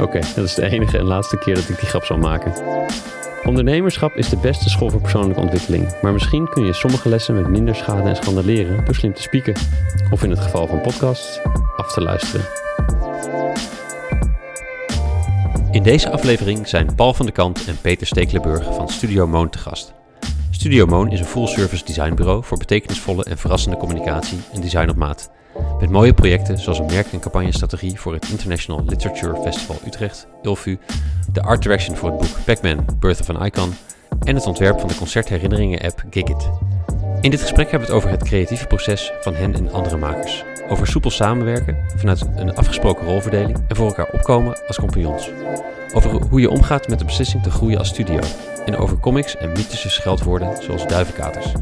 Oké, dat is de enige en laatste keer dat ik die grap zal maken. Ondernemerschap is de beste school voor persoonlijke ontwikkeling, maar misschien kun je sommige lessen met minder schade en schande leren door slim te spieken. Of in het geval van podcasts, af te luisteren. In deze aflevering zijn Paul van de Kant en Peter Stekelenburg van Studio Moon te gast. Studio Moon is een full-service designbureau voor betekenisvolle en verrassende communicatie en design op maat. Met mooie projecten zoals een merk- en campagnestrategie voor het International Literature Festival Utrecht, ILFU, de art direction voor het boek Pac-Man, Birth of an Icon en het ontwerp van de concertherinneringen-app Gigit. In dit gesprek hebben we het over het creatieve proces van hen en andere makers. Over soepel samenwerken vanuit een afgesproken rolverdeling en voor elkaar opkomen als compagnons. Over hoe je omgaat met de beslissing te groeien als studio. En over comics en mythische scheldwoorden zoals duivenkaters.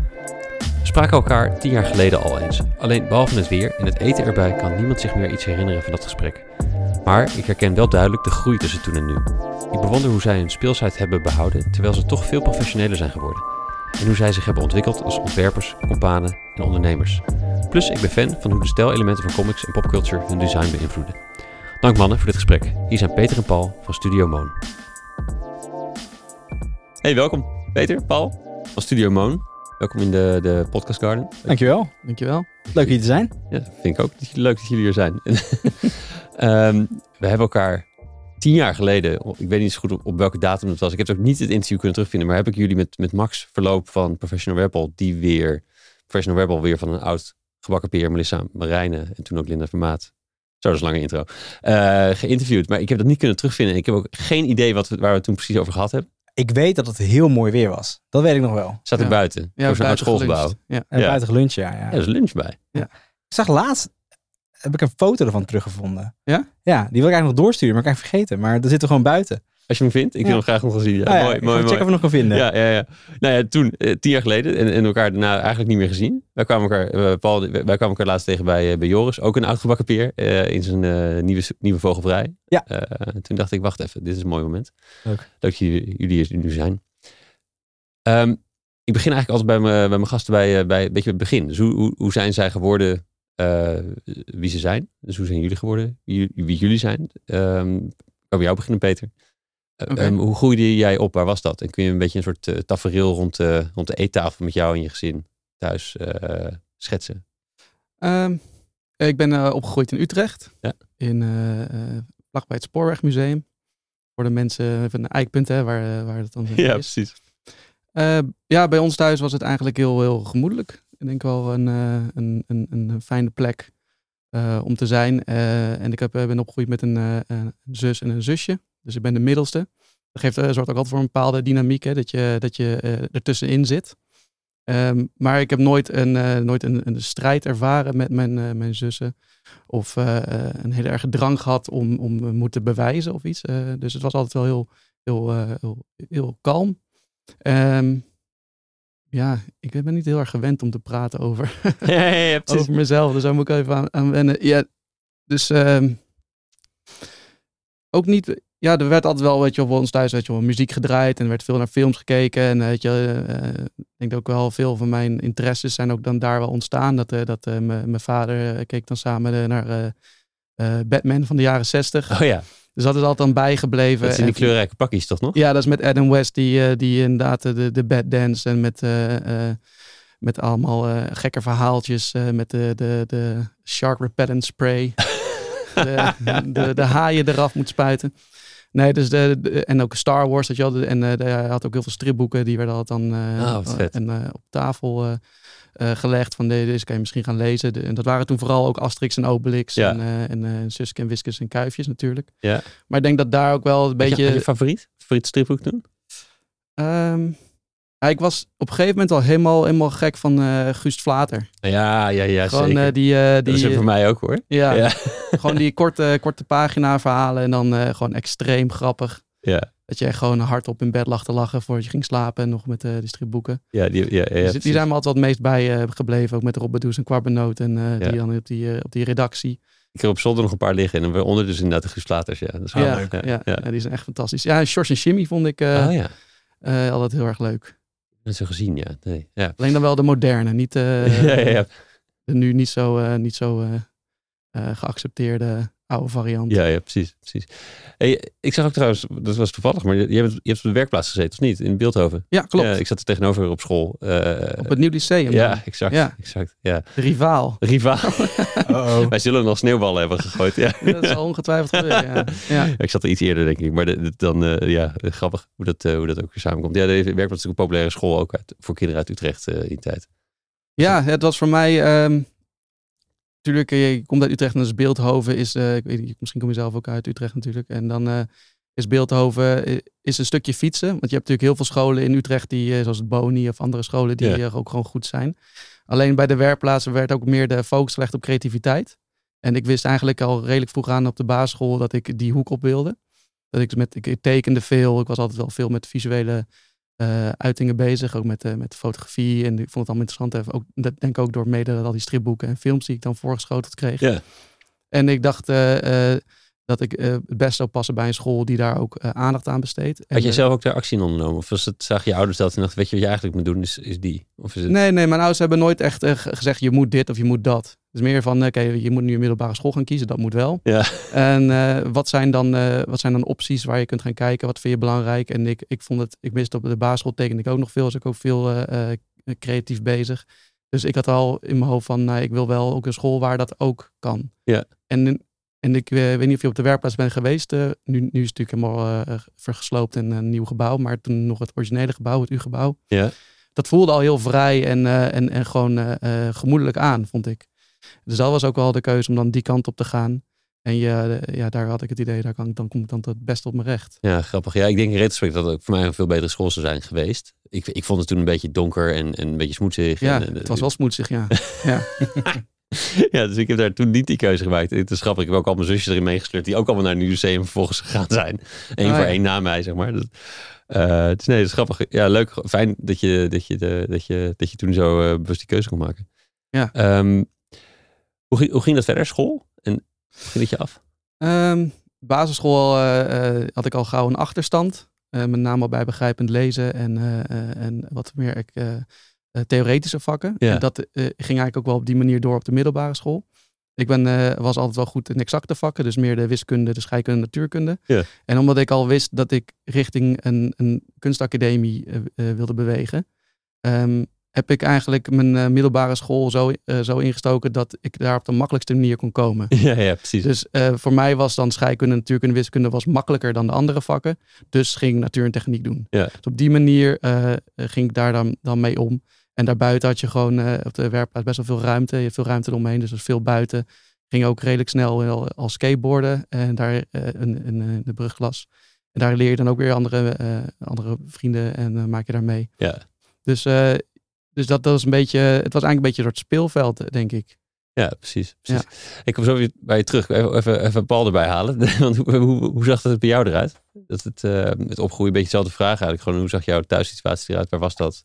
We spraken elkaar tien jaar geleden al eens. Alleen behalve het weer en het eten erbij kan niemand zich meer iets herinneren van dat gesprek. Maar ik herken wel duidelijk de groei tussen toen en nu. Ik bewonder hoe zij hun speelsheid hebben behouden terwijl ze toch veel professioneler zijn geworden. En hoe zij zich hebben ontwikkeld als ontwerpers, companen en ondernemers. Plus ik ben fan van hoe de stijlelementen van comics en popculture hun design beïnvloeden. Dank mannen voor dit gesprek. Hier zijn Peter en Paul van Studio Moon. Hey, welkom Peter, Paul van Studio Moon. Welkom in de, de Podcast Garden. Dankjewel. Dankjewel. Leuk hier te zijn. Ja, dat vind ik ook. Leuk dat jullie hier zijn. Ehm, we hebben elkaar tien jaar geleden, ik weet niet zo goed op, op welke datum het was. Ik heb ook niet het interview kunnen terugvinden, maar heb ik jullie met, met Max Verloop van Professional Rebel, die weer, Professional Rebel weer van een oud gebakken peer, Melissa Marijne en toen ook Linda Vermaat. Zo, dat is een lange intro. eh, geïnterviewd, maar ik heb dat niet kunnen terugvinden. Ik heb ook geen idee wat we, waar we het toen precies over gehad hebben. Ik weet dat het heel mooi weer was. Dat weet ik nog wel. Zat ik Ja. buiten, Ja, voor zo'n oud schoolgebouw. Ja. En Ja. buiten gelunch, ja, ja. Ja, er is lunch bij. Ik zag laatst, heb ik een foto ervan teruggevonden. Ja? Ja, die wil ik eigenlijk nog doorsturen, maar ik heb vergeten. Maar er zit er gewoon buiten. Als je hem vindt, ik wil Ja. hem graag nog wel zien. Ja, Ah ja, mooi, ik mooi, mooi. checken of ik nog kan vinden. Ja, ja, ja. Nou ja, toen, eh, tien jaar geleden, en, en elkaar daarna eigenlijk niet meer gezien. Wij kwamen elkaar, eh, Paul, wij kwamen elkaar laatst tegen bij, eh, bij Joris, ook een oudgebakken peer, in zijn nieuwe, nieuwe vogelvrij. Ja. Toen dacht ik, wacht even, dit is een mooi moment. Leuk. Dat jullie, jullie hier nu zijn. Ehm, ik begin eigenlijk altijd bij mijn, bij mijn gasten bij, bij een beetje het begin. Dus hoe, hoe, hoe zijn zij geworden eh, wie ze zijn? Dus hoe zijn jullie geworden wie, wie jullie zijn? Ehm, ik kan bij jou beginnen, Peter. Eh, ehm, hoe groeide jij op? Waar was dat? En kun je een beetje een soort eh, tafereel rond, de rond de eettafel met jou en je gezin thuis schetsen? Ehm, ik ben opgegroeid in Utrecht. Ja. In, vlakbij het Spoorwegmuseum. Voor de mensen van de eikpunt, hè, waar, waar het dan is. precies. Eh, ja, bij ons thuis was het eigenlijk heel, heel gemoedelijk. Ik denk wel een, eh, een, een, een fijne plek eh, om te zijn. Eh, en ik heb, ben opgegroeid met een, zus en een zusje. Dus ik ben de middelste. Dat geeft, zorgt ook altijd voor een bepaalde dynamiek, hè, dat je, dat je ertussenin zit. Ehm, maar ik heb nooit een, nooit een, een strijd ervaren met mijn, mijn zussen. Of een hele erge drang gehad om, om moeten bewijzen of iets. Dus het was altijd wel heel, heel, heel, heel kalm. Ehm, ja, ik ben niet heel erg gewend om te praten over, ja, over mezelf. Dus daar moet ik even aan, aan wennen. Ja, dus ehm, ook niet... Ja, er werd altijd wel, weet je, bij ons thuis weet je, wel, muziek gedraaid en er werd veel naar films gekeken. En eh, weet je, eh, ik denk ook wel veel van mijn interesses zijn ook dan daar wel ontstaan. Dat, eh, dat mijn vader keek dan samen naar Batman van de jaren zestig. Oh ja, Dus dat is altijd dan bijgebleven. dat zijn die kleurrijke pakjes toch nog? ja, dat is met Adam West, die, eh, die inderdaad eh, de, de bad dance en met, eh, met allemaal gekke verhaaltjes. met de, de, de shark repellent spray. de, de, de haaien eraf moet spuiten. Nee, dus de, de- en ook Star Wars, dat je wel. En hij had ook heel veel stripboeken, die werden altijd dan Oh, vet. en, op tafel gelegd. Van de- deze kan je misschien gaan lezen. De- en dat waren toen vooral ook Asterix en Obelix. Ja. En, eh en eh, Suske en Wiskus en Kuifjes natuurlijk. Ja. Maar ik denk dat daar ook wel een je- beetje... had je favoriet? Favoriet stripboek toen? Ehm, Ja, ik was op een gegeven moment al helemaal, helemaal gek van eh Guust Vlater. Ja, ja, ja, Gewoon zeker. eh, die, eh, dat is die voor mij ook hoor. ja, Ja. gewoon die korte, korte pagina verhalen en dan eh, gewoon extreem grappig. Ja, Dat je echt gewoon hardop in bed lag te lachen voordat je ging slapen en nog met eh die stripboeken. ja, die, ja, ja, Dus die zijn me altijd wat het meest bij eh, gebleven, ook met Rob Bedoes en Quarbenoot en eh, die dan op die, op die redactie. Ik heb op zolder nog een paar liggen en waaronder dus inderdaad de Guus Ja, dat is wel ja, leuk. ja, Ja, die zijn echt fantastisch. Ja, George en Jimmy vond ik oh ja, eh, altijd heel erg leuk. dat zo gezien, ja. Nee, ja. Alleen dan wel de moderne, niet, ja, ja, ja. de nu niet zo, niet zo geaccepteerde oude variant. Ja, ja, precies. precies. Hey, ik zag ook trouwens, dat was toevallig, maar je, je hebt, je hebt op de werkplaats gezeten, of niet? In Beeldhoven. Ja, klopt. Ja, ik zat er tegenover op school. Eh, Op het Nieuw Lyceum. ja, exact. Ja. exact ja. De rivaal. Rivaal. Oh, Wij zullen nog sneeuwballen hebben gegooid. Ja. dat zal ongetwijfeld gebeuren, ja. ik zat er iets eerder, denk ik. Maar de- de- dan, eh, ja, grappig hoe dat, eh, hoe dat ook weer samenkomt. Ja, de werkplaats is natuurlijk een populaire school ook uit, voor kinderen uit Utrecht eh, in die tijd. Ja, het was voor mij. ehm natuurlijk, eh, je komt uit Utrecht en dus Beeldhoven is. eh, ik weet niet, misschien kom je zelf ook uit Utrecht natuurlijk. En dan eh, is Beeldhoven is een stukje fietsen. Want je hebt natuurlijk heel veel scholen in Utrecht die, zoals het Boni of andere scholen, die ook gewoon goed zijn. Alleen bij de werkplaatsen werd ook meer de focus gelegd op creativiteit. En ik wist eigenlijk al redelijk vroeg aan op de basisschool dat ik die hoek op wilde. Dat ik met, ik tekende veel. Ik was altijd wel veel met visuele eh, uitingen bezig. Ook met, eh, met fotografie. En ik vond het allemaal interessant. Even Ook, dat denk ik ook door mede al die stripboeken en films die ik dan voorgeschoteld kreeg. Ja. En ik dacht eh, dat ik het best zou passen bij een school die daar ook aandacht aan besteedt. Had jij zelf ook daar actie in ondernomen? Of was het, zag je ouders dat en dacht, weet je wat je eigenlijk moet doen, is, is die? Of is het... Nee, nee, mijn ouders hebben nooit echt ge- gezegd je moet dit of je moet dat. Is meer van, oké, je moet nu een middelbare school gaan kiezen, dat moet wel. Ja. En eh, wat, zijn dan, eh, wat zijn dan opties waar je kunt gaan kijken? Wat vind je belangrijk? En ik, ik vond het, ik wist op de basisschool tekende ik ook nog veel, was ik ook veel eh, eh, creatief bezig. Dus ik had al in mijn hoofd van, nou, ik wil wel ook een school waar dat ook kan. Ja. En, en ik eh, weet niet of je op de werkplaats bent geweest. eh, nu, nu is het natuurlijk helemaal eh, vergesloopt en een nieuw gebouw. Maar toen nog het originele gebouw, het U-gebouw. Ja. Dat voelde al heel vrij en, eh, en, en gewoon eh, eh, gemoedelijk aan, vond ik. Dus dat was ook wel de keuze om dan die kant op te gaan. En ja, de- ja daar had ik het idee, daar kan, ik- dan kom ik dan het best op mijn recht. Ja, grappig. Ja, ik denk in retrospect dat het ook voor mij een veel betere school zou zijn geweest. Ik, ik vond het toen een beetje donker en, en een beetje smoetsig. Ja, en, eh, het was wel smoetsig, ja. ja. Ja, dus ik heb daar toen niet die keuze gemaakt. Het is grappig, ik heb ook al mijn zusjes erin meegesleurd, die ook allemaal naar het museum vervolgens gegaan zijn. Eén Ah, voor ja. één na mij, zeg maar. Dat, eh, dus nee, dat is grappig. Ja, leuk. Fijn dat je, dat je, dat je, dat je toen zo eh, bewust die keuze kon maken. Ja. Ehm, hoe, ging, hoe ging dat verder, school? En ging je af? Ehm, basisschool eh, eh, had ik al gauw een achterstand. Eh, met name al bij begrijpend lezen en, en wat meer ik, theoretische vakken. Ja. En dat ging eigenlijk ook wel op die manier door op de middelbare school. Ik ben, was altijd wel goed in exacte vakken, dus meer de wiskunde, de scheikunde, natuurkunde. Ja. En omdat ik al wist dat ik richting een, een kunstacademie wilde bewegen, ehm, heb ik eigenlijk mijn eh, middelbare school zo, eh, zo ingestoken dat ik daar op de makkelijkste manier kon komen. Ja, ja precies. Dus eh, voor mij was dan scheikunde, natuurkunde, wiskunde was makkelijker dan de andere vakken. Dus ging ik natuur en techniek doen. Ja. Dus op die manier ging ik daar dan, dan mee om. En daarbuiten had je gewoon op de werkplaats best wel veel ruimte. Je hebt veel ruimte eromheen, dus er was veel buiten. Ging ook redelijk snel al, al skateboarden en daar eh, de brugklas. En daar leer je dan ook weer andere, andere vrienden en maak je daar mee. ja. Dus, dus dat, dat was een beetje, het was eigenlijk een beetje een soort speelveld, denk ik. Ja, precies. precies. Ik kom zo weer bij je terug. Even, even, even Paul erbij halen. Want hoe, hoe, hoe zag dat bij jou eruit? Dat het, eh, het opgroeien, een beetje dezelfde vraag eigenlijk. Gewoon, hoe zag jouw thuissituatie eruit? Waar was dat?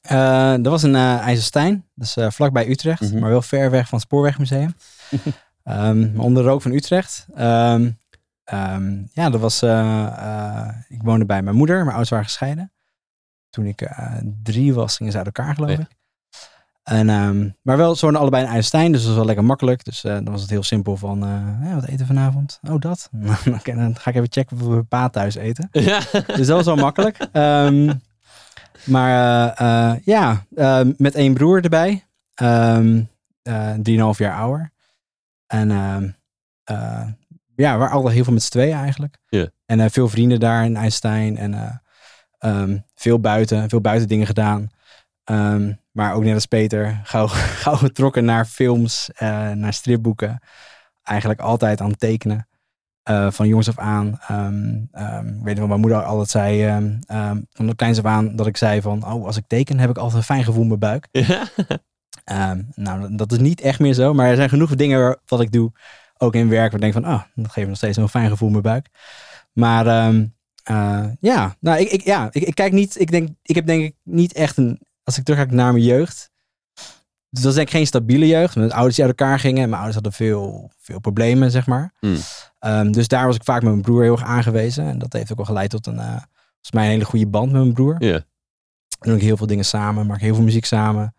Eh, dat was in eh IJsselstein, dus eh, vlakbij Utrecht, Mhm. maar wel ver weg van het Spoorwegmuseum. Ehm, maar onder de rook van Utrecht. Ehm, ehm, ja, dat was. eh, eh, ik woonde bij mijn moeder, mijn ouders waren gescheiden. Toen ik eh, drie was, gingen ze uit elkaar, geloof ik. En, ehm, maar wel, ze woonden allebei in IJsselstein, dus dat was wel lekker makkelijk. Dus eh, dan was het heel simpel van, eh, ja, wat eten vanavond? Oh, dat? Oké, dan ga ik even checken of we pa thuis eten. Ja. Dus dat was wel makkelijk. Ehm, maar ja, eh, met één broer erbij. Ehm eh, drieënhalf jaar ouder. En ehm, ja, we waren altijd heel veel met z'n tweeën eigenlijk. En veel vrienden daar in IJsselstein. En eh, ehm, veel buiten, veel buiten dingen gedaan. Ehm, maar ook net als Peter, gauw, gauw getrokken naar films, eh, naar stripboeken. Eigenlijk altijd aan het tekenen. eh, van jongs af aan. Ik weet nog, mijn moeder altijd zei, van de kleins af aan, dat ik zei van, oh, als ik teken heb ik altijd een fijn gevoel in mijn buik. Ja. Nou, dat is niet echt meer zo, maar er zijn genoeg dingen wat ik doe, ook in werk, waar ik denk van, ah, dat geeft me nog steeds een fijn gevoel in mijn buik. Maar eh, ja, nou, ik, ik, ja ik, ik kijk niet, ik denk, ik heb denk ik niet echt een, als ik terugkijk naar mijn jeugd, dus dat is denk ik geen stabiele jeugd. Mijn ouders die uit elkaar gingen. Mijn ouders hadden veel, veel problemen, zeg maar. Hmm. Ehm, dus daar was ik vaak met mijn broer heel erg aangewezen. En dat heeft ook wel geleid tot een, eh, volgens mij een hele goede band met mijn broer. Ja. We doen ook heel veel dingen samen, maken heel veel muziek samen.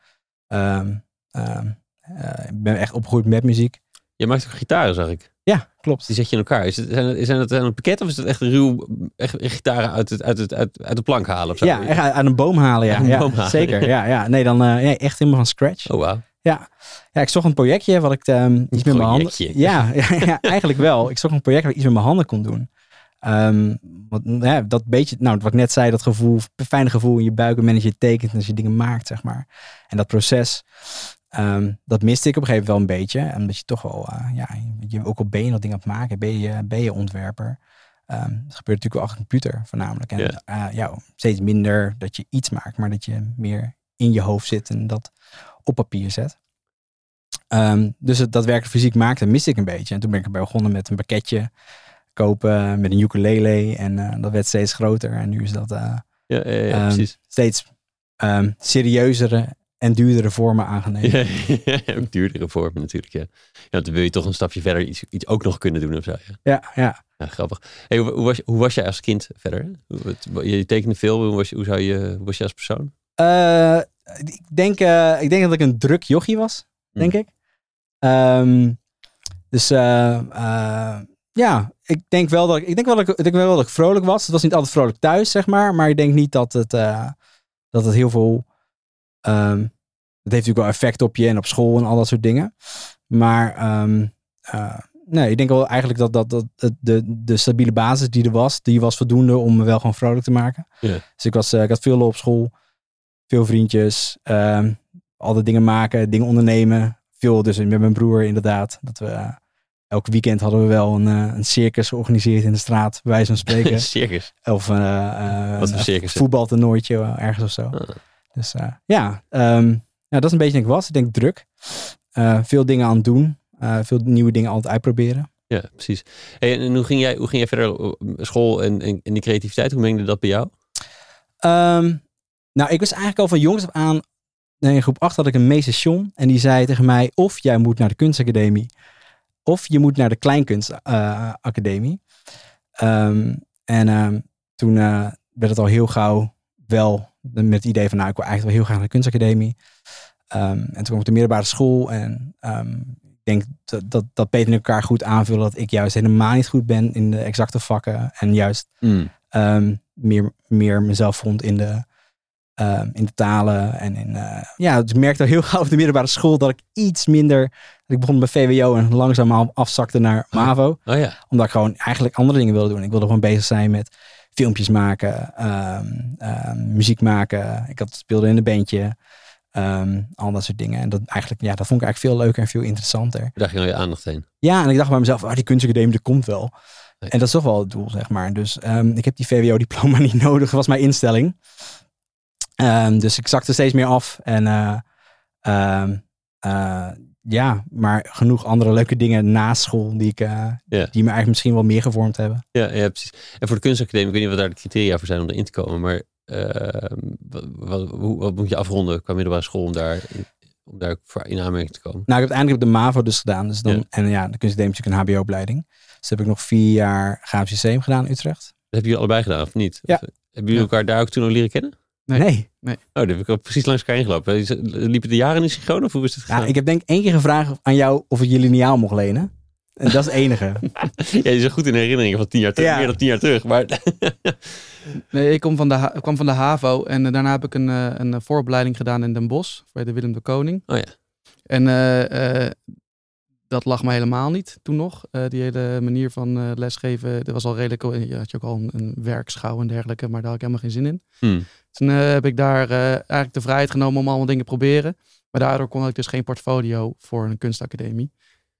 Ehm, ehm, eh, ik ben echt opgegroeid met muziek. Je maakt ook gitaren, zag ik. Ja, klopt. Die zet je in elkaar. Is het, zijn, het, zijn het een pakket of is het echt ruw, echt gitaren uit, het, uit, het, uit, uit de plank halen? Of zo? Ja, echt uit een boom halen. Ja, ja boom halen, zeker. ja. Ja, ja. Nee, dan eh, ja, echt helemaal van scratch. Oh, wauw. Ja, ik zocht een projectje wat ik ehm, iets met mijn handen. Ja, ja, ja, eigenlijk wel. Ik zocht een project waar ik iets met mijn handen kon doen. Ehm, wat, ja, dat beetje, nou, wat ik net zei, dat gevoel, fijne gevoel in je buik, dat je tekent en als je dingen maakt, zeg maar. En dat proces, ehm, dat miste ik op een gegeven moment wel een beetje. Omdat je toch wel, eh, ja, je, ook al ben je dat ding aan het maken, ben je, ben je ontwerper. Ehm dat gebeurt natuurlijk wel achter een computer voornamelijk. En Ja. eh, ja, steeds minder dat je iets maakt, maar dat je meer in je hoofd zit en dat op papier zet. Ehm, dus het daadwerkelijk fysiek maakte, miste ik een beetje. En toen ben ik erbij begonnen met een pakketje kopen met een ukulele. En eh, dat werd steeds groter. En nu is dat Ja, ja, Ehm, steeds ehm, serieuzere en duurdere vormen aangenomen. Ja, ook duurdere vormen natuurlijk, ja. ja. want Dan wil je toch een stapje verder iets, iets ook nog kunnen doen of zo. Ja, Ja, ja. ja grappig. Hey, hoe, hoe was, hoe was jij als kind verder? Hoe- Je tekende veel. Hoe was, je- hoe, zou je, hoe was je als persoon? Eh, ik, denk, eh, ik denk dat ik een druk jochie was, denk Hm. ik. Ehm, dus eh, ja, ik denk wel dat ik, ik denk wel dat ik, ik denk wel dat ik vrolijk was. Het was niet altijd vrolijk thuis, zeg maar. Maar ik denk niet dat het, dat het heel veel. Ehm het heeft natuurlijk wel effect op je en op school en al dat soort dingen. Maar ehm, eh, nee, ik denk wel eigenlijk dat, dat, dat de, de stabiele basis die er was, die was voldoende om me wel gewoon vrolijk te maken. Dus ik, was, eh, ik had veel op school, veel vriendjes, ehm altijd dingen maken, dingen ondernemen. Veel dus met mijn broer inderdaad. Dat we, eh, elk weekend hadden we wel een, een circus georganiseerd in de straat, bij wijze van spreken. circus. of Wat een circus? voetbaltoernooitje ergens of zo. Ah. Dus eh, ja, ehm, ja, dat is een beetje wat ik was. Ik denk druk. Eh, veel dingen aan het doen. Eh, veel nieuwe dingen altijd uitproberen. Ja, precies. Hey, en hoe ging jij, hoe ging jij verder school en, en, en die creativiteit? Hoe mengde dat bij jou? Ehm, nou, ik was eigenlijk al van jongs af aan. In groep 8 had ik een meester. En die zei tegen mij: of jij moet naar de kunstacademie. Of je moet naar de kleinkunstacademie. Ehm en toen werd het al heel gauw wel met het idee van: nou, ik wil eigenlijk wel heel graag naar de kunstacademie. Ehm, en toen kwam ik op de middelbare school. En ehm, ik denk dat, dat, dat Peter en elkaar goed aanvullen. Dat ik juist helemaal niet goed ben in de exacte vakken. En juist ehm, meer, meer mezelf vond in de, in de talen. En in, eh, ja, dus ik merkte al heel gauw op de middelbare school dat ik iets minder. Dat ik begon met VWO en langzaam afzakte naar MAVO. Oh ja. Omdat ik gewoon eigenlijk andere dingen wilde doen. Ik wilde gewoon bezig zijn met filmpjes maken, ehm, ehm, muziek maken. Ik had, speelde in een bandje. ehm, al dat soort dingen. En dat eigenlijk, ja, dat vond ik eigenlijk veel leuker en veel interessanter. Daar ging al je aandacht heen. Ja, en ik dacht bij mezelf, ah, die kunstacademie, dat komt wel. Nee. En dat is toch wel het doel, zeg maar. Dus ik heb die VWO-diploma niet nodig, was mijn instelling. Dus ik zakte steeds meer af. En eh, eh, ja, maar genoeg andere leuke dingen na school die, ik, eh, die me eigenlijk misschien wel meer gevormd hebben. Ja, ja, precies. En voor de kunstacademie, ik weet niet wat daar de criteria voor zijn om erin te komen, maar ehm, wat, wat, hoe, wat moet je afronden qua middelbare school om daar, om daar voor in aanmerking te komen? Nou, ik heb uiteindelijk de MAVO dus gedaan. Dus dan. En ja, de kunstacademie is natuurlijk een HBO-opleiding. Dus heb ik nog vier jaar grafisch systeem gedaan in Utrecht. Dat hebben jullie allebei gedaan, of niet? Ja. Of, eh, hebben jullie elkaar daar ook toen al leren kennen? Nee. nee. Oh, daar heb ik al precies langs elkaar ingelopen. Liepen de jaren niet synchroon of hoe is het Ja, gegaan? ik heb denk één keer gevraagd aan jou of ik je lineaal mocht lenen. En dat is het enige. Ja, je zit goed in herinneringen van tien jaar terug, Ja. meer dan tien jaar terug. Maar Nee, ik kom van de, kwam van de HAVO en eh, daarna heb ik een, eh, een vooropleiding gedaan in Den Bosch bij de Willem de Koning. Oh ja. En eh, eh, dat lag me helemaal niet toen nog. Eh, die hele manier van eh, lesgeven, dat was al redelijk. Je had je ook al een, een werkschouw en dergelijke, maar daar had ik helemaal geen zin in. Hmm. Toen eh, heb ik daar eh, eigenlijk de vrijheid genomen om allemaal dingen te proberen. Maar daardoor kon ik dus geen portfolio voor een kunstacademie.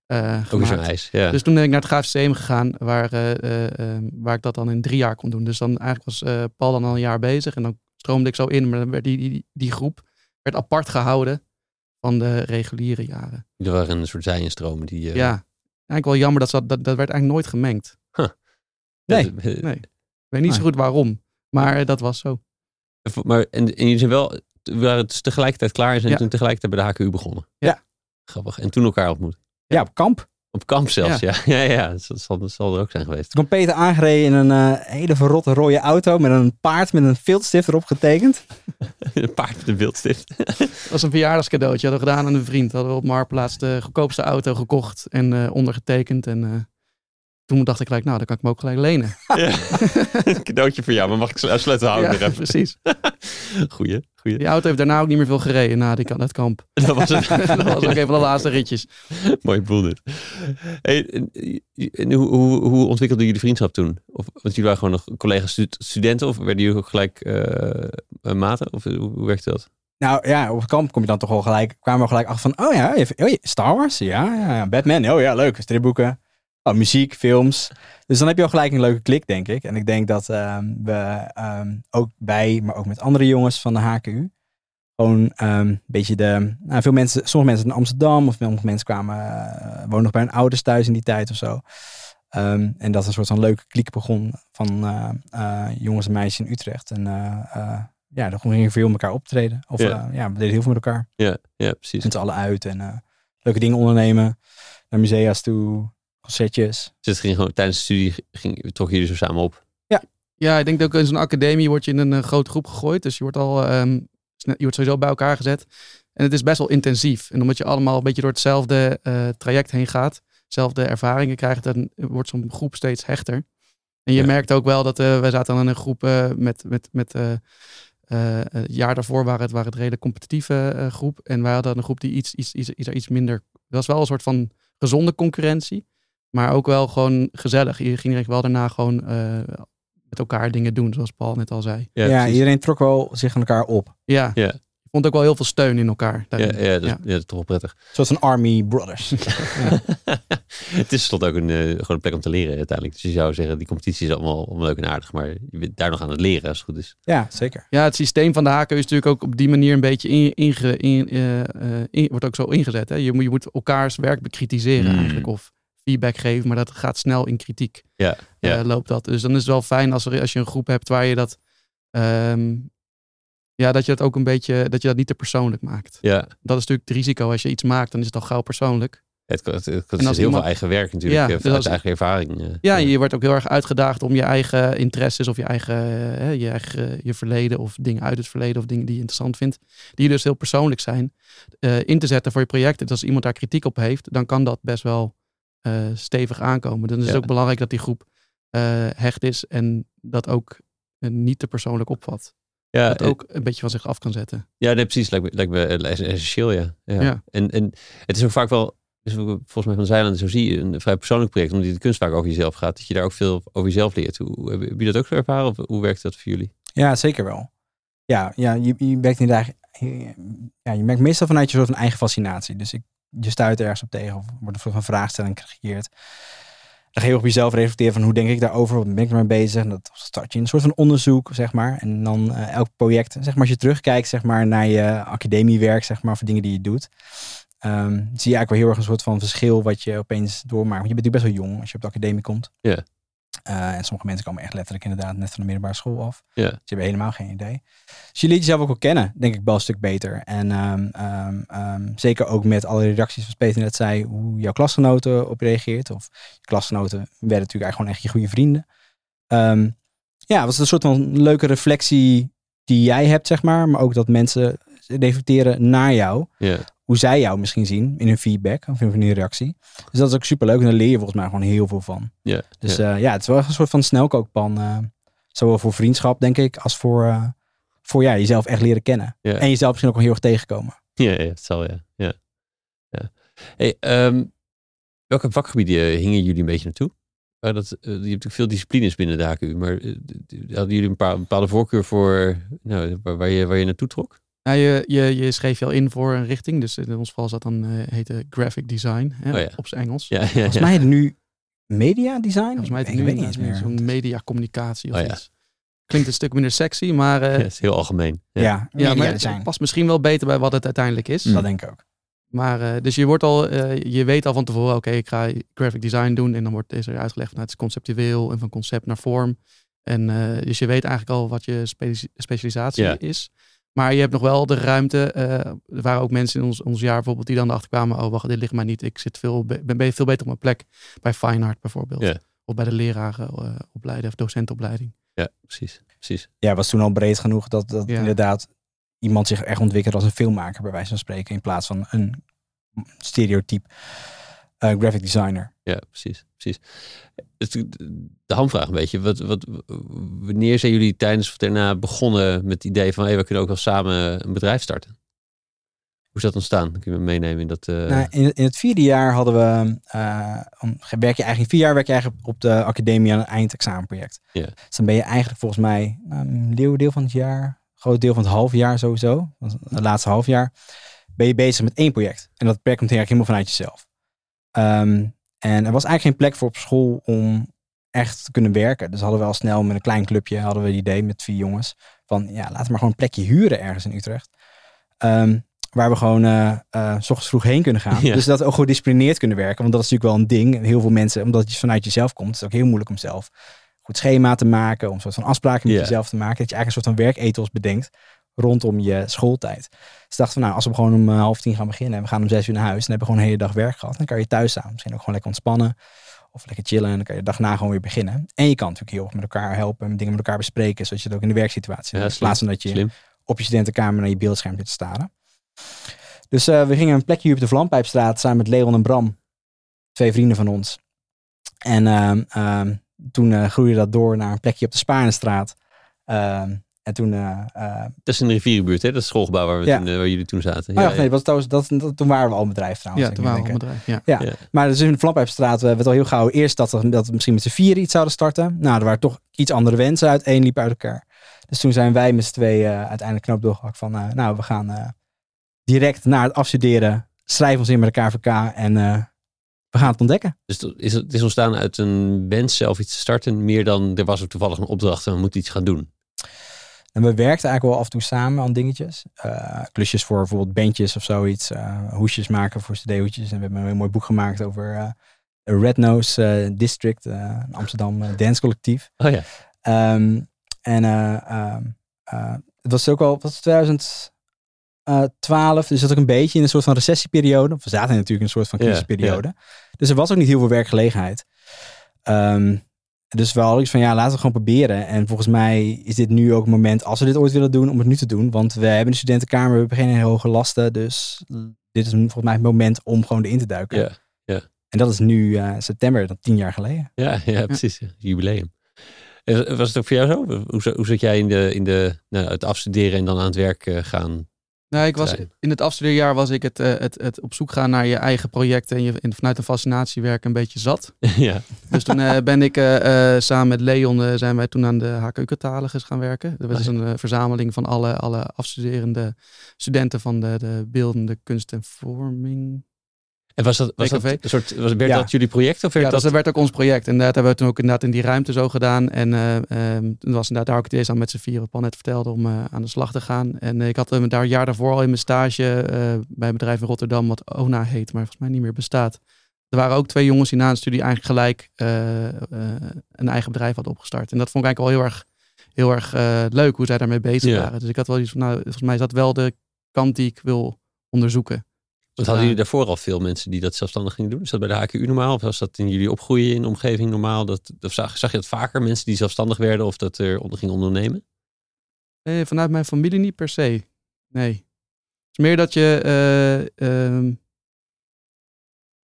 eh Ook zo'n gemaakt. ijs. Ja. Dus toen ben ik naar het Grafisch gegaan, waar, eh, eh, eh, waar ik dat dan in drie jaar kon doen. Dus dan eigenlijk was eh, Paul dan al een jaar bezig en dan stroomde ik zo in. Maar dan werd die, die, die groep werd apart gehouden van de reguliere jaren. er waren een soort zijenstromen die... eh, ja, eigenlijk wel jammer dat ze dat, dat, werd eigenlijk nooit gemengd. Nee. Ik weet niet zo Nee. goed waarom, maar eh, dat was zo. Maar en, en jullie zijn wel, waren het tegelijkertijd klaar en zijn Ja. toen tegelijkertijd bij de HKU begonnen. Ja. Grappig. En toen elkaar ontmoet. Ja, op kamp. Op kamp zelfs, ja. Ja, ja, Dat, zal, dat zal er ook zijn geweest. Toen kwam Peter aangereden in een eh, hele verrotte rode auto met een paard met een viltstift erop getekend. Een paard met een wildstift. Dat was een verjaardagscadeautje. Hadden we gedaan aan een vriend. Hadden we op Marktplaats de goedkoopste auto gekocht en eh, ondergetekend. En eh, toen dacht ik gelijk, nou, dan kan ik hem ook gelijk lenen. ja. Cadeautje voor jou, maar mag ik sluiten houden? ja, precies. Goeie, goeie. Die auto heeft daarna ook niet meer veel gereden na die, dat kamp. Dat was het. dat was ook een van de laatste ritjes. Mooi boel dit. Hey, en, en hoe, hoe, hoe ontwikkelden jullie vriendschap toen? Of, want jullie waren gewoon nog collega's stu- studenten of werden jullie ook gelijk eh, maten? Of hoe, hoe werkte dat? Nou ja, op het kamp kom je dan toch wel gelijk, kwamen we gelijk achter van, oh ja, oh, je- Star Wars, ja, ja, ja, Batman, oh ja, leuk, stripboeken, oh, muziek, films. Dus dan heb je al gelijk een leuke klik, denk ik. En ik denk dat ehm, we ehm, ook bij, maar ook met andere jongens van de HKU, gewoon ehm, een beetje de, nou, veel mensen, sommige mensen in Amsterdam, of sommige mensen kwamen, eh, woonden nog bij hun ouders thuis in die tijd of zo. En dat een soort van leuke kliek begon van eh, eh, jongens en meisjes in Utrecht. En ja, dan gingen we veel met elkaar optreden. Of Ja. we deden heel veel met elkaar. Ja, ja precies. Met z'n allen uit en leuke dingen ondernemen. Naar musea's toe, concertjes. Dus het ging gewoon tijdens de studie ging, trokken jullie zo samen op. Ja, ik denk dat ook in zo'n academie word je in een eh, grote groep gegooid. Dus je wordt al ehm, je wordt sowieso bij elkaar gezet. En het is best wel intensief. En omdat je allemaal een beetje door hetzelfde eh, traject heen gaat, dezelfde ervaringen krijgt, dan wordt zo'n groep steeds hechter. En je Ja. merkt ook wel dat uh, wij zaten dan in een groep eh, met, met, met eh, eh, het jaar daarvoor waren het, waren het een redelijk competitieve eh, groep. En wij hadden een groep die iets, iets, iets, iets, iets minder. Dat was wel een soort van gezonde concurrentie. Maar ook wel gewoon gezellig. Je ging eigenlijk wel daarna gewoon eh, met elkaar dingen doen, zoals Paul net al zei. Ja, iedereen trok wel zich aan elkaar op. Ja. Ja. Je vond ook wel heel veel steun in elkaar. Ja, ja, dat, Ja. ja. dat is toch wel prettig. Zoals een Army Brothers. het is tot ook een, eh, gewoon een plek om te leren uiteindelijk. Dus je zou zeggen, die competitie is allemaal, allemaal leuk en aardig. Maar je bent daar nog aan het leren als het goed is. ja, zeker. Ja, het systeem van de HKU is natuurlijk ook op die manier een beetje in, inge, in, eh, eh, in- wordt ook zo ingezet. Hè? Je, moet, je moet elkaars werk bekritiseren Mm. eigenlijk. Of feedback geven, maar dat gaat snel in kritiek. Ja, ja. eh, loopt dat. Dus dan is het wel fijn als, er, als je een groep hebt waar je dat... ehm, ja, dat je dat ook een beetje... Dat je dat niet te persoonlijk maakt. ja. Dat is natuurlijk het risico. Als je iets maakt, dan is het al gauw persoonlijk. Het, het, het, het En is heel iemand- veel eigen werk natuurlijk. Ja, eh, dus als- eigen ervaring. eh. Ja, je wordt ook heel erg uitgedaagd om je eigen interesses of je eigen, eh, je, eigen je verleden of dingen uit het verleden of dingen die je interessant vindt, die dus heel persoonlijk zijn, in te zetten voor je project. Dus als iemand daar kritiek op heeft, dan kan dat best wel eh, stevig aankomen. Dan is het Ja. ook belangrijk dat die groep eh, hecht is en dat ook eh, niet te persoonlijk opvat. ja, dat ook een beetje van zich af kan zetten. Ja, nee, precies. Lijkt me, lijkt me essentieel, ja. ja. Ja. En, en het is ook vaak wel, dus volgens mij van Zeiland, zo zie je, een vrij persoonlijk project, omdat die de kunst vaak over jezelf gaat, dat je daar ook veel over jezelf leert. Hoe, hoe- hebben jullie dat ook zo ervaren of hoe werkt dat voor jullie? Ja, zeker wel. Ja, ja je, je werkt inderdaad. Ja, je merkt meestal vanuit je soort van eigen fascinatie. Dus ik, je stuit ergens op tegen of wordt een van vraagstelling gecreëerd. Dan ga je op jezelf reflecteren van hoe denk ik daarover, wat ben ik ermee bezig. En dat start je een soort van onderzoek, zeg maar. En dan eh, elk project, zeg maar, als je terugkijkt, zeg maar, naar je academiewerk, zeg maar, voor dingen die je doet. ehm, zie je eigenlijk wel heel erg een soort van verschil wat je opeens doormaakt. Want je bent natuurlijk best wel jong als je op de academie komt. Ja. Eh, en sommige mensen komen echt letterlijk inderdaad net van de middelbare school af. Ja. Dus je hebt helemaal geen idee. Dus je leert jezelf ook wel kennen, denk ik wel een stuk beter. En ehm, ehm, ehm, zeker ook met alle reacties, zoals Peter net zei, hoe jouw klasgenoten op reageert. Of je klasgenoten werden natuurlijk eigenlijk gewoon echt je goede vrienden. Ja, het was een soort van leuke reflectie die jij hebt, zeg maar. Maar ook dat mensen reflecteren naar jou. Hoe zij jou misschien zien in hun feedback of in hun reactie. Dus dat is ook super leuk. En daar leer je volgens mij gewoon heel veel van. ja. Dus ja. ja het is wel een soort van snelkookpan. eh, zowel voor vriendschap, denk ik, als voor, eh, voor ja, jezelf echt leren kennen. En jezelf misschien ook wel heel erg tegenkomen. Ja, ja, het zal, ja. ja. ja. Hey, ehm, welke vakgebieden eh, hingen jullie een beetje naartoe? Dat, eh, je hebt natuurlijk veel disciplines binnen de HKU, maar eh, hadden jullie een, paar, een bepaalde voorkeur voor nou, waar je, waar je naartoe trok? Nou, je, je, je schreef je al in voor een richting. Dus in ons geval zat dan uh, heette graphic design hè, Oh ja. op zijn Engels. Ja, ja, Volgens mij het nu media design? Volgens mij ik het nu weet niet eens meer. zo'n mediacommunicatie of Oh ja. iets. Klinkt een stuk minder sexy, maar, eh, Ja, het is heel algemeen. Ja, Ja. maar design. het past misschien wel beter bij wat het uiteindelijk is. Dat denk ik ook. Maar eh, dus je wordt al, eh, je weet al van tevoren, oké, ik ga graphic design doen en dan wordt is er uitgelegd van nou, het is conceptueel en van concept naar vorm. En eh, dus je weet eigenlijk al wat je spe- specialisatie Ja. is. Maar je hebt nog wel de ruimte. eh, er waren ook mensen in ons, ons jaar bijvoorbeeld die dan erachter kwamen, oh wacht, dit ligt mij niet. Ik zit veel, be- ben ben veel beter op mijn plek bij Fine Art bijvoorbeeld. Ja. Of bij de lerarenopleiding of docentenopleiding. Ja, precies. precies. Ja, was toen al breed genoeg dat, dat Ja. inderdaad iemand zich echt ontwikkelt als een filmmaker, bij wijze van spreken, in plaats van een stereotype eh, graphic designer. Ja, precies. precies. Het- De hamvraag een beetje. Wat, wat, wanneer zijn jullie tijdens of daarna begonnen met het idee van hey, we kunnen ook wel samen een bedrijf starten? Hoe is dat ontstaan? Kun je me meenemen in dat... eh, Nou, in, in het vierde jaar hadden we, eh, om- werk je eigenlijk, vier jaar werk je eigenlijk op de academie aan een eindexamenproject. Ja. Dus dan ben je eigenlijk volgens mij nou, een leeuwendeel van het jaar, groot deel van het half jaar sowieso, het laatste half jaar, ben je bezig met één project. En dat project komt eigenlijk helemaal vanuit jezelf. Ehm, en er was eigenlijk geen plek voor op school om echt te kunnen werken. Dus hadden we al snel met een klein clubje, hadden we het idee met vier jongens, van ja, laten we maar gewoon een plekje huren ergens in Utrecht. Ehm, waar we gewoon eh, s ochtends vroeg heen kunnen gaan. Ja. Dus dat we ook gedisciplineerd kunnen werken. Want dat is natuurlijk wel een ding. Heel veel mensen, omdat je vanuit jezelf komt, is het ook heel moeilijk om zelf goed schema te maken. Om een soort van afspraken met Ja. jezelf te maken. Dat je eigenlijk een soort van werkethos bedenkt rondom je schooltijd. Dus dachten van nou, als we gewoon om eh, half tien gaan beginnen en we gaan om zes uur naar huis. Dan hebben we gewoon een hele dag werk gehad. Dan kan je thuis staan. Misschien ook gewoon lekker ontspannen. Of lekker chillen. En dan kan je de dag na gewoon weer beginnen. En je kan natuurlijk heel erg met elkaar helpen. En dingen met elkaar bespreken. Zodat je het ook in de werksituatie Ja. In plaats van dat je Slim. op je studentenkamer naar je beeldscherm zit te staren. Dus eh, we gingen een plekje hier op de Vlampijpstraat samen met Leon en Bram. Twee vrienden van ons. En ehm, ehm, toen eh, groeide dat door naar een plekje op de Spaarnestraat. En toen... eh, eh, Dat is in de rivierenbuurt, hè? Dat schoolgebouw waar, we Ja. toen, eh, waar jullie toen zaten. oh ja, nee, dat, was, dat, dat, toen waren we al een bedrijf trouwens. ja, ik toen waren we al een bedrijf. Ja. Ja. Maar dus in de Vlampijpstraat eh, werd al heel gauw eerst dat, we- dat we misschien met z'n vieren iets zouden starten. Nou, er waren toch iets andere wensen uit. Eén liep uit elkaar. Dus toen zijn wij met z'n twee eh, uiteindelijk knoop doorgehakt van... eh, nou, we gaan eh, direct na het afstuderen, schrijven ons in met elkaar KVK en eh, we gaan het ontdekken. Dus het is, het is ontstaan uit een wens zelf iets te starten, meer dan er was er toevallig een opdracht en we moeten iets gaan doen. En we werkten eigenlijk wel af en toe samen aan dingetjes. Eh, klusjes voor bijvoorbeeld bandjes of zoiets. eh, hoesjes maken voor cd-hoedjes. En we hebben een heel mooi boek gemaakt over de Red Nose District. een Amsterdam dancecollectief. Oh ja, Ehm, en eh, ehm, eh, het was ook al, was het, 2012, dus dat ook een beetje in een soort van recessieperiode. We zaten natuurlijk in een soort van Ja, crisisperiode. Dus er was ook niet heel veel werkgelegenheid. Ehm, dus we hadden iets van, ja, laten we gewoon proberen. En volgens mij is dit nu ook het moment, als we dit ooit willen doen, om het nu te doen. Want we hebben een studentenkamer, we hebben geen hele hoge lasten. Dus dit is volgens mij het moment om gewoon erin te duiken. ja, En dat is nu eh, september, dat tien jaar geleden. ja, ja precies. ja, Jubileum. Was het ook voor jou zo? Hoe, hoe zat jij in, de, in de, nou, het afstuderen en dan aan het werk eh, gaan? Nou, ik was, in het afstudeerjaar was ik het, eh, het, het op zoek gaan naar je eigen projecten en je en vanuit een fascinatiewerk een beetje zat. ja, Dus toen eh, ben ik eh, samen met Leon zijn wij toen aan de HKU-catalogus gaan werken. Dat was Ah, een verzameling van alle, alle afstuderende studenten van de, de beeldende kunst en vorming. En was dat, was dat een soort, was, werd Ja. dat jullie project of werd Ja, dat... dat werd ook ons project. En dat hebben we toen ook inderdaad in die ruimte zo gedaan. En ehm, toen was inderdaad daar ook het eerst aan met z'n vieren, wat Paul net vertelde, om eh, aan de slag te gaan. En eh, ik had hem daar een jaar daarvoor al in mijn stage bij een bedrijf in Rotterdam, wat ONA heet, maar volgens mij niet meer bestaat. Er waren ook twee jongens die na een studie eigenlijk gelijk een eigen bedrijf hadden opgestart. En dat vond ik eigenlijk wel heel erg, heel erg leuk hoe zij daarmee bezig Ja. waren. Dus ik had wel iets van, nou, volgens mij is dat wel de kant die ik wil onderzoeken. Want hadden jullie daarvoor al veel mensen die dat zelfstandig gingen doen? Is dat bij de HKU normaal? Of was dat in jullie opgroeien in de omgeving normaal? Dat, of zag, zag je dat vaker, mensen die zelfstandig werden of dat er onder gingen ondernemen? Nee, vanuit mijn familie niet per se. Nee. Het is meer dat je. eh, ehm,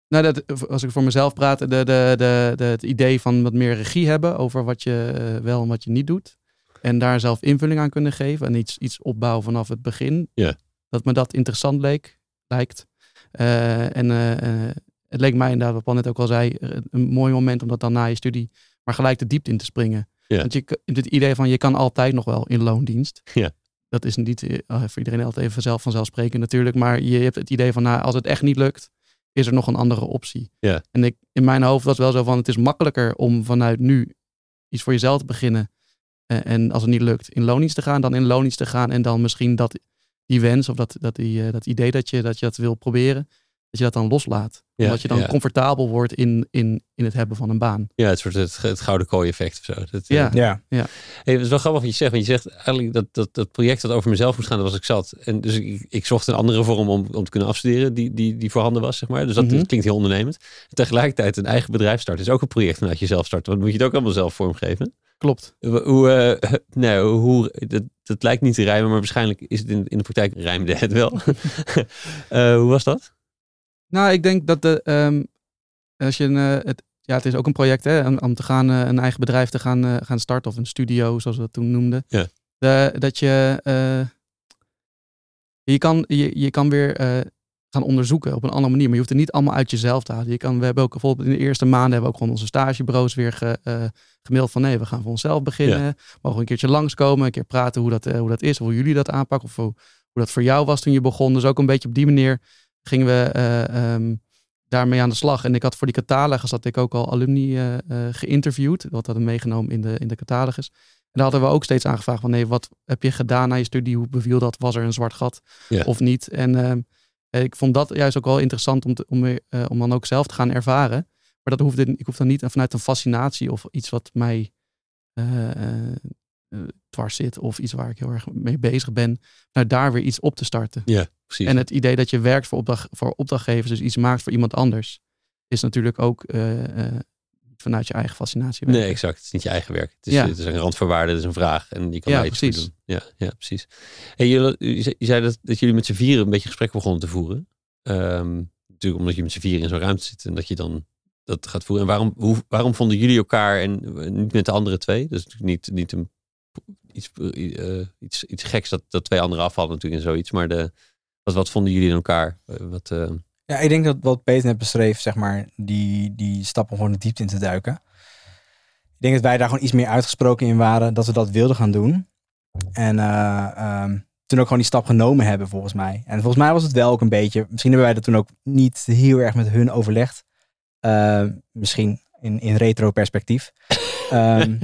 nou, dat, als ik voor mezelf praat, de, de, de, de, het idee van wat meer regie hebben over wat je eh, wel en wat je niet doet. En daar zelf invulling aan kunnen geven en iets, iets opbouwen vanaf het begin. Ja. Dat me dat interessant leek, lijkt. Eh, en eh, eh, het leek mij inderdaad, wat Paul net ook al zei, een mooi moment om dat dan na je studie maar gelijk de diepte in te springen. Ja. Want je, het idee van je kan altijd nog wel in loondienst. Ja. dat is niet voor iedereen altijd even zelf vanzelfsprekend natuurlijk. Maar je hebt het idee van, nou, als het echt niet lukt, is er nog een andere optie. Ja. En ik, in mijn hoofd was wel zo van, het is makkelijker om vanuit nu iets voor jezelf te beginnen. en als het niet lukt, in loondienst te gaan, dan in loondienst te gaan. En dan misschien dat, die wens of dat, dat, die, eh, dat idee dat je, dat je dat wil proberen, dat je dat dan loslaat. Ja, Omdat je dan ja. comfortabel wordt in, in, in het hebben van een baan. Ja, het soort het, het gouden kooi effect of zo. Dat, eh, Ja. Ja, Hey, het is wel grappig wat je zegt. Want je zegt eigenlijk dat, dat dat project dat over mezelf moest gaan, dat was ik zat. En dus ik, ik zocht een andere vorm om, om te kunnen afstuderen die, die, die voorhanden was, zeg maar. Dus dat, Mhm. dat klinkt heel ondernemend. Tegelijkertijd een eigen bedrijf starten is ook een project vanuit jezelf starten. Want moet je het ook allemaal zelf vormgeven. Klopt. Hoe, hoe, eh, nou, hoe, dat, dat lijkt niet te rijmen, maar waarschijnlijk is het in, in de praktijk rijmde het wel. Eh, hoe was dat? Nou, ik denk dat de, ehm, als je een, eh, het, ja, het is ook een project hè, om, om te gaan eh, een eigen bedrijf te gaan, gaan starten of een studio, zoals we dat toen noemden. Ja. De- dat je, je kan, je, je kan weer gaan onderzoeken op een andere manier, maar je hoeft het niet allemaal uit jezelf te halen. Je kan, we hebben ook bijvoorbeeld in de eerste maanden hebben we ook gewoon onze stagebureaus weer ge, eh, gemaild van nee, we gaan voor onszelf beginnen. Mogen we een keertje langskomen, een keer praten hoe dat, eh, hoe dat is, hoe jullie dat aanpakken, of hoe, hoe dat voor jou was toen je begon. Dus ook een beetje op die manier gingen we eh, ehm, daarmee aan de slag. En ik had voor die catalogus had ik ook al alumni geïnterviewd. Wat hadden we meegenomen in de, in de catalogus. En daar hadden we ook steeds aangevraagd van nee, wat heb je gedaan na je studie? Hoe beviel dat? Was er een zwart gat Ja. of niet? En ehm, ik vond dat juist ook wel interessant om, te, om, eh, om dan ook zelf te gaan ervaren. Maar dat hoefde, ik hoef dan niet vanuit een fascinatie of iets wat mij eh, eh, eh, dwars zit. Of iets waar ik heel erg mee bezig ben. Nou, daar weer iets op te starten. Ja, precies. En het idee dat je werkt voor, opdracht, voor opdrachtgevers, dus iets maakt voor iemand anders, is natuurlijk ook eh, eh, vanuit je eigen fascinatie. werken. Nee, exact. Het is niet je eigen werk. Het is, Ja. het is een randvoorwaarde, het is een vraag. En je kan Ja, daar iets precies. doen. Ja, ja, precies. En jullie, je zei- dat, dat jullie met z'n vieren een beetje gesprek begonnen te voeren. Ehm, natuurlijk omdat je met z'n vieren in zo'n ruimte zit en dat je dan dat gaat voeren. En waarom, hoe, waarom vonden jullie elkaar en eh, niet met de andere twee? Dus niet, niet een, iets, eh, iets, iets geks dat, dat twee anderen afvallen natuurlijk en zoiets. Maar de, wat, wat vonden jullie in elkaar? Eh, Wat, Ja, ik denk dat wat Peter net beschreef, zeg maar, die, die stap om gewoon de diepte in te duiken. Ik denk dat wij daar gewoon iets meer uitgesproken in waren, dat we dat wilden gaan doen. En eh, ehm, toen ook gewoon die stap genomen hebben, volgens mij. En volgens mij was het wel ook een beetje, misschien hebben wij dat toen ook niet heel erg met hun overlegd. Eh, misschien in, in retro perspectief. Ehm,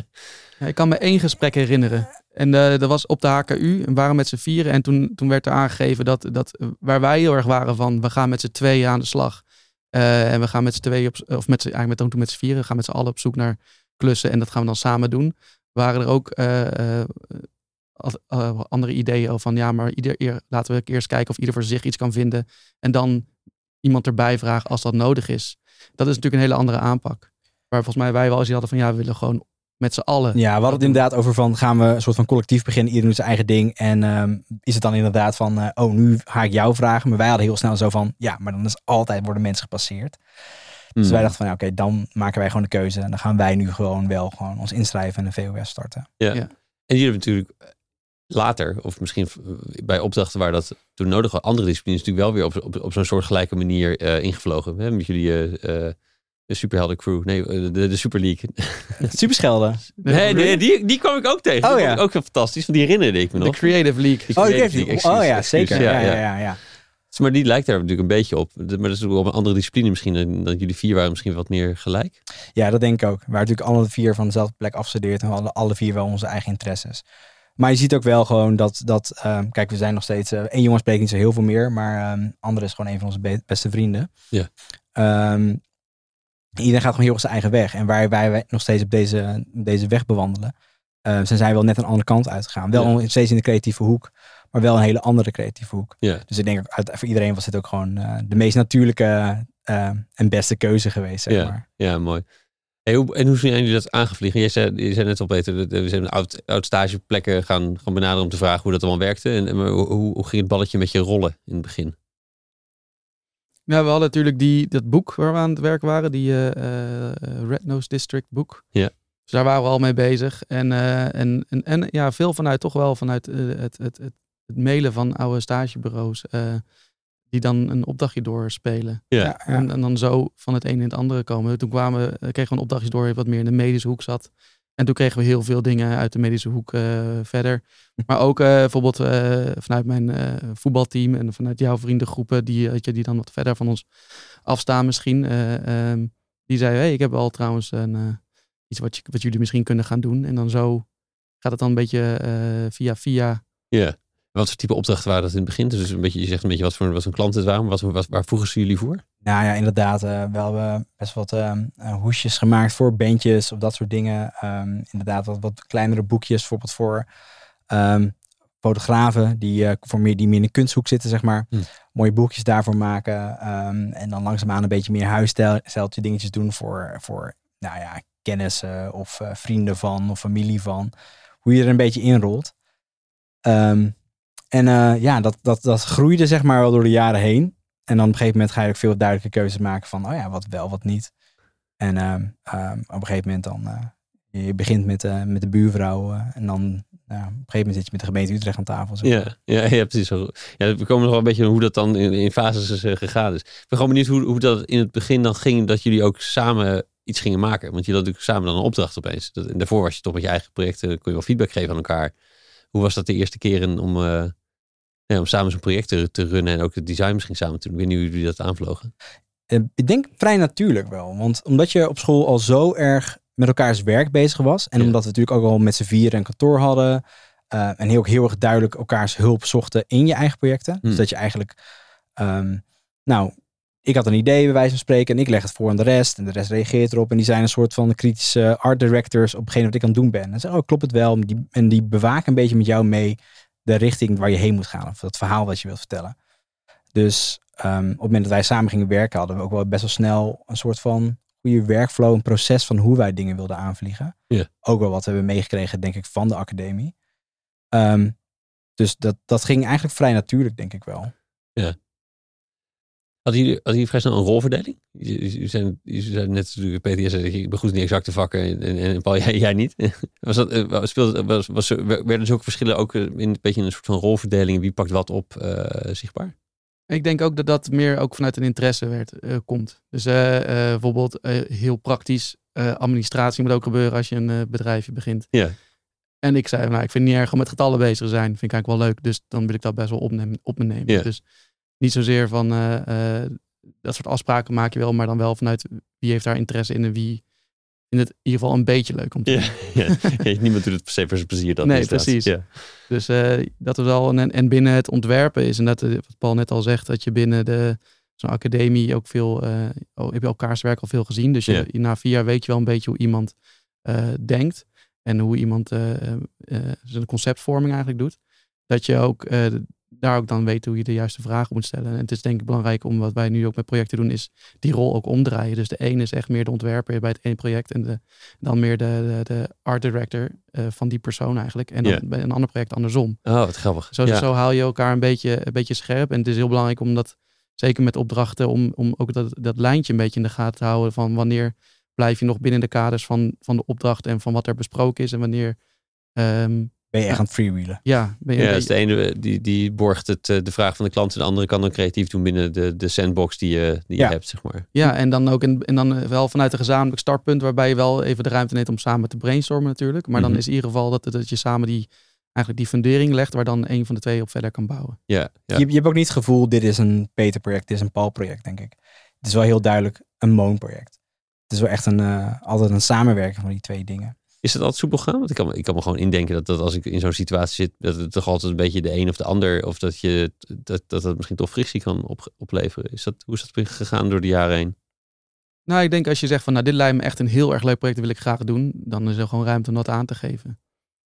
Ja, ik kan me één gesprek herinneren. En eh, dat was op de HKU. En waren met z'n vieren. En toen, toen werd er aangegeven dat, dat waar wij heel erg waren van, we gaan met z'n tweeën aan de slag. Eh, en we gaan met z'n tweeën, op, of met eigenlijk met, toen met z'n vieren, gaan met z'n allen op zoek naar klussen. En dat gaan we dan samen doen. Waren er ook eh, andere ideeën over van, ja, maar ieder, eer, laten we eerst kijken of ieder voor zich iets kan vinden. En dan iemand erbij vragen als dat nodig is. Dat is natuurlijk een hele andere aanpak. Waar volgens mij wij wel eens hadden van, ja, we willen gewoon met z'n allen. Ja, we hadden het inderdaad over van gaan we een soort van collectief beginnen, iedereen doet zijn eigen ding. En ehm, is het dan inderdaad van, eh, oh nu ga ik jou vragen. Maar wij hadden heel snel zo van, ja, maar dan is altijd worden mensen gepasseerd. Dus hmm. wij dachten van, ja, oké, dan maken wij gewoon de keuze. En dan gaan wij nu gewoon wel gewoon ons inschrijven en een VOS starten. Ja. Ja. En jullie hebben natuurlijk later, of misschien bij opdrachten waar dat toen nodig was, andere disciplines natuurlijk wel weer op, op, op zo'n soort gelijke manier eh, ingevlogen. Hè? Met jullie eh, eh, de Superhelden Crew, nee, eh, de, de Super League. Super schelden. Nee, nee die, die kwam ik ook tegen. Oh, die ja. ook wel fantastisch, want die herinnerde ik me De nog. Creative League. Die Oh, die Creative League, excuus, Oh ja, zeker. Ja, ja, ja, ja. Dus Maar die lijkt daar natuurlijk een beetje op. De- Maar dat is op een andere discipline misschien. En dat jullie vier waren misschien wat meer gelijk. Ja, dat denk ik ook. We waren natuurlijk alle vier van dezelfde plek afgestudeerd en we hadden alle vier wel onze eigen interesses. Maar je ziet ook wel gewoon dat, dat ehm, kijk, we zijn nog steeds, eh één jongen spreekt niet zo heel veel meer, maar ehm andere is gewoon een van onze be- beste vrienden. Ja. Ehm, iedereen gaat gewoon heel erg zijn eigen weg. En waar wij, nog steeds op deze, deze weg bewandelen, eh, zijn zij wel net een andere kant uitgegaan. Wel Ja. steeds in de creatieve hoek, maar wel een hele andere creatieve hoek. Ja. Dus ik denk uit, voor iedereen was dit ook gewoon eh, de meest natuurlijke eh, en beste keuze geweest, zeg Ja. maar. Ja, mooi. Hey, hoe, en hoe zijn jullie dat aangevliegen? Jij zei, je zei net al, Peter, dat we zijn oud, oud stageplekken gaan, gaan benaderen om te vragen hoe dat allemaal werkte. En, en hoe, hoe ging het balletje met je rollen in het begin? Ja, we hadden natuurlijk die, dat boek waar we aan het werk waren, die eh, eh, Red Nose District boek. Ja. Dus daar waren we al mee bezig. En, eh, en, en, en ja, veel vanuit toch wel vanuit het, het, het, het mailen van oude stagebureaus. eh, die dan een opdrachtje doorspelen. Ja. ja. En, en dan zo van het een in het andere komen. Toen kwamen, we- kregen we een opdrachtje door wat meer in de medische hoek zat. En toen kregen we heel veel dingen uit de medische hoek eh, verder. Maar ook eh, bijvoorbeeld eh, vanuit mijn voetbalteam en vanuit jouw vriendengroepen, die, weet je, die dan wat verder van ons afstaan misschien. eh, ehm, die zeiden, hey, ik heb al trouwens een, iets wat, je, wat jullie misschien kunnen gaan doen. En dan zo gaat het dan een beetje via via. Ja. Wat voor type opdrachten waren dat in het begin? Dus een beetje, je zegt een beetje wat voor, wat voor klanten het waren. maar Wat, wat, waar vroegen ze jullie voor? Nou ja, inderdaad. eh wel hebben best wat ehm, eh, hoesjes gemaakt voor bandjes of dat soort dingen. Ehm, inderdaad, wat, wat kleinere boekjes, bijvoorbeeld voor ehm, fotografen die, eh, voor meer, die meer in de kunsthoek zitten, zeg maar. Hm. Mooie boekjes daarvoor maken. ehm, en dan langzaamaan een beetje meer huisstijltje dingetjes doen voor, voor nou ja, kennissen of eh, vrienden van of familie van. Hoe je er een beetje inrolt. En eh, ja, dat, dat, dat groeide zeg maar wel door de jaren heen. En dan op een gegeven moment ga je ook veel duidelijke keuzes maken van, oh ja, wat wel, wat niet. En ehm, ehm, op een gegeven moment dan, eh, je begint met, eh, met de buurvrouw eh, en dan nou, op een gegeven moment zit je met de gemeente Utrecht aan tafel. maar. Ja, ja, ja, precies. Zo. Ja, we komen nog wel een beetje hoe dat dan in, in fases is gegaan is. Ik ben gewoon benieuwd hoe, hoe dat in het begin dan ging dat jullie ook samen iets gingen maken. Want je had natuurlijk samen dan een opdracht opeens. Dat, en daarvoor was je toch met je eigen projecten, kon je wel feedback geven aan elkaar. Hoe was dat de eerste keren om, ja, om samen zo'n project te, te runnen en ook het design misschien samen te doen? Ik weet niet hoe jullie dat aanvlogen. Eh, ik denk vrij natuurlijk wel. Want omdat je op school al zo erg met elkaars werk bezig was. En Ja. omdat we natuurlijk ook al met z'n vieren een kantoor hadden. eh, en heel, heel erg duidelijk elkaars hulp zochten in je eigen projecten. Dus Hmm. dat je eigenlijk, ehm, nou, ik had een idee bij wijze van spreken. En ik leg het voor aan de rest. En de rest reageert erop. En die zijn een soort van kritische art directors op hetgeen wat ik aan het doen ben. En zeggen, oh, klopt het wel? En die, en die bewaken een beetje met jou mee de richting waar je heen moet gaan. Of dat verhaal wat je wilt vertellen. Dus ehm, op het moment dat wij samen gingen werken, hadden we ook wel best wel snel een soort van goede workflow, een proces van hoe wij dingen wilden aanvliegen. Ja. Ook wel wat we hebben meegekregen, denk ik, van de academie. Ehm, dus dat, dat ging eigenlijk vrij natuurlijk, denk ik wel. Hadden jullie, hadden jullie vrij snel een rolverdeling? Je, zijn, zei net, natuurlijk, Peter, zei, ik in die exacte vakken en, en, en Paul, jij, jij niet. Was dat, eh, was- speelde, was, was, werden zulke verschillen ook eh, in, een beetje een soort van rolverdeling? Wie pakt wat op eh, zichtbaar? Ik denk ook dat dat meer ook vanuit een interesse werd, komt. Dus bijvoorbeeld heel praktisch, administratie moet ook gebeuren als je een bedrijfje begint. Ja. En ik zei, nou, ik vind het niet erg om met getallen bezig te zijn. Vind ik eigenlijk wel leuk. Dus dan wil ik dat best wel opnemen, op me nemen. Ja. Dus niet zozeer van eh, eh, dat soort afspraken maak je wel, maar dan wel vanuit wie heeft daar interesse in en wie vindt het in ieder geval een beetje leuk om te doen. Ja, ja. Ja, niemand doet het per se voor zijn plezier. Dat Nee, precies. Ja. Dus eh, dat is al. En, en binnen het ontwerpen is inderdaad, eh, wat Paul net al zegt, dat je binnen de zo'n academie ook veel, oh, heb je elkaars werk al veel gezien. Dus je, na vier jaar weet je wel een beetje hoe iemand denkt en hoe iemand zijn conceptvorming eigenlijk doet. Dat je ook daar ook dan weet hoe je de juiste vragen moet stellen. En het is denk ik belangrijk om wat wij nu ook met projecten doen, is die rol ook omdraaien. Dus de ene is echt meer de ontwerper bij het ene project en de, dan meer de, de, de art director eh, van die persoon eigenlijk. En dan bij een ander project andersom. Oh, wat grappig. Zo, ja. zo haal je elkaar een beetje, een beetje scherp. En het is heel belangrijk om dat, zeker met opdrachten, om, om ook dat, dat lijntje een beetje in de gaten te houden van wanneer blijf je nog binnen de kaders van, van de opdracht en van wat er besproken is en wanneer ehm, Ben je echt aan het freewheelen? ja, ben je Ja, dus de ene die, die borgt het, eh, de vraag van de klant en de andere kan dan creatief doen binnen de, de sandbox die je, die je hebt, zeg maar. ja, en dan ook in, en dan eh, wel vanuit een gezamenlijk startpunt waarbij je wel even de ruimte neemt om samen te brainstormen natuurlijk. Maar Mhm. dan is in ieder geval dat, dat je samen die, eigenlijk die fundering legt waar dan een van de twee op verder kan bouwen. Ja, ja. Je, je hebt ook niet het gevoel, dit is een Peter-project, dit is een Paul-project, denk ik. Het is wel heel duidelijk een Moon-project. Het is wel echt een, eh, altijd een samenwerking van die twee dingen. Is het altijd soepel gaan? Want ik kan, me- ik kan me gewoon indenken dat, dat als ik in zo'n situatie zit, dat het toch altijd een beetje de een of de ander, of dat je dat, dat het misschien toch frictie kan op, opleveren. Is dat, hoe is dat gegaan door de jaren heen? Nou, ik denk als je zegt van nou, dit lijkt me echt een heel erg leuk project, dat wil ik graag doen, dan is er gewoon ruimte om dat aan te geven.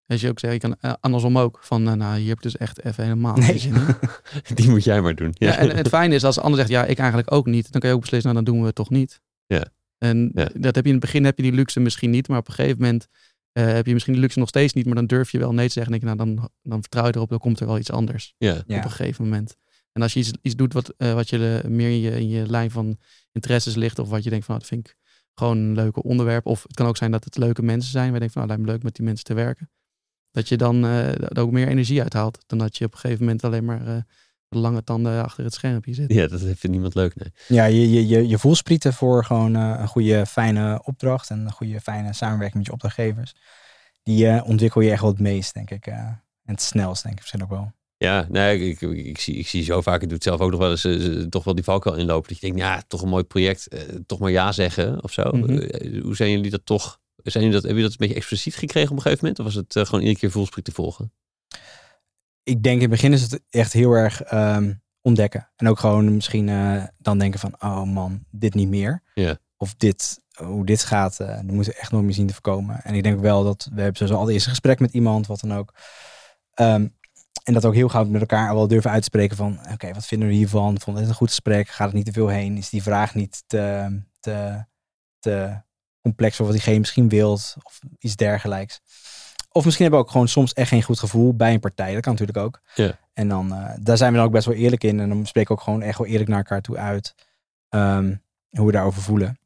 Als je ook zegt, je kan eh, andersom ook, van eh, nou, hier heb je dus echt even helemaal Nee. geen zin in. Die moet jij maar doen. Ja, Ja, en het fijne is als de ander zegt, ja, ik eigenlijk ook niet, dan kan je ook beslissen, nou, dan doen we het toch niet. Ja. En Ja. dat heb je in het begin heb je die luxe misschien niet, maar op een gegeven moment eh, heb je misschien die luxe nog steeds niet, maar dan durf je wel nee te zeggen. En denk je, nou, dan, dan vertrouw je erop, dan komt er wel iets anders ja. Op een gegeven moment. En als je iets, iets doet wat, eh, wat je meer in je, in je lijn van interesses ligt, of wat je denkt van, nou, dat vind ik gewoon een leuke onderwerp. Of het kan ook zijn dat het leuke mensen zijn, waar je denkt van, nou, lijkt me leuk met die mensen te werken. Dat je dan eh, er ook meer energie uithaalt, dan dat je op een gegeven moment alleen maar eh, lange tanden achter het schermpje zitten. Ja, dat vindt niemand leuk, nee. Ja, je, je, je, je voelsprieten voor gewoon eh, een goede, fijne opdracht en een goede, fijne samenwerking met je opdrachtgevers. Die eh, ontwikkel je echt wel het meest, denk ik. eh, en het snelst, denk ik misschien ook wel. Ja, nee, ik, ik, ik zie, ik zie zo vaak, ik doe het zelf ook nog wel eens, toch wel die valkuil inlopen. Dat je denkt, ja, toch een mooi project, eh, toch maar ja zeggen of zo. Mhm. Hoe zijn jullie dat toch, zijn jullie dat, hebben jullie dat een beetje expliciet gekregen op een gegeven moment? Of was het eh, gewoon iedere keer voelspriet te volgen? Ik denk in het begin is het echt heel erg ehm, ontdekken. En ook gewoon misschien eh, dan denken van, oh man, dit niet meer. Of dit, hoe dit gaat, eh dat moeten we echt nooit meer zien te voorkomen. En ik denk wel dat we hebben sowieso al het eerste gesprek met iemand, wat dan ook. Ehm, en dat ook heel gauw met elkaar wel durven uit te spreken van, oké, wat vinden we hiervan? Vond dit een goed gesprek? Gaat het niet te veel heen? Is die vraag niet te, te, te complex of wat diegene misschien wilt? Of iets dergelijks. Of misschien hebben we ook gewoon soms echt geen goed gevoel bij een partij. Dat kan natuurlijk ook. Ja. En dan, eh, daar zijn we dan ook best wel eerlijk in. En dan spreken we ook gewoon echt wel eerlijk naar elkaar toe uit. ehm, hoe we daarover voelen.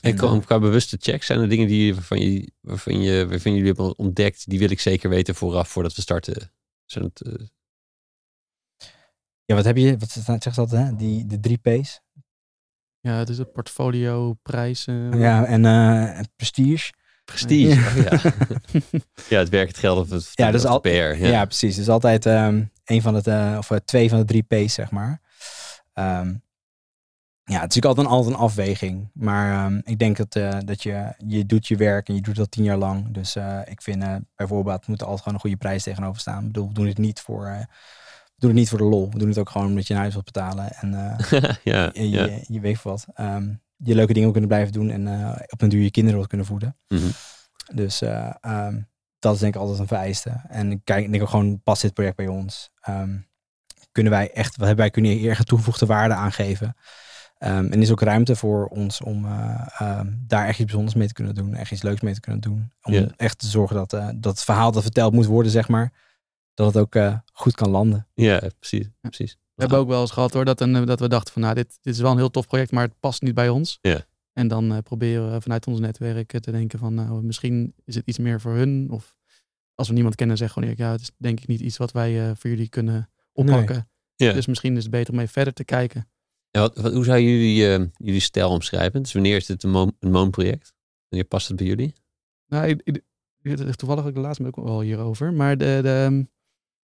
En En, qua, eh, qua bewuste checks, zijn er dingen die, waarvan, je, waarvan, je, waarvan jullie hebben ontdekt, die wil ik zeker weten vooraf, voordat we starten? Zijn het, eh, Ja, wat heb je? Wat zegt dat? Hè? Die, de drie P's. Ja, het is het portfolio, prijzen. Ja, en, eh, en prestige. Prestige? Ja. Oh, ja. ja, het werk, het geld of het, Ja, dat is of al- PR. Ja, Ja. precies. Dus altijd ehm een van de, eh, of eh, twee van de drie P's, zeg maar. Ehm, ja, het is natuurlijk altijd een, altijd een afweging. Maar ehm, ik denk dat, eh, dat je, je doet je werk en je doet dat tien jaar lang. Dus ik vind bijvoorbeeld, moet er altijd gewoon een goede prijs tegenover staan. Ik bedoel, we doen het niet voor, doen het niet voor de lol. We doen het ook gewoon omdat je een huis wilt betalen. En ja, je, ja. je, je weet wat. Je leuke dingen kunnen blijven doen en eh, op een duur je kinderen wilt kunnen voeden. Mhm. Dus eh, ehm, dat is denk ik altijd een vereiste. En ik kijk, ik denk ook gewoon, past dit project bij ons? Ehm, kunnen wij echt, wat hebben wij kunnen hier toegevoegde waarde aangeven? Ehm, en is ook ruimte voor ons om eh, daar echt iets bijzonders mee te kunnen doen, echt iets leuks mee te kunnen doen. Om echt te zorgen dat, dat het verhaal dat verteld moet worden, zeg maar, dat het ook goed kan landen. ja, precies. precies. We hebben ook wel eens gehad hoor, dat, een, eh, dat we dachten van nou, dit, dit is wel een heel tof project, maar het past niet bij ons. Ja. En dan eh, proberen we vanuit ons netwerk eh, te denken van nou, misschien is het iets meer voor hun. Of als we niemand kennen, zeggen gewoon ja, het is denk ik niet iets wat wij voor jullie kunnen oppakken. Ja. Dus misschien is het beter om even verder te kijken. Ja, wat, wat- hoe zou jullie jullie stijl omschrijven? Dus wanneer is dit een, mo- een moonproject? Wanneer past het bij jullie? Nou, ik, ik, toevallig de laatste ook wel hierover. Maar de, de, ehm,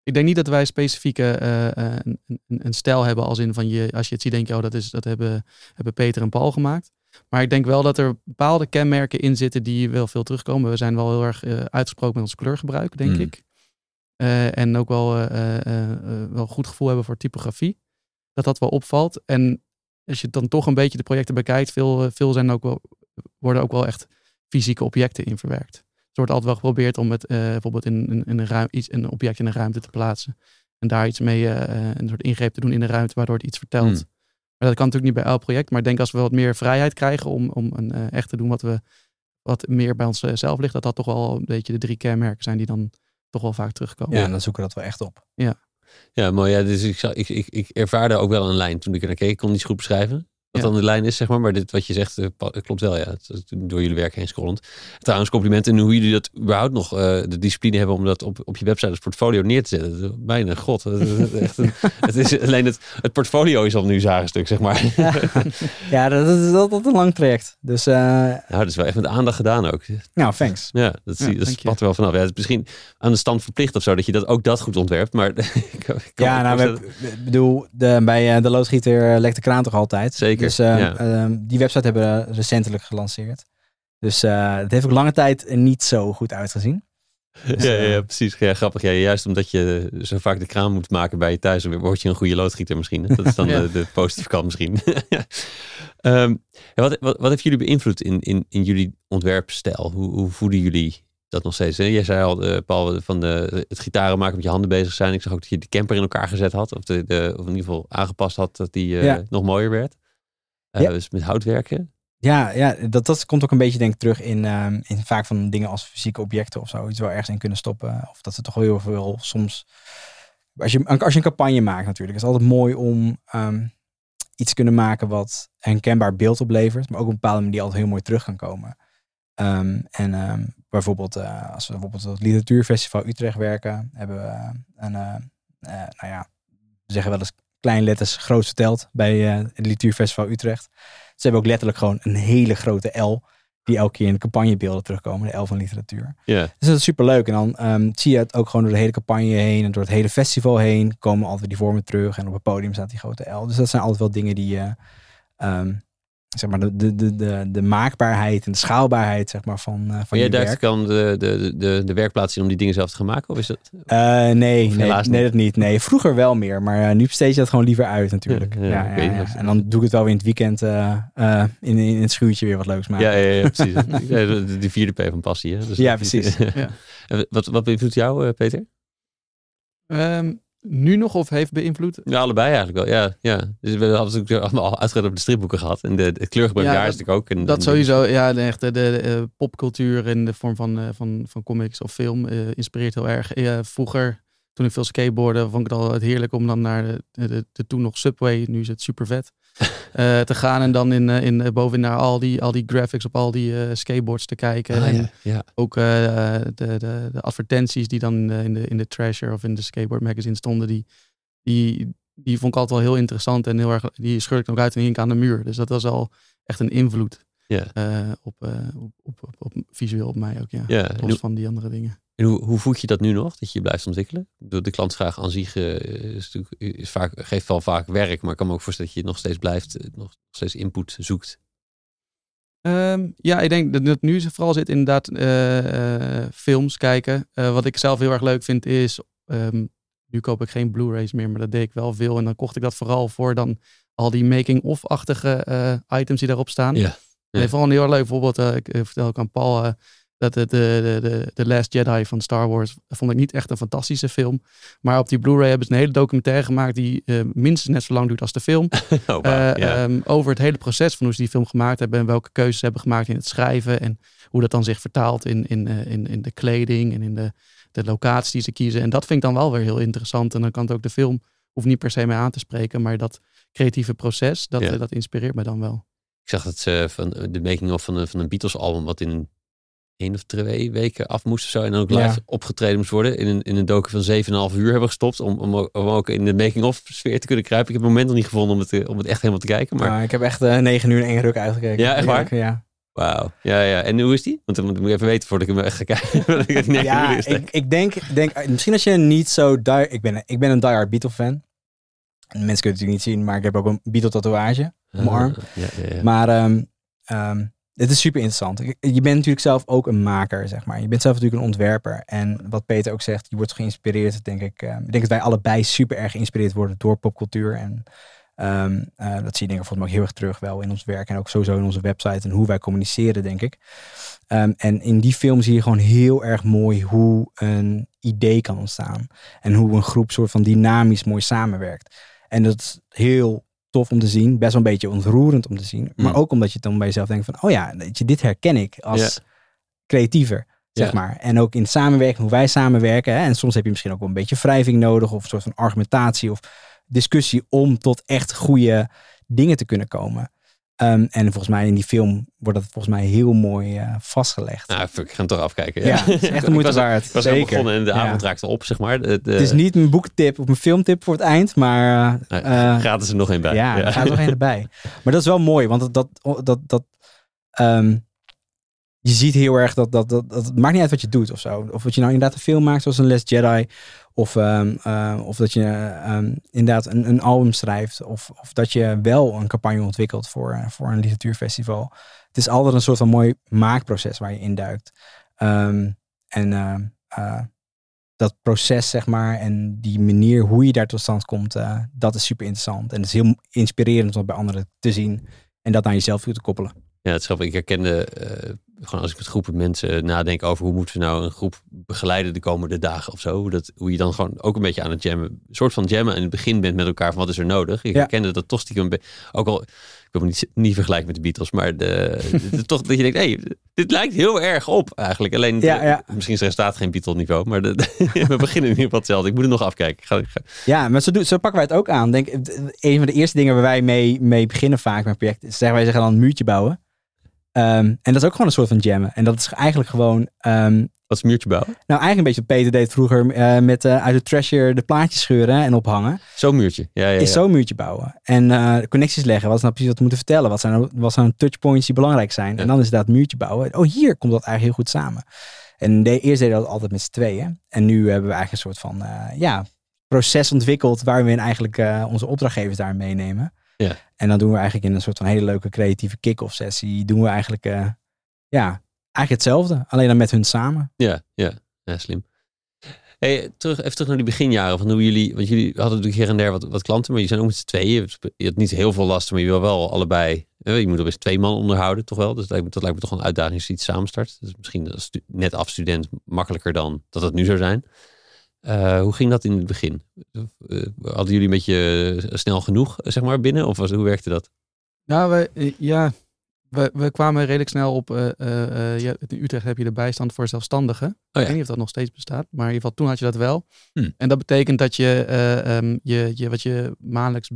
ik denk niet dat wij specifieke eh, eh, een, een, een stijl hebben als in van je, als je het ziet denk je, oh dat, is, dat hebben, hebben Peter en Paul gemaakt. Maar ik denk wel dat er bepaalde kenmerken in zitten die wel veel terugkomen. We zijn wel heel erg eh, uitgesproken met ons kleurgebruik, denk Mm. ik. En ook wel, wel goed gevoel hebben voor typografie. Dat dat wel opvalt. En als je dan toch een beetje de projecten bekijkt, veel, veel zijn ook wel, worden ook wel echt fysieke objecten in verwerkt. Wordt altijd wel geprobeerd om het eh, bijvoorbeeld in, in, in een, ruim, iets, een object in een ruimte te plaatsen. En daar iets mee, eh, een soort ingreep te doen in de ruimte, waardoor het iets vertelt. Hmm. Maar dat kan natuurlijk niet bij elk project. Maar ik denk als we wat meer vrijheid krijgen om, om een, eh, echt te doen wat, we, wat meer bij onszelf ligt, dat dat toch wel een beetje de drie kenmerken zijn die dan toch wel vaak terugkomen. Ja, en dan zoeken we dat wel echt op. Ja, mooi. Ja, dus ik, zou- ik, ik, ik ervaarde ook wel een lijn toen ik er naar keek. Ik kon niet goed beschrijven wat Ja. dan de lijn is, zeg maar. Maar dit wat je zegt, eh, klopt wel, ja. Het Door jullie werk heen scrollend. Trouwens, complimenten en hoe jullie dat überhaupt nog eh, de discipline hebben om dat op, op je website als portfolio neer te zetten. Bijna, god. Het is, echt een, het is alleen het, het portfolio is al nu stuk, zeg maar. Ja, dat is altijd een lang traject. Dus, eh, Nou, dat is wel echt met aandacht gedaan ook. nou, thanks. Ja, dat, zie, Ja, dat spat er wel vanaf. Ja, het is misschien aan de stand verplicht of zo, dat je dat ook dat goed ontwerpt. Maar ik Ja, nou, we, ik bedoel, de, bij de loodgieter lekt de kraan toch altijd. Zeker, Dus eh, ja. ehm, die website hebben we recentelijk gelanceerd. Dus eh, het heeft ook lange tijd niet zo goed uitgezien. Dus, ja, ja, eh, ja, precies. Ja, grappig. Ja, juist omdat je zo vaak de kraan moet maken bij je thuis, dan word je een goede loodgieter misschien. Dat is dan Ja. de, de positieve kant misschien. Ehm, wat, wat, wat heeft jullie beïnvloed in, in, in jullie ontwerpstijl? Hoe, hoe voeden jullie dat nog steeds? hè? Jij zei al, eh, Paul, van de, het gitaren maken met je handen bezig zijn. Ik zag ook dat je de camper in elkaar gezet had. Of, de, de, of in ieder geval aangepast had dat die eh, Ja. nog mooier werd. Eh, Ja. Dus met houtwerken. Ja, ja dat, dat komt ook een beetje denk ik terug in, ehm, in vaak van dingen als fysieke objecten of zo. Iets wel ergens in kunnen stoppen. Of dat ze toch heel veel soms... Als je, als je een campagne maakt natuurlijk, is het altijd mooi om ehm, iets te kunnen maken wat een herkenbaar beeld oplevert. Maar ook op een bepaalde manier altijd heel mooi terug kan komen. Ehm, en bijvoorbeeld, eh, als we bijvoorbeeld het Literatuurfestival Utrecht werken, hebben we een, eh, nou ja, We zeggen wel eens kleine letters groot verteld bij eh, het Literatuurfestival Utrecht. Ze hebben ook letterlijk gewoon een hele grote L. Die elke keer in de campagnebeelden terugkomen. De L van literatuur. Ja. Dus dat is super leuk. En dan ehm, zie je het ook gewoon door de hele campagne heen. En door het hele festival heen. Komen altijd die vormen terug. En op het podium staat die grote L. Dus dat zijn altijd wel dingen die... eh, ehm, zeg maar de, de, de, de, de maakbaarheid en de schaalbaarheid zeg maar, van, eh, van Maar jij je duikt werk. dan de, de, de, de werkplaats in om die dingen zelf te gaan maken? Of is dat... Eh, nee, nee, helaas nee, dat niet. Nee, vroeger wel meer, maar eh, nu besteed je dat gewoon liever uit natuurlijk. Ja, Ja, ja, ja, oké, ja, dat is- En dan doe ik het wel weer in het weekend eh, eh, in, in het schuurtje weer wat leuks maken. Ja, ja, ja, precies. De, de vierde P van passie. Hè? Dus Ja, precies. Wat, wat beïnvloedt jou, eh, Peter? Nu nog of heeft beïnvloed? Ja, allebei eigenlijk wel. Ja, ja. Dus we hadden natuurlijk allemaal al uitgebreid over de stripboeken gehad. En de, het kleurgebruik Ja, daar is natuurlijk ook. En, Dat en- sowieso, ja, de de, eh, popcultuur in de vorm van, eh, van, van comics of film eh, inspireert heel erg. Vroeger, toen ik veel skateboarde, vond ik het al heerlijk om dan naar de, de, de toen nog Subway, nu is het super vet, eh, te gaan en dan in, eh, in, eh, bovenin naar al die, al die graphics op al die skateboards te kijken. Ah, en ja, ja. ook de, de, de advertenties die dan in de, in de Treasure of in de Skateboard Magazine stonden, die, die, die vond ik altijd wel heel interessant en heel erg, die scheurde ik ook uit en hing aan de muur. Dus dat was al echt een invloed Ja. op, op, op, op, visueel op mij ook, ja. Ja, Los van die andere dingen. En hoe, hoe voed je dat nu nog, dat je blijft ontwikkelen? Ik bedoel, De klantvraag aan zich eh, is natuurlijk, is vaak, geeft wel vaak werk, maar ik kan me ook voorstellen dat je nog steeds blijft, eh, nog steeds input zoekt. Ehm, ja, ik denk dat het nu vooral zit inderdaad eh, eh, films kijken. Eh, wat ik zelf heel erg leuk vind is, ehm, nu koop ik geen Blu-rays meer, maar dat deed ik wel veel. En dan kocht ik dat vooral voor dan al die making-of-achtige eh, items die daarop staan. Ja. Ja. vooral heel erg leuk. Bijvoorbeeld, eh, ik eh, vertel ook aan Paul eh, dat de, de, de, de, The Last Jedi van Star Wars vond ik niet echt een fantastische film. Maar op die Blu-ray hebben ze een hele documentaire gemaakt die eh, minstens net zo lang duurt als de film. Oh, Eh, ehm, over het hele proces van hoe ze die film gemaakt hebben en welke keuzes ze hebben gemaakt in het schrijven en hoe dat dan zich vertaalt in, in, eh, in, in de kleding en in de, de locaties die ze kiezen. En dat vind ik dan wel weer heel interessant. En dan kan het ook de film, hoeft niet per se mij aan te spreken, maar dat creatieve proces, dat, dat inspireert me dan wel. Ik zag dat ze van de making-of van, een- van een Beatles-album, wat in één of twee weken af moest of zo, en dan ook live Ja. opgetreden moest worden, in een, in een docu van 7,5 uur hebben gestopt, om, om, ook- om ook in de making-of sfeer te kunnen kruipen. Ik heb het moment nog niet gevonden om het, eh, om het echt helemaal te kijken, maar Maar ik heb echt eh, negen uur in één ruk uitgekeken. Ja, echt waar? Ja, wauw. Ja, ja. En hoe is die? Want dan moet ik even weten voordat ik hem echt ga kijken. ja ik, ik denk, denk, misschien als je niet zo die, ik ben, ik ben een diehard Beatle fan. En Mensen kunnen het natuurlijk niet zien, maar ik heb ook een Beatle tatoeage. op mijn arm. Ah, Ja, ja, ja. Maar ehm, ehm, het is super interessant. Je bent natuurlijk zelf ook een maker, zeg maar. Je bent zelf natuurlijk een ontwerper. En wat Peter ook zegt, je wordt geïnspireerd, denk ik. ehm, ik denk dat wij allebei super erg geïnspireerd worden door popcultuur. En ehm, eh, dat zie je denk ik volgens mij ook heel erg terug wel in ons werk. En ook sowieso in onze website en hoe wij communiceren, denk ik. Ehm, en in die film zie je gewoon heel erg mooi hoe een idee kan ontstaan. En hoe een groep soort van dynamisch mooi samenwerkt. En dat is heel tof om te zien. Best wel een beetje ontroerend om te zien. Maar Mm. ook omdat je dan bij jezelf denkt van... oh ja, je, dit herken ik als creatiever. Zeg maar. En ook in samenwerking, hoe wij samenwerken. Hè? En soms heb je misschien ook wel een beetje wrijving nodig. Of een soort van argumentatie of discussie. Om tot echt goede dingen te kunnen komen. Ehm, en volgens mij in die film wordt dat volgens mij heel mooi eh, vastgelegd. Nou, ik ga hem toch afkijken. ja, het is echt de moeite ik was, waard. ik was Zeker. begonnen en de Ja. avond raakte op, zeg maar. De, de- Het is niet een boektip of een filmtip voor het eind, maar eh, Nee, eh, gratis er nog één bij. ja, er gaat er nog één erbij. Maar dat is wel mooi, want dat, dat, dat, dat ehm, je ziet heel erg dat, dat, dat, dat het maakt niet uit wat je doet of zo. Of wat je nou inderdaad een film maakt zoals een Les Jedi. Of, ehm, eh, of dat je ehm, inderdaad een, een album schrijft. Of, of dat je wel een campagne ontwikkelt voor, eh, voor een literatuurfestival. Het is altijd een soort van mooi maakproces waar je induikt. Ehm en eh, dat proces, zeg maar, en die manier hoe je daar tot stand komt, dat is super interessant. En het is heel inspirerend om dat bij anderen te zien en dat aan jezelf toe te koppelen. Ja, het is grappig. Ik herkende, gewoon als ik met groepen mensen nadenk over hoe moeten we nou een groep begeleiden de komende dagen of zo. Hoe, dat, hoe je dan gewoon ook een beetje aan het jammen, een soort van jammen in het begin bent met elkaar van wat is er nodig. Ik Ja. herkende dat toch stiekem, ook al, ik wil me niet, niet vergelijken met de Beatles, maar de, de- toch dat je denkt, hey, dit lijkt heel erg op eigenlijk. Alleen, Ja, de- ja. misschien is er staat geen Beatle niveau, maar de, we beginnen in ieder geval hetzelfde. Ik moet het nog afkijken. Ik ga, ik ga- Ja, maar zo, doen, zo pakken wij het ook aan. Denk, een van de eerste dingen waar wij mee, mee beginnen vaak met projecten, is zeggen wij zeggen dan een muurtje bouwen. Ehm, en dat is ook gewoon een soort van jammen. En dat is eigenlijk gewoon ehm, Wat is muurtje bouwen? Nou, eigenlijk een beetje wat Peter deed vroeger eh, met eh, uit de trasher de plaatjes scheuren en ophangen. Zo'n muurtje. Ja, ja, ja. Is zo'n muurtje bouwen. En eh, connecties leggen. Wat is nou precies wat we moeten vertellen? Wat zijn, nou- wat zijn nou touchpoints die belangrijk zijn? Ja. En dan is dat muurtje bouwen. Oh, hier komt dat eigenlijk heel goed samen. En de, eerst deden we dat altijd met z'n tweeën. En nu hebben we eigenlijk een soort van ja, proces ontwikkeld waar we eigenlijk onze opdrachtgevers daar meenemen. Ja. En dan doen we eigenlijk in een soort van hele leuke creatieve kick-off sessie. Doen we eigenlijk, eh, ja, eigenlijk hetzelfde. Alleen dan met hun samen. Ja, ja, ja, slim. Hey, terug, even terug naar die beginjaren van hoe jullie, want jullie hadden natuurlijk her en der wat, wat klanten, maar je zijn ook met z'n tweeën. Je had niet heel veel last, maar je wil wel allebei. eh, Je moet er best twee man onderhouden, toch wel? Dus dat lijkt me, toch een uitdaging als je iets samenstart. Dus misschien als net af student makkelijker dan dat het nu zou zijn. Eh, hoe ging dat in het begin? Eh, hadden jullie een beetje eh, snel genoeg, zeg maar, binnen? Of was, hoe werkte dat? Nou, we, ja, we, we kwamen redelijk snel op. eh, eh, eh, ja, in Utrecht heb je de bijstand voor zelfstandigen. Oh Ik weet niet of dat nog steeds bestaat, maar in ieder geval toen had je dat wel. Hm. En dat betekent dat je, eh, ehm, je, je wat je maandelijks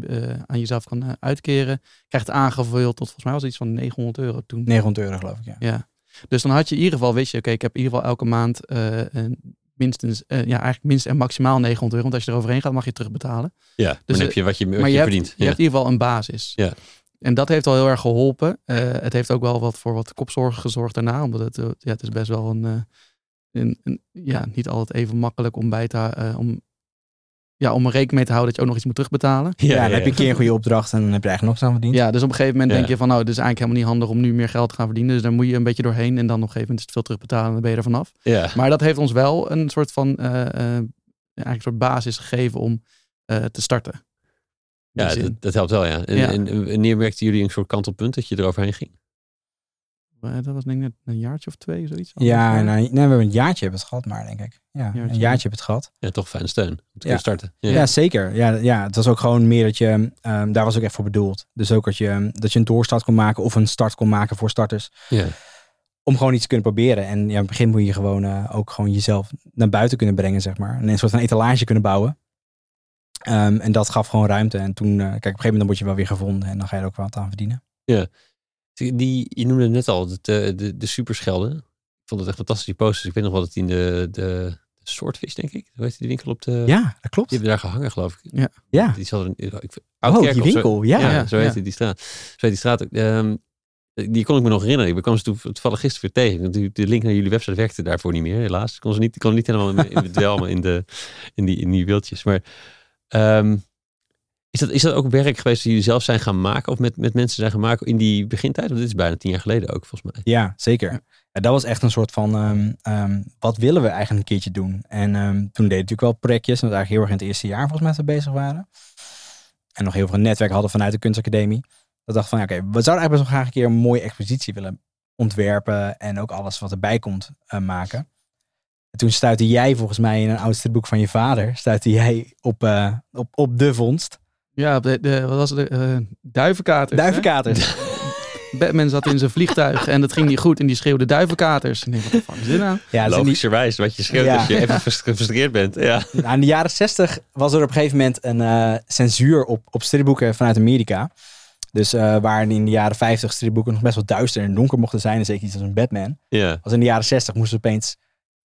aan jezelf kan uitkeren, krijgt aangevuld tot volgens mij was het iets van 900 euro toen. 900 euro geloof ik, ja. Ja. Dus dan had je in ieder geval, weet je, oké, ik heb in ieder geval elke maand eh, een minstens, eh, ja, eigenlijk minst en maximaal 900 euro. Want als je er overheen gaat, mag je terugbetalen. Ja, Dus, dan eh, heb je wat je, wat maar je, je, hebt, verdient. je hebt in ieder geval een basis. Ja. En dat heeft al heel erg geholpen. Eh, het heeft ook wel wat voor wat kopzorgen gezorgd daarna. Omdat het, ja, het is best wel een, een, een- ja, niet altijd even makkelijk om bij te om, ja, om er rekening mee te houden dat je ook nog iets moet terugbetalen. Ja, dan heb je een keer een goede opdracht en dan heb je eigenlijk nog zo verdiend. Ja, dus op een gegeven moment Ja. denk je van nou, het is eigenlijk helemaal niet handig om nu meer geld te gaan verdienen. Dus daar moet je een beetje doorheen en dan op een gegeven moment is het veel terugbetalen en dan ben je er vanaf. Ja. Maar dat heeft ons wel een soort van eh, eh, eigenlijk een soort basis gegeven om eh, te starten. Ja, dat, dat helpt wel, ja. En, Ja. en, en wanneer merkten jullie een soort kantelpunt dat je eroverheen ging? Eh, dat was denk ik net een jaartje of twee, zoiets. Ja, nou, nee, we hebben een jaartje hebben het gehad, maar denk ik. Ja, Jaartje, een ja. jaartje hebben het gehad. Ja, toch fijne steun om te Ja. kunnen starten. Ja. Ja, zeker. Ja, ja, het was ook gewoon meer dat je, ehm, daar was ook echt voor bedoeld. Dus ook dat je, dat je een doorstart kon maken of een start kon maken voor starters. Ja. Om gewoon iets te kunnen proberen. En ja, in het begin moet je gewoon eh, ook gewoon jezelf naar buiten kunnen brengen, zeg maar. En een soort van etalage kunnen bouwen. Ehm, en dat gaf gewoon ruimte. En toen, eh, kijk, op een gegeven moment word je wel weer gevonden. En dan ga je er ook wat aan verdienen. Die, je noemde net al de, de, de, de superschelden. Ik vond het echt fantastisch, die posters. Ik weet nog wel dat die in de, de, de Swordfish, denk ik. Hoe heet die winkel op de... Ja, dat klopt. Die hebben daar gehangen, geloof ik. Ja. Die zat er, ik, Oh, die of zo. winkel. Ja. Ja, Ja, zo ja. heette die straat. Zo heet die straat. ook. Ehm, die kon ik me nog herinneren. Ik kwam ze toen toevallig gisteren weer tegen. Want die- de link naar jullie website werkte daarvoor niet meer, helaas. Ik kon ze niet, kon niet helemaal in, in in, de, in, die, in die beeldjes. Maar ehm, is, dat, is dat ook werk geweest dat jullie zelf zijn gaan maken? Of met, met mensen zijn gaan maken in die begintijd? Want dit is bijna tien jaar geleden ook, volgens mij. Ja, zeker. Ja, dat was echt een soort van, ehm, ehm, wat willen we eigenlijk een keertje doen? En ehm, toen deed ik natuurlijk wel projectjes. En dat was eigenlijk heel erg in het eerste jaar volgens mij dat we bezig waren. En nog heel veel netwerk hadden vanuit de kunstacademie. Dat dacht van, ja, oké, we zouden eigenlijk best wel graag een keer een mooie expositie willen ontwerpen. En ook alles wat erbij komt eh, maken. En toen stuitte jij volgens mij in een oud stripboek van je vader, stuitte jij op, eh, op, op de vondst. Ja, de, de, wat was het? eh duivenkaters. Batman zat in zijn vliegtuig en dat ging niet goed en die schreeuwde duivenkaters. En ik denk, wat de fuck is dit nou? Ja, Logischerwijs, wat je schreeuwt Ja. als je even frus- gefrustreerd bent. Ja. Nou, in de jaren 60 was er op een gegeven moment een eh, censuur op, op stripboeken vanuit Amerika. Dus eh, waar in de jaren 50 stripboeken nog best wel duister en donker mochten zijn, en zeker iets als een Batman. ja, Was in de jaren 60 moesten ze opeens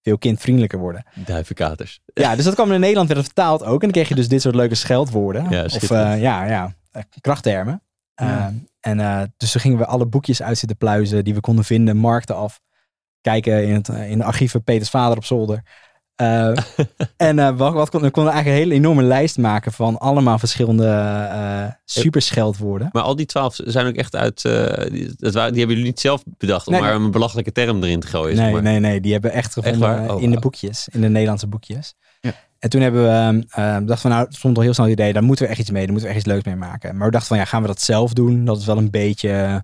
veel kindvriendelijker worden. duivenkaters. Ja, dus dat kwam in Nederland werd vertaald ook. En dan kreeg je dus dit soort leuke scheldwoorden. Ja, of eh, ja, ja, eh, krachttermen. Ja. Eh, en dus toen gingen we alle boekjes uit zitten pluizen die we konden vinden, markten af. Kijken in, het, in de archieven Peters vader op zolder. Eh, en eh, wat, wat kon, we konden eigenlijk een hele enorme lijst maken van allemaal verschillende eh super scheldwoorden. Maar al die twaalf zijn ook echt uit... die, dat waren, die hebben jullie niet zelf bedacht om Nee. maar een belachelijke term erin te gooien. zeg Nee, maar. nee, nee, die hebben we echt gevonden Oh, in de boekjes, in de Nederlandse boekjes. Ja. En toen hebben we dacht van nou, het stond al heel snel het idee, daar moeten we echt iets mee, daar moeten we echt iets leuks mee maken. Maar we dachten van ja, gaan we dat zelf doen? Dat is wel een beetje,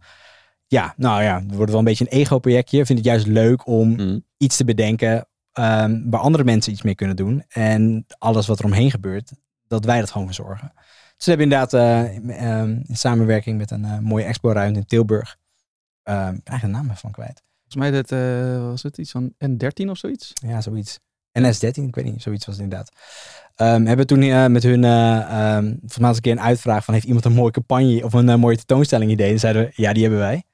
ja, nou ja, het wordt wel een beetje een ego-projectje. Ik vind het juist leuk om Mm. iets te bedenken ehm, waar andere mensen iets mee kunnen doen. En alles wat er omheen gebeurt, dat wij dat gewoon verzorgen. Dus we hebben inderdaad eh, ehm, in samenwerking met een eh, mooie expo-ruimte in Tilburg, ehm eigenlijk de naam van kwijt. Volgens mij dat, eh, was het iets van N13 of zoiets. Ja, zoiets. NS13, ik weet niet, zoiets was het inderdaad. Ehm, hebben toen met hun, ehm volgens mij een keer een uitvraag van, heeft iemand een mooie campagne of een mooie tentoonstelling idee? En zeiden we, ja, die hebben wij.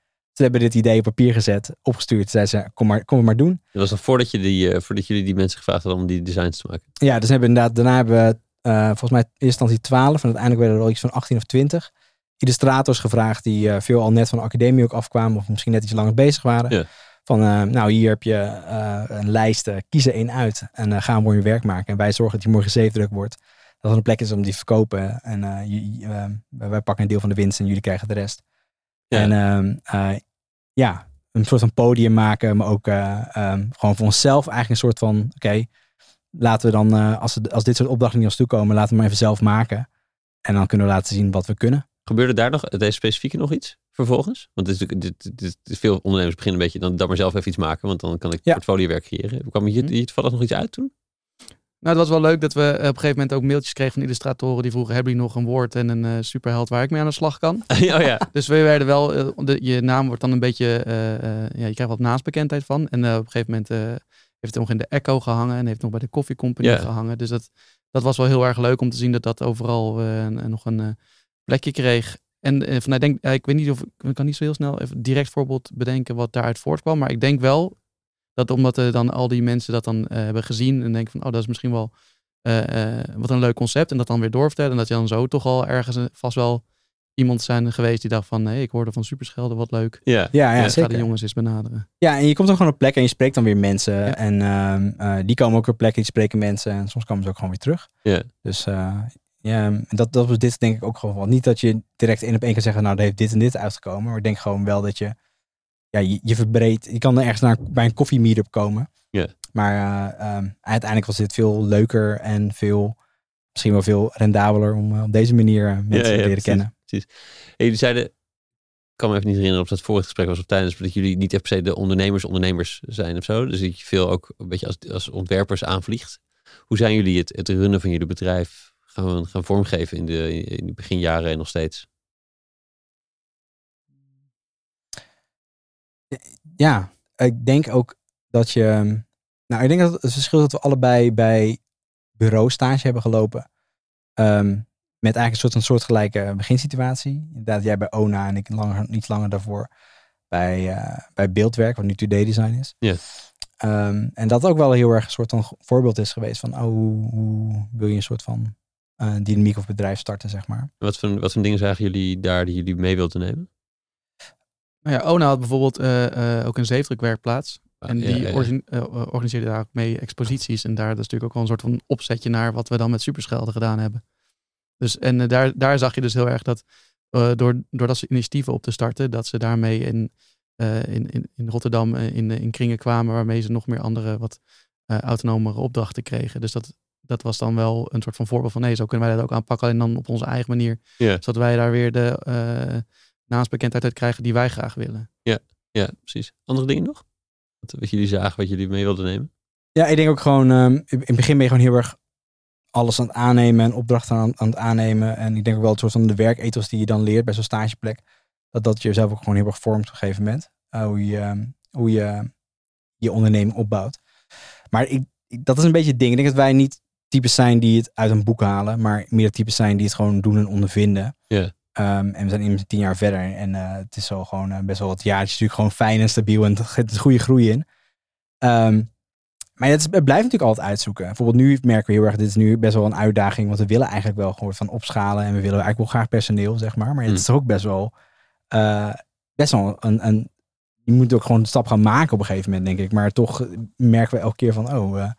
Ze hebben dit idee op papier gezet, opgestuurd. Zeiden ze, kom maar, kom het maar doen. Dat was nog voordat, je die, eh, voordat jullie die mensen gevraagd hadden om die designs te maken. Ja, dus hebben inderdaad, daarna hebben we eh, volgens mij in eerste instantie 12 en uiteindelijk werden er al iets van 18 of 20 illustrators gevraagd die eh, veel al net van de academie ook afkwamen of misschien net iets langer bezig waren. Ja. Van, nou hier heb je een lijst, kies er één uit en ga een mooi werk maken. En wij zorgen dat die morgen zeefdruk wordt. Dat er een plek is om die te verkopen. En je- je- wij pakken een deel van de winst en jullie krijgen de rest. Ja. En ehm, eh, ja, een soort van podium maken, maar ook eh, ehm, gewoon voor onszelf eigenlijk een soort van, oké, laten we dan, eh, als, we- als dit soort opdrachten niet ons toekomen, laten we maar even zelf maken. En dan kunnen we laten zien wat we kunnen. Gebeurde daar nog, deze specifieke nog iets vervolgens? Want dit dit, dit, dit- veel ondernemers beginnen een beetje dan, dan maar zelf even iets maken, want dan kan ik Ja. portfoliowerk creëren. Kwam hier, Mhm. hier toevallig nog iets uit toen? Nou, het was wel leuk dat we op een gegeven moment ook mailtjes kregen van illustratoren die vroegen, hebben jullie nog een woord en een eh, superheld waar ik mee aan de slag kan? oh ja. Dus we werden wel, eh, de, je naam wordt dan een beetje, eh, eh, ja, je krijgt wat naamsbekendheid van. En eh, op een gegeven moment eh, heeft het nog in de Echo gehangen en heeft nog bij de Coffee Company gehangen. Dus dat, dat was wel heel erg leuk om te zien dat dat overal eh, nog een eh, plekje kreeg. En eh, van, ik denk, ik weet niet of ik kan niet zo heel snel even direct voorbeeld bedenken wat daaruit voortkwam, maar ik denk wel dat omdat er dan al die mensen dat dan eh, hebben gezien en denken van, oh, dat is misschien wel eh, eh, wat een leuk concept en dat dan weer doorvertellen en dat je dan zo toch al ergens vast wel iemand zijn geweest die dacht van, nee, ik hoorde van Superschelden, wat leuk. Ja. Ja, ja, Ja, ga zeker. de jongens eens benaderen. Ja, en je komt dan gewoon op plek en je spreekt dan weer mensen. Ja. En ehm, eh, die komen ook op plekken, die spreken mensen. En soms komen ze ook gewoon weer terug. Ja. Dus eh, ja, en dat, dat was dit denk ik ook gewoon. wel. Niet dat je direct één op één kan zeggen, nou, er heeft dit en dit uitgekomen. Maar ik denk gewoon wel dat je, ja, je, je verbreedt. Je kan er ergens naar, bij een koffie meetup komen. Ja. Maar eh, ehm, uiteindelijk was dit veel leuker en veel, misschien wel veel rendabeler om eh, op deze manier eh, mensen ja, te leren precies, kennen. Precies. En jullie zeiden, ik kan me even niet herinneren of dat vorige gesprek was of tijdens, dat jullie niet echt per se de ondernemers ondernemers zijn of zo. Dus dat je veel ook een beetje als, als ontwerpers aanvliegt. Hoe zijn jullie het, het runnen van jullie bedrijf gaan, gaan vormgeven in de, in de beginjaren en nog steeds? Ja, ik denk ook dat je. Nou, ik denk dat het verschil is dat we allebei bij bureaustage hebben gelopen. Ehm, met eigenlijk een soort van soortgelijke beginsituatie. Inderdaad, jij bij ONA en ik langer, niet langer daarvoor bij, eh, bij beeldwerk, wat nu 2D-design is. Ja. Ehm, en dat ook wel heel erg een soort van voorbeeld is geweest van, oh, hoe, hoe wil je een soort van eh, dynamiek of bedrijf starten, zeg maar. Wat voor, wat voor dingen zagen jullie daar die jullie mee wilden nemen? Nou ja, Ona had bijvoorbeeld eh, eh, ook een zeefdrukwerkplaats. En Ja, die ja, ja. orgi- eh, organiseerde daar ook mee exposities. En daar dat is natuurlijk ook wel een soort van opzetje naar wat we dan met Superschelden gedaan hebben. Dus, en daar, daar zag je dus heel erg dat eh, door, doordat ze initiatieven op te starten, dat ze daarmee in, in, in, in Rotterdam in, in kringen kwamen waarmee ze nog meer andere wat autonomere opdrachten kregen. Dus dat, dat was dan wel een soort van voorbeeld van nee, zo kunnen wij dat ook aanpakken. En dan op onze eigen manier. Zodat wij daar weer de naamsbekendheid uit krijgen die wij graag willen. Ja, precies. Andere dingen nog? Wat, wat jullie zagen, wat jullie mee wilden nemen? Ja, ik denk ook gewoon, ehm, in het begin ben je gewoon heel erg alles aan het aannemen en opdrachten aan, aan het aannemen. En ik denk ook wel het soort van de werkethos die je dan leert bij zo'n stageplek, dat dat jezelf ook gewoon heel erg vormt op een gegeven moment. Eh, hoe, je, ehm, hoe je je onderneming opbouwt. Maar ik, ik- dat is een beetje het ding. Ik denk dat wij niet types zijn die het uit een boek halen, maar meer types zijn die het gewoon doen en ondervinden. Ja. Ehm, en we zijn inmiddels tien jaar verder en eh, het is al gewoon eh, best wel wat jaar. Het is natuurlijk gewoon fijn en stabiel en er zit goede groei in. Ehm, maar het, is- het blijft natuurlijk altijd uitzoeken. Bijvoorbeeld nu merken we heel erg, dit is nu best wel een uitdaging, want we willen eigenlijk wel gewoon van opschalen en we willen eigenlijk wel graag personeel, zeg maar. Maar het Hmm. is toch ook best wel, eh, best wel een, een, je moet ook gewoon een stap gaan maken op een gegeven moment, denk ik. Maar toch merken we elke keer van, oh,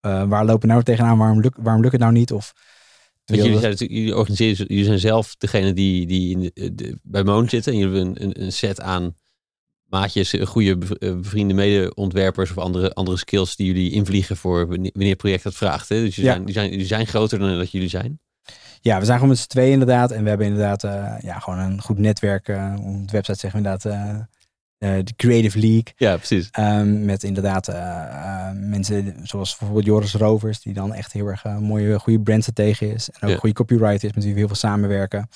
waar lopen we nou tegenaan? Waarom, lukt waarom lukt het nou niet? Of jullie, zijn, jullie organiseren, jullie zijn zelf degene die, die in de, de- bij Moon zitten. En jullie hebben een, een, set aan maatjes, eh, goede eh, bevriende mede-ontwerpers of andere, andere skills die jullie invliegen voor wanneer het project dat vraagt. Hè? Dus jullie, Ja. zijn, zijn, jullie zijn groter dan dat jullie zijn. Ja, we zijn gewoon met z'n tweeën inderdaad. En we hebben inderdaad eh, ja, gewoon een goed netwerk. op de website zeggen we inderdaad de Creative League. Ja, precies. Ehm, met inderdaad eh, eh, mensen zoals bijvoorbeeld Joris Rovers, die dan echt heel erg een mooie, goede brandstratege is. En ook Ja. een goede copywriter is, met wie we heel veel samenwerken.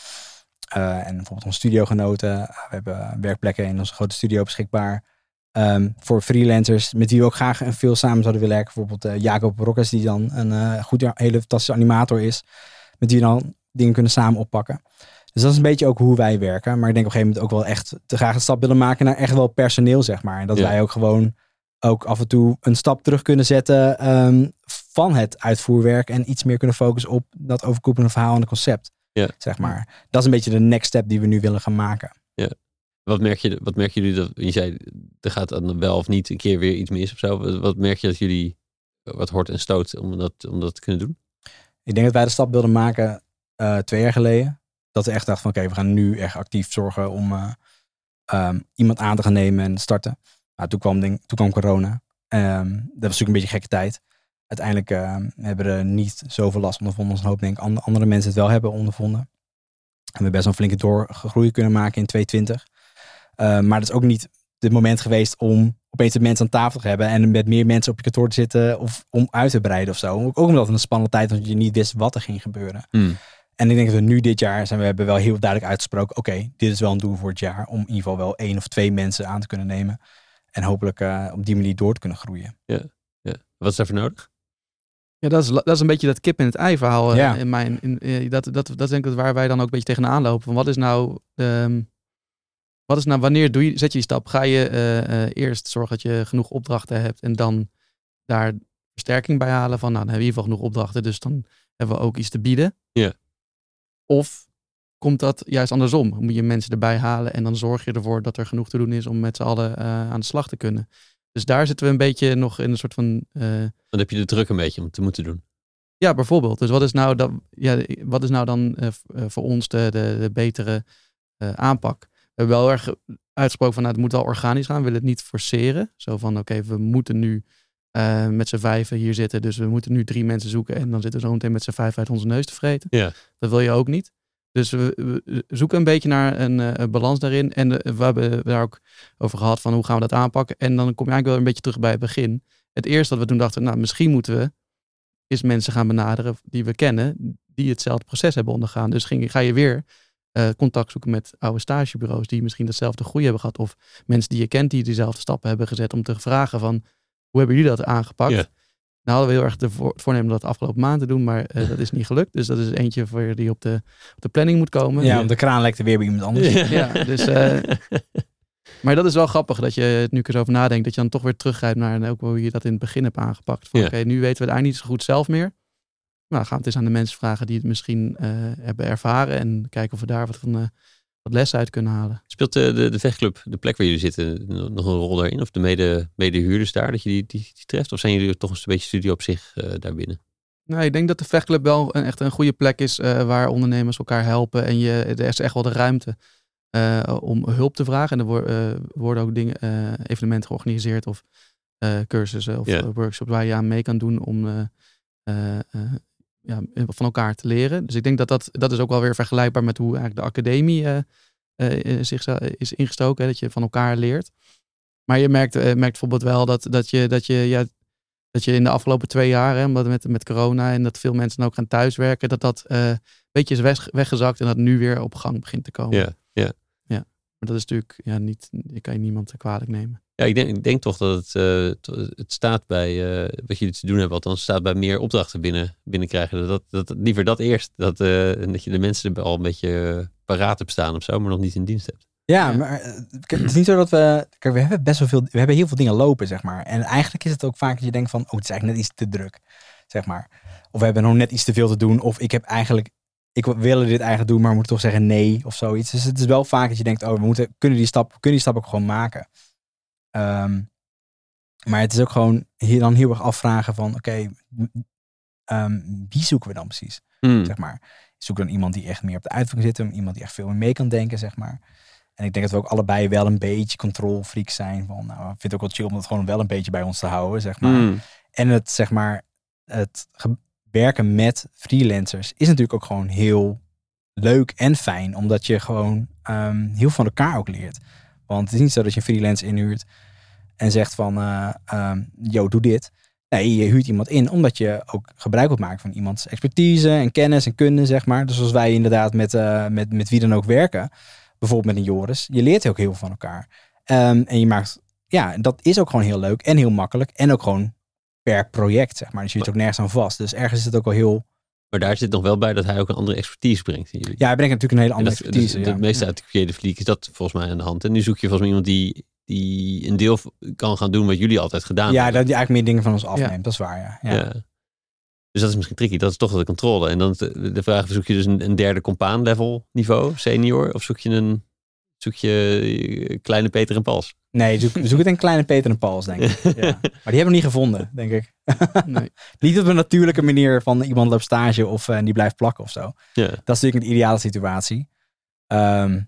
Eh, en bijvoorbeeld onze studiogenoten. Uh, we hebben werkplekken in onze grote studio beschikbaar. Ehm, voor freelancers met wie we ook graag en veel samen zouden willen werken. Bijvoorbeeld eh, Jacob Rokkers, die dan een eh, goed, hele fantastische animator is. Met wie we dan dingen kunnen samen oppakken. Dus dat is een beetje ook hoe wij werken. Maar ik denk op een gegeven moment ook wel echt te graag een stap willen maken naar echt wel personeel, zeg maar. En dat Ja. wij ook gewoon ook af en toe een stap terug kunnen zetten ehm, van het uitvoerwerk en iets meer kunnen focussen op dat overkoepelende verhaal en het concept. Ja. Zeg maar. Dat is een beetje de next step die we nu willen gaan maken. Wat merk, je, wat merken jullie dat, je zei, er gaat dan wel of niet een keer weer iets mis of zo. Wat, wat merk je dat jullie, wat hoort en stoot om dat, om dat te kunnen doen? Ik denk dat wij de stap wilden maken eh, twee jaar geleden. Dat we echt dachten van oké, we gaan nu echt actief zorgen om eh, ehm, iemand aan te gaan nemen en starten. Nou, toen, kwam ding, toen kwam corona. Ehm, dat was natuurlijk een beetje gekke tijd. Uiteindelijk ehm, hebben we niet zoveel last ondervonden als een hoop denk ik and- andere mensen het wel hebben ondervonden. En we hebben best wel een flinke doorgegroei kunnen maken in 2020. Ehm, maar dat is ook niet het moment geweest om opeens de mensen aan tafel te hebben en met meer mensen op je kantoor te zitten of om uit te breiden of zo. Ook omdat het een spannende tijd was, je niet wist wat er ging gebeuren. En ik denk dat we nu dit jaar zijn, we hebben wel heel duidelijk uitgesproken, oké, dit is wel een doel voor het jaar om in ieder geval wel één of twee mensen aan te kunnen nemen. En hopelijk eh, op die manier door te kunnen groeien. Ja. Wat is daarvoor nodig? Ja, dat is, dat is een beetje dat kip en het ei verhaal. eh, Ja. in mijn, in, eh, dat, dat, dat is denk ik waar wij dan ook een beetje tegenaan lopen. Van wat is nou, ehm, wat is nou, wanneer doe je, zet je die stap? Ga je eh, eh, eerst zorgen dat je genoeg opdrachten hebt en dan daar versterking bij halen van, nou, dan hebben we in ieder geval genoeg opdrachten, dus dan hebben we ook iets te bieden. Ja. Of komt dat juist andersom? Moet je mensen erbij halen en dan zorg je ervoor dat er genoeg te doen is om met z'n allen eh, aan de slag te kunnen. Dus daar zitten we een beetje nog in een soort van eh, Dan heb je de druk een beetje om te moeten doen. ja, bijvoorbeeld. Dus wat is nou dan, ja, wat is nou dan eh, voor ons de, de, de betere aanpak? We hebben wel erg uitgesproken van nou, het moet wel organisch gaan. We willen het niet forceren. Zo van oké, we moeten nu eh, met z'n vijven hier zitten. Dus we moeten nu drie mensen zoeken. En dan zitten we zo meteen met z'n vijf uit onze neus te vreten. Ja. Dat wil je ook niet. Dus we, we zoeken een beetje naar een, eh, balans daarin. En eh, we hebben daar ook over gehad van hoe gaan we dat aanpakken. En dan kom je eigenlijk wel een beetje terug bij het begin. Het eerste dat we toen dachten, nou misschien moeten we is mensen gaan benaderen die we kennen, die hetzelfde proces hebben ondergaan. Dus ging, ga je weer contact zoeken met oude stagebureaus die misschien datzelfde groei hebben gehad. Of mensen die je kent die diezelfde stappen hebben gezet om te vragen van, hoe hebben jullie dat aangepakt? Nou hadden we heel erg de voor, het voornemen dat de afgelopen maand te doen, maar eh, dat is niet gelukt. Dus dat is eentje voor die op de, op de planning moet komen. Ja, want de kraan lekte weer bij iemand anders. Ja, dus, eh, Maar dat is wel grappig dat je het nu eens over nadenkt. Dat je dan toch weer teruggrijpt naar en ook hoe je dat in het begin hebt aangepakt. Van Ja. oké, nu weten we het eigenlijk niet zo goed zelf meer. Nou, gaan we het eens aan de mensen vragen die het misschien eh, hebben ervaren. En kijken of we daar wat, van, eh, wat lessen uit kunnen halen. Speelt de, de, de vechtclub, de plek waar jullie zitten, nog een rol daarin? Of de mede, medehuurders daar, dat je die, die, die treft? Of zijn jullie toch een beetje studio op zich eh daarbinnen? Nou, ik denk dat de vechtclub wel een, echt een goede plek is eh, waar ondernemers elkaar helpen. En je, er is echt wel de ruimte eh, om hulp te vragen. En er wor- eh, worden ook dingen, eh, evenementen georganiseerd of eh, cursussen of eh, workshops waar je aan mee kan doen om eh, eh, eh, ja, van elkaar te leren. Dus ik denk dat dat, dat is ook wel weer vergelijkbaar met hoe eigenlijk de academie eh, eh, eh, zich is ingestoken. Hè, dat je van elkaar leert. Maar je merkt, merkt bijvoorbeeld wel dat, dat, je, dat, je, ja, dat je in de afgelopen twee jaar, hè, omdat met, met corona en dat veel mensen ook gaan thuiswerken, dat dat eh, een beetje is weg, weggezakt en dat nu weer op gang begint te komen. Ja, ja. Maar dat is natuurlijk ja, niet, je kan je niemand kwalijk nemen. Ja, ik denk, ik denk toch dat het, eh, het staat bij, eh, wat jullie te doen hebben, althans, staat bij meer opdrachten binnen, binnenkrijgen. Dat, dat, dat, liever dat eerst, dat, eh, en dat je de mensen er al een beetje paraat hebt staan of zo, maar nog niet in dienst hebt. Ja, maar het is niet zo dat we. Kijk, we hebben best wel veel. We hebben heel veel dingen lopen, zeg maar. En eigenlijk is het ook vaak dat je denkt van, oh, het is eigenlijk net iets te druk, zeg maar. Of we hebben nog net iets te veel te doen. Of ik heb eigenlijk. Ik wil dit eigenlijk doen, maar moet toch zeggen nee of zoiets. Dus het is wel vaak dat je denkt, oh, we moeten, kunnen die stap, kunnen die stap ook gewoon maken. Ehm, maar het is ook gewoon hier dan heel erg afvragen van, oké, ehm, wie zoeken we dan precies? Hmm. zeg maar. Zoek dan iemand die echt meer op de uitvoering zit, iemand die echt veel meer mee kan denken, zeg maar. En ik denk dat we ook allebei wel een beetje control freaks zijn. Van, nou, ik vind het ook wel chill om het gewoon wel een beetje bij ons te houden, zeg maar. Hmm. En het, zeg maar, het werken met freelancers is natuurlijk ook gewoon heel leuk en fijn. Omdat je gewoon ehm, heel van elkaar ook leert. Want het is niet zo dat je een freelancer inhuurt en zegt van, eh ehm, yo, doe dit. Nee, je huurt iemand in omdat je ook gebruik wilt maken van iemands expertise en kennis en kunde, zeg maar. Dus als wij inderdaad met, eh, met, met wie dan ook werken, bijvoorbeeld met een Joris, je leert ook heel veel van elkaar. Ehm, en je maakt, ja, dat is ook gewoon heel leuk en heel makkelijk en ook gewoon per project, zeg maar. Dus je zit ook nergens aan vast. Dus ergens is het ook wel heel Maar daar zit nog wel bij dat hij ook een andere expertise brengt. in jullie. Ja, hij brengt natuurlijk een hele andere dat, expertise. dus ja. De meeste uit de Creative League is dat volgens mij aan de hand. En nu zoek je volgens mij iemand die, die een deel kan gaan doen wat jullie altijd gedaan ja, hebben. dat die eigenlijk meer dingen van ons afneemt. Dat is waar, ja. ja. Ja. Dus dat is misschien tricky. Dat is toch wel de controle. En dan is de, de vraag, zoek je dus een, een derde compaan level niveau, senior? Of zoek je een zoek je eh, kleine Peter en Pals? Nee, zoek, zoek het in kleine Peter en Pauls, denk ik. Ja. Maar die hebben we niet gevonden, denk ik. Nee. niet op een natuurlijke manier van iemand loopt stage of eh, die blijft plakken of zo. Ja. Dat is natuurlijk een ideale situatie. Ehm,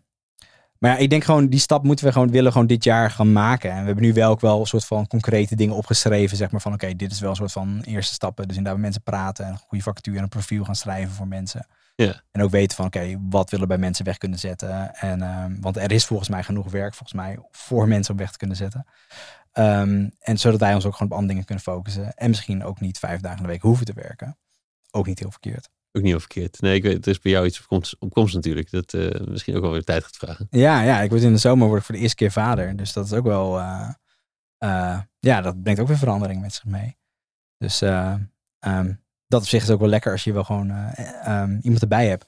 maar ja, ik denk gewoon, die stap moeten we gewoon, willen gewoon dit jaar gaan maken. En we hebben nu wel ook wel een soort van concrete dingen opgeschreven. Zeg maar van, oké, dit is wel een soort van eerste stappen. Dus inderdaad met mensen praten en een goede vacature en een profiel gaan schrijven voor mensen. Ja. En ook weten van, oké, wat willen bij mensen weg kunnen zetten. En, ehm, want er is volgens mij genoeg werk, volgens mij, voor mensen om weg te kunnen zetten. Ehm, en zodat wij ons ook gewoon op andere dingen kunnen focussen. En misschien ook niet vijf dagen in de week hoeven te werken. Ook niet heel verkeerd. Ook niet heel verkeerd. Nee, ik weet, het is bij jou iets op komst, op komst natuurlijk. Dat eh, misschien ook wel weer tijd gaat vragen. Ja, ja, ik word in de zomer word ik voor de eerste keer vader. Dus dat is ook wel, eh, eh, ja, dat brengt ook weer verandering met zich mee. Dus eh, ehm, dat op zich is ook wel lekker als je wel gewoon eh, ehm, iemand erbij hebt.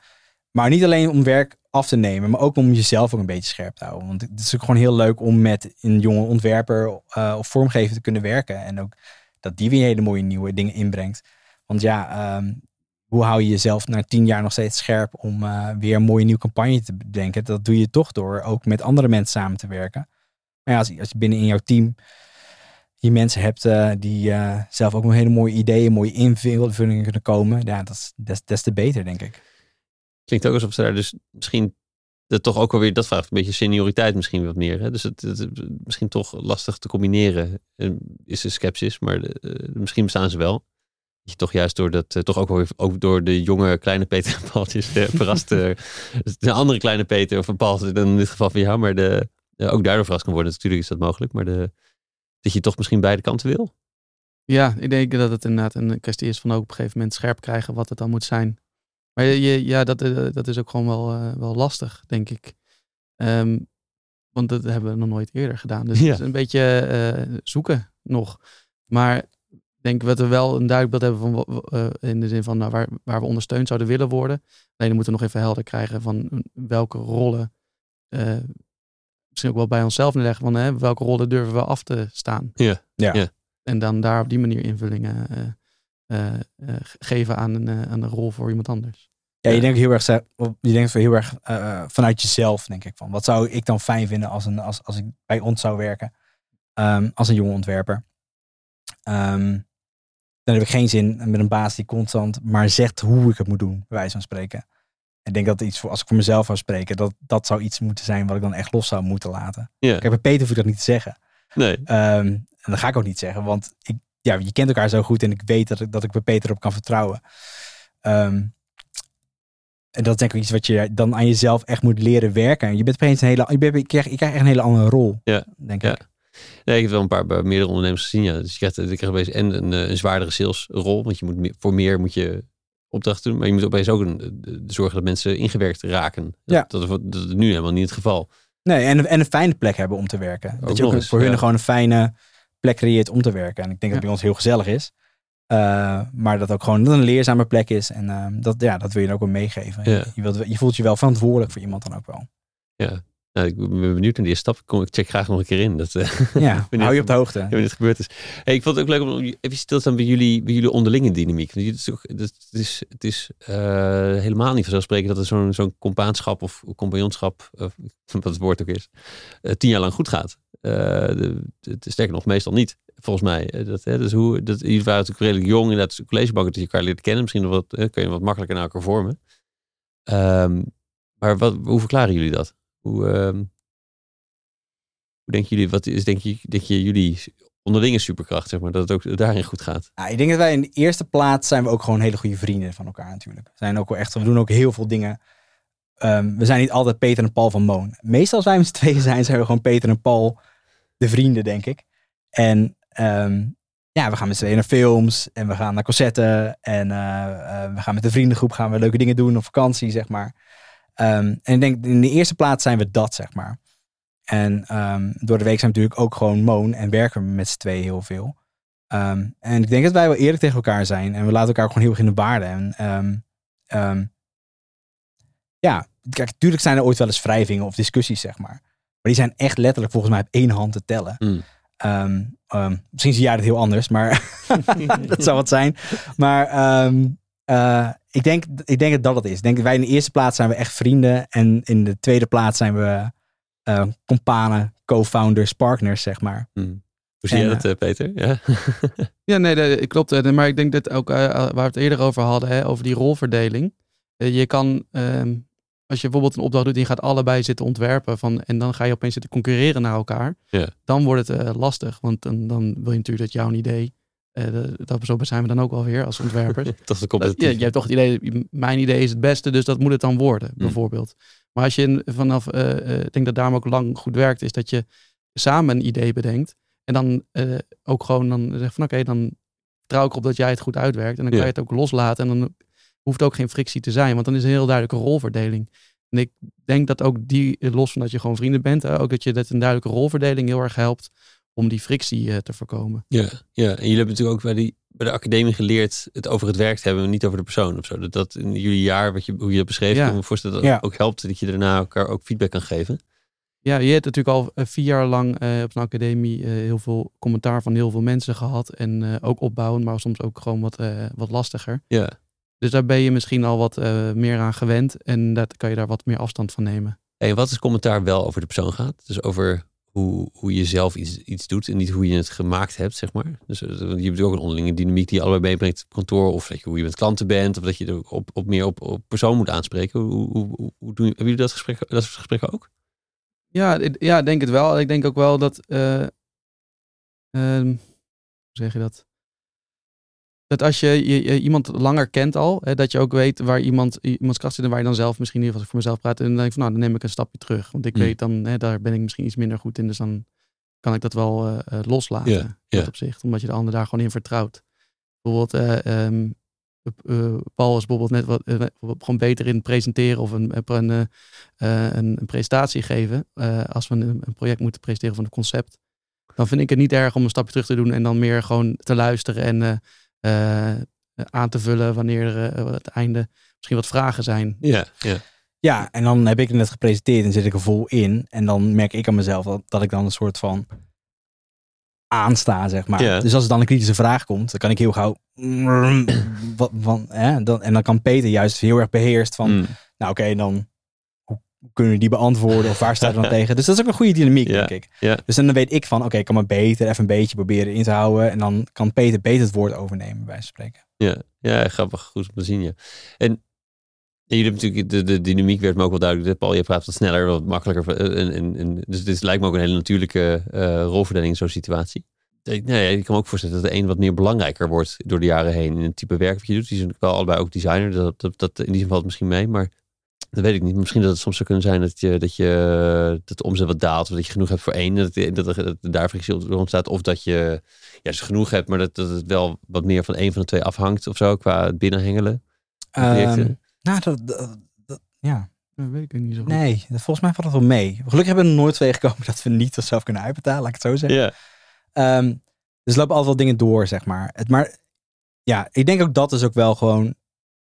Maar niet alleen om werk af te nemen, maar ook om jezelf ook een beetje scherp te houden. Want het is ook gewoon heel leuk om met een jonge ontwerper eh, of vormgever te kunnen werken. En ook dat die weer hele mooie nieuwe dingen inbrengt. Want ja, ehm, hoe hou je jezelf na tien jaar nog steeds scherp om eh, weer een mooie nieuwe campagne te bedenken? Dat doe je toch door ook met andere mensen samen te werken. Maar ja, als, als je binnen in jouw team je mensen hebt eh, die eh, zelf ook met hele mooie ideeën, mooie invullingen kunnen komen, ja, dat is des, des te beter, denk ik. Klinkt ook alsof ze daar dus misschien dat toch ook alweer, dat vraagt een beetje senioriteit misschien wat meer. Hè? Dus het, het, het- misschien toch lastig te combineren eh, is de sceptisch, maar de, misschien bestaan ze wel. Dat je toch juist door dat, toch ook, weer, ook door de jonge kleine Peter en Paultjes eh, verrast, eh, de andere kleine Peter of een Paul, in dit geval van jou, maar de, ook daardoor verrast kan worden. Natuurlijk is dat mogelijk, maar de, dat je toch misschien beide kanten wil. Ja, ik denk dat het inderdaad een kwestie is van ook op een gegeven moment scherp krijgen wat het dan moet zijn. Maar je, ja, dat, eh, dat is ook gewoon wel, eh, wel lastig, denk ik. Ehm, want dat hebben we nog nooit eerder gedaan. Dus Ja. het is een beetje eh, zoeken nog. Maar ik denk dat we wel een duidelijk beeld hebben van in de zin van nou, waar, waar we ondersteund zouden willen worden. Alleen dan moeten we nog even helder krijgen van eh, welke rollen. Misschien ook wel bij onszelf neerleggen van hè, welke rollen durven we af te staan. Ja. Ja. Ja. En dan daar op die manier invullingen eh, eh, eh, geven aan een, aan een rol voor iemand anders. Ja, je denkt heel erg, je denkt heel erg eh, vanuit jezelf, denk ik. Van, wat zou ik dan fijn vinden als, een, als, als ik bij ons zou werken? Ehm, als een jonge ontwerper. Ehm, dan heb ik geen zin met een baas die constant maar zegt hoe ik het moet doen, bij wijze van spreken. Ik denk dat iets voor, als ik voor mezelf zou spreken, dat dat zou iets moeten zijn wat ik dan echt los zou moeten laten. Ja. Kijk, bij Peter hoef ik dat niet te zeggen. Nee, Ehm, en dat ga ik ook niet zeggen, want ik, ja, je kent elkaar zo goed en ik weet dat ik, dat ik bij Peter op kan vertrouwen. Ehm, en dat is denk ik iets wat je dan aan jezelf echt moet leren werken. Je bent opeens een hele, je, bent, je, krijgt, je krijgt echt een hele andere rol, Ja, denk ja. ik. Nee, ik heb wel een paar bij meerdere ondernemers gezien. Ja. Dus je krijgt, je krijgt en een, eh, een zwaardere salesrol. Want je moet meer, voor meer moet je opdrachten doen. Maar je moet opeens ook een, zorgen dat mensen ingewerkt raken. Dat, Ja. dat, is, wat- dat is nu helemaal niet het geval. Nee, en, en een fijne plek hebben om te werken. dat je ook eens, voor hun gewoon een fijne plek creëert om te werken. En ik denk dat het bij ons heel gezellig is. Uh, maar dat ook gewoon een leerzame plek is. En uh, dat, ja, dat wil je dan ook wel meegeven. Ja. Je, wilt, je voelt je wel verantwoordelijk voor iemand dan ook wel. Ja. Nou, ik ben benieuwd naar die stap. Ik, kom, ik check graag nog een keer in. Dat, uh, Ja, hou je op de hoogte. wanneer dit gebeurd is. Hey, ik vond het ook leuk om even stil te staan bij jullie, bij jullie onderlinge dynamiek. Want Het is, ook- het is, het is uh, helemaal niet vanzelfsprekend dat er zo'n zo'n compaanschap of compagnonschap, of wat het woord ook is, uh, tien jaar lang goed gaat. Uh, de, de, sterker nog, meestal niet, volgens mij. Dat, hè, dus hoe, dat, jullie waren natuurlijk redelijk jong, inderdaad, collegebanken dat je elkaar leert kennen. Misschien nog wat, uh, kun je wat makkelijker naar elkaar vormen. Um, maar wat, hoe verklaren jullie dat? Hoe, um, hoe denken jullie, wat is denk je, denk je jullie onderlinge superkracht, zeg maar, dat het ook daarin goed gaat? Nou, ik denk dat wij in de eerste plaats zijn we ook gewoon hele goede vrienden van elkaar natuurlijk. We zijn ook wel echt, we doen ook heel veel dingen. Um, we zijn niet altijd Peter en Paul van Moon. Meestal als wij met z'n tweeën zijn, zijn we gewoon Peter en Paul, de vrienden, denk ik. En um, ja, we gaan met z'n tweeën naar films en we gaan naar concerten en uh, uh, we gaan met de vriendengroep gaan we leuke dingen doen op vakantie, zeg maar. Um, en ik denk in de eerste plaats zijn we dat, zeg maar. En um, door de week zijn we natuurlijk ook gewoon moon en werken we met z'n tweeën heel veel. Ehm, en ik denk dat wij wel eerlijk tegen elkaar zijn. En we laten elkaar gewoon heel erg in de waarde. En ehm, ehm, ja, kijk, natuurlijk zijn er ooit wel eens wrijvingen of discussies, zeg maar. Maar die zijn echt letterlijk volgens mij op één hand te tellen. Mm. Ehm, ehm, misschien zie jij het heel anders, maar dat zou wat zijn. Maar ehm, eh, ik, denk, ik denk dat dat het is. Ik denk dat wij in de eerste plaats zijn we echt vrienden. En in de tweede plaats zijn we uh, companen, co-founders, partners, zeg maar. Mm. Hoe zie En, jij dat, eh, Peter? Ja. Ja, nee, dat klopt. Eh, Maar ik denk dat ook eh, waar we het eerder over hadden, hè, over die rolverdeling. Eh, je kan, ehm, als je bijvoorbeeld een opdracht doet en je gaat allebei zitten ontwerpen van, en dan ga je opeens zitten concurreren naar elkaar. Ja. Dan wordt het eh, lastig, want dan, dan wil je natuurlijk dat jouw idee, eh, dat- zo zijn we dan ook wel weer als ontwerpers. De Dat, competitief. ja, je hebt toch het idee, mijn idee is het beste, dus dat moet het dan worden, Mm. bijvoorbeeld. Maar als je vanaf, eh, eh, ik denk dat daarom ook lang goed werkt, is dat je samen een idee bedenkt. En dan ook gewoon dan zegt van oké, dan vertrouw ik op dat jij het goed uitwerkt. En dan kan je het ook loslaten. En dan hoeft ook geen frictie te zijn, want dan is een heel duidelijke rolverdeling. En ik denk dat ook die, los van dat je gewoon vrienden bent, ook dat je dat een duidelijke rolverdeling heel erg helpt om die frictie eh, te voorkomen. Ja, ja, en jullie hebben natuurlijk ook bij, die, bij de academie geleerd het over het werk te hebben, en niet over de persoon of zo. Dat, dat in jullie jaar, wat je, hoe je dat beschreef, Ja. kan ik me voorstellen dat het Ja. ook helpt dat je daarna elkaar ook feedback kan geven. Ja, je hebt natuurlijk al eh, vier jaar lang eh, op een academie eh, heel veel commentaar van heel veel mensen gehad. En eh, ook opbouwend, maar soms ook gewoon wat, eh, wat lastiger. Ja, Dus daar ben je misschien al wat eh, meer aan gewend. En dat kan je daar wat meer afstand van nemen. En wat is commentaar wel over de persoon gaat? Dus over hoe, hoe je zelf iets, iets doet en niet hoe je het gemaakt hebt, zeg maar. Dus eh, je hebt ook een onderlinge dynamiek die je allebei meebrengt kantoor. Of weet je, hoe je met klanten bent. Of dat je er op, op meer op, op persoon moet aanspreken. Hoe, hoe, hoe, doen, hebben jullie dat gesprek, dat gesprekken ook? Ja, ja, denk het wel. Ik denk ook wel dat. eh, ehm, hoe zeg je dat? Dat als je, je, je iemand langer kent al, hè, dat je ook weet waar iemand, iemands kracht zit en waar je dan zelf misschien, in ieder geval als ik voor mezelf praat, en dan denk ik van nou, dan neem ik een stapje terug. Want ik Mm. weet dan, hè, daar ben ik misschien iets minder goed in, dus dan kan ik dat wel eh, eh, loslaten. Dat opzicht, omdat je de ander daar gewoon in vertrouwt. Bijvoorbeeld, eh, ehm, eh, Paul is bijvoorbeeld net wat, gewoon beter in presenteren of een, een, een, een presentatie geven. als we een, een project moeten presenteren van een concept. Dan vind ik het niet erg om een stapje terug te doen en dan meer gewoon te luisteren en aan te vullen wanneer er eh, aan het einde misschien wat vragen zijn. Ja, ja. Ja, en dan heb ik het net gepresenteerd en zit ik er vol in. En dan merk ik aan mezelf dat, dat ik dan een soort van aansta, zeg maar. Ja. Dus als er dan een kritische vraag komt, dan kan ik heel gauw... Wat, van, hè, dan, en dan kan Peter juist heel erg beheerst van... Mm. Nou oké, dan kunnen die beantwoorden of waar staat er dan tegen? Dus dat is ook een goede dynamiek, denk ik. Dus dan weet ik van, oké, ik kan maar beter even een beetje proberen in te houden. En dan kan Peter beter het woord overnemen, bij spreken. Ja, ja, grappig. Goed om te zien, ja. En ja, jullie hebben natuurlijk, de, de dynamiek werd me ook wel duidelijk. Dat Paul, je praat wat sneller, wat makkelijker. eh, En, en, en, dus dit lijkt me ook een hele natuurlijke eh, rolverdeling in zo'n situatie. Ik, ja, ik kan me ook voorstellen dat de een wat meer belangrijker wordt door de jaren heen in het type werk wat je doet. Die zijn natuurlijk wel allebei ook designer, dus dat, dat, dat, in die zin valt het misschien mee. Maar dat weet ik niet. Misschien dat het soms zou kunnen zijn dat je, dat je dat de omzet wat daalt. Of dat je genoeg hebt voor één. Dat, dat, dat, dat daar frictie door ontstaat. Of dat je ja, dus genoeg hebt, maar dat, dat het wel wat meer van één van de twee afhangt of zo. Qua het binnenhengelen. Ehm, nou, dat, dat- dat- ja. Dat weet ik niet zo goed. Nee, dat, volgens mij valt het wel mee. Gelukkig hebben we er nooit twee gekomen dat we niet zelf kunnen uitbetalen, laat ik het zo zeggen. Ja, Ehm, dus er lopen altijd wel dingen door, zeg maar. Het, maar ja, ik denk ook dat is ook wel gewoon,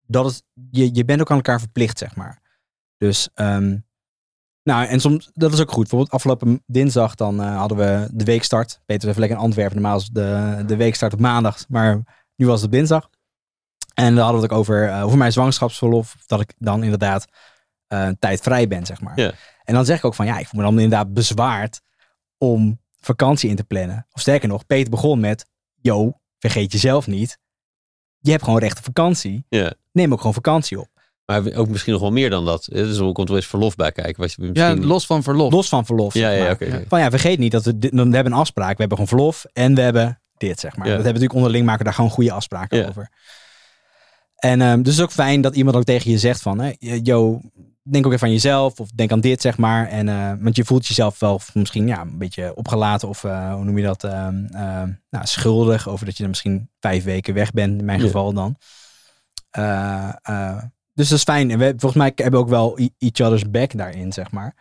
dat is, je, je bent ook aan elkaar verplicht, zeg maar. Dus, ehm, nou, en soms, dat is ook goed. Bijvoorbeeld afgelopen dinsdag, dan eh, hadden we de weekstart. Peter even lekker in Antwerpen. Normaal is de, de weekstart op maandag, maar nu was het op dinsdag. En dan hadden we het ook over, eh, over mijn zwangerschapsverlof. Dat ik dan inderdaad eh, een tijd vrij ben, zeg maar. En dan zeg ik ook van, ja, ik voel me dan inderdaad bezwaard om vakantie in te plannen. Of sterker nog, Peter begon met, yo, vergeet jezelf niet. Je hebt gewoon recht op vakantie. Neem ook gewoon vakantie op. Maar ook misschien nog wel meer dan dat. Dus er komt wel eens verlof bij kijken. Wat je Ja, misschien... los van verlof. Los van verlof. Ja, zeg ja, oké. Van ja, vergeet niet dat we, dit- we hebben een afspraak. We hebben gewoon verlof en we hebben dit, zeg maar. Ja. Dat hebben we natuurlijk onderling maken daar gewoon goede afspraken Ja. over. En ehm, dus het is ook fijn dat iemand ook tegen je zegt van, hè, yo, denk ook even aan jezelf of denk aan dit, zeg maar. En, eh, want je voelt jezelf wel misschien ja, een beetje opgelaten of eh, hoe noem je dat, ehm, ehm, nou, schuldig over dat je er misschien vijf weken weg bent, in mijn Ja. geval dan. Dus dat is fijn. En we, volgens mij hebben we ook wel each other's back daarin, zeg maar.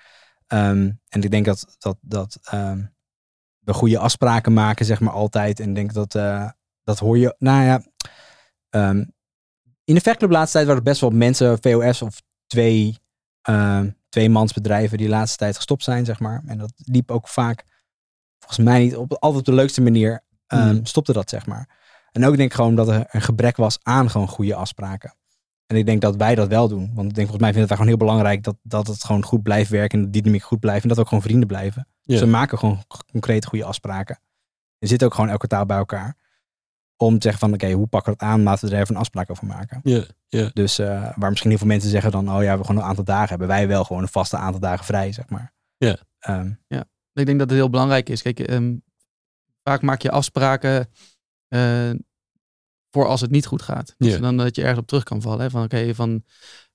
Ehm, en ik denk dat, dat, dat, ehm, we goede afspraken maken, zeg maar altijd. En ik denk dat, eh, dat hoor je, nou ja, ehm, in de vechtclub laatste tijd waren er best wel mensen, VOS of twee, uh, tweemansbedrijven die de laatste tijd gestopt zijn, zeg maar. En dat liep ook vaak, volgens mij niet op, altijd op de leukste manier, Hmm. stopte dat, zeg maar. En ook denk ik gewoon dat er een gebrek was aan gewoon goede afspraken. En ik denk dat wij dat wel doen. Want ik denk volgens mij vinden wij gewoon heel belangrijk dat, dat het gewoon goed blijft werken. En de dynamiek goed blijft. En dat we ook gewoon vrienden blijven. Ja. Ze maken gewoon concreet goede afspraken. En zitten ook gewoon elke taal bij elkaar. Om te zeggen van oké, hoe pakken we het aan? Laten we er even een afspraak over maken. Ja, ja. Dus eh, waar misschien heel veel mensen zeggen dan, oh ja, we gewoon een aantal dagen hebben. Wij wel gewoon een vaste aantal dagen vrij, zeg maar. Ja. Ehm, Ik denk dat het heel belangrijk is. Kijk, ehm, vaak maak je afspraken eh, voor als het niet goed gaat. Dus dan dat je ergens op terug kan vallen. Hè? Van oké, van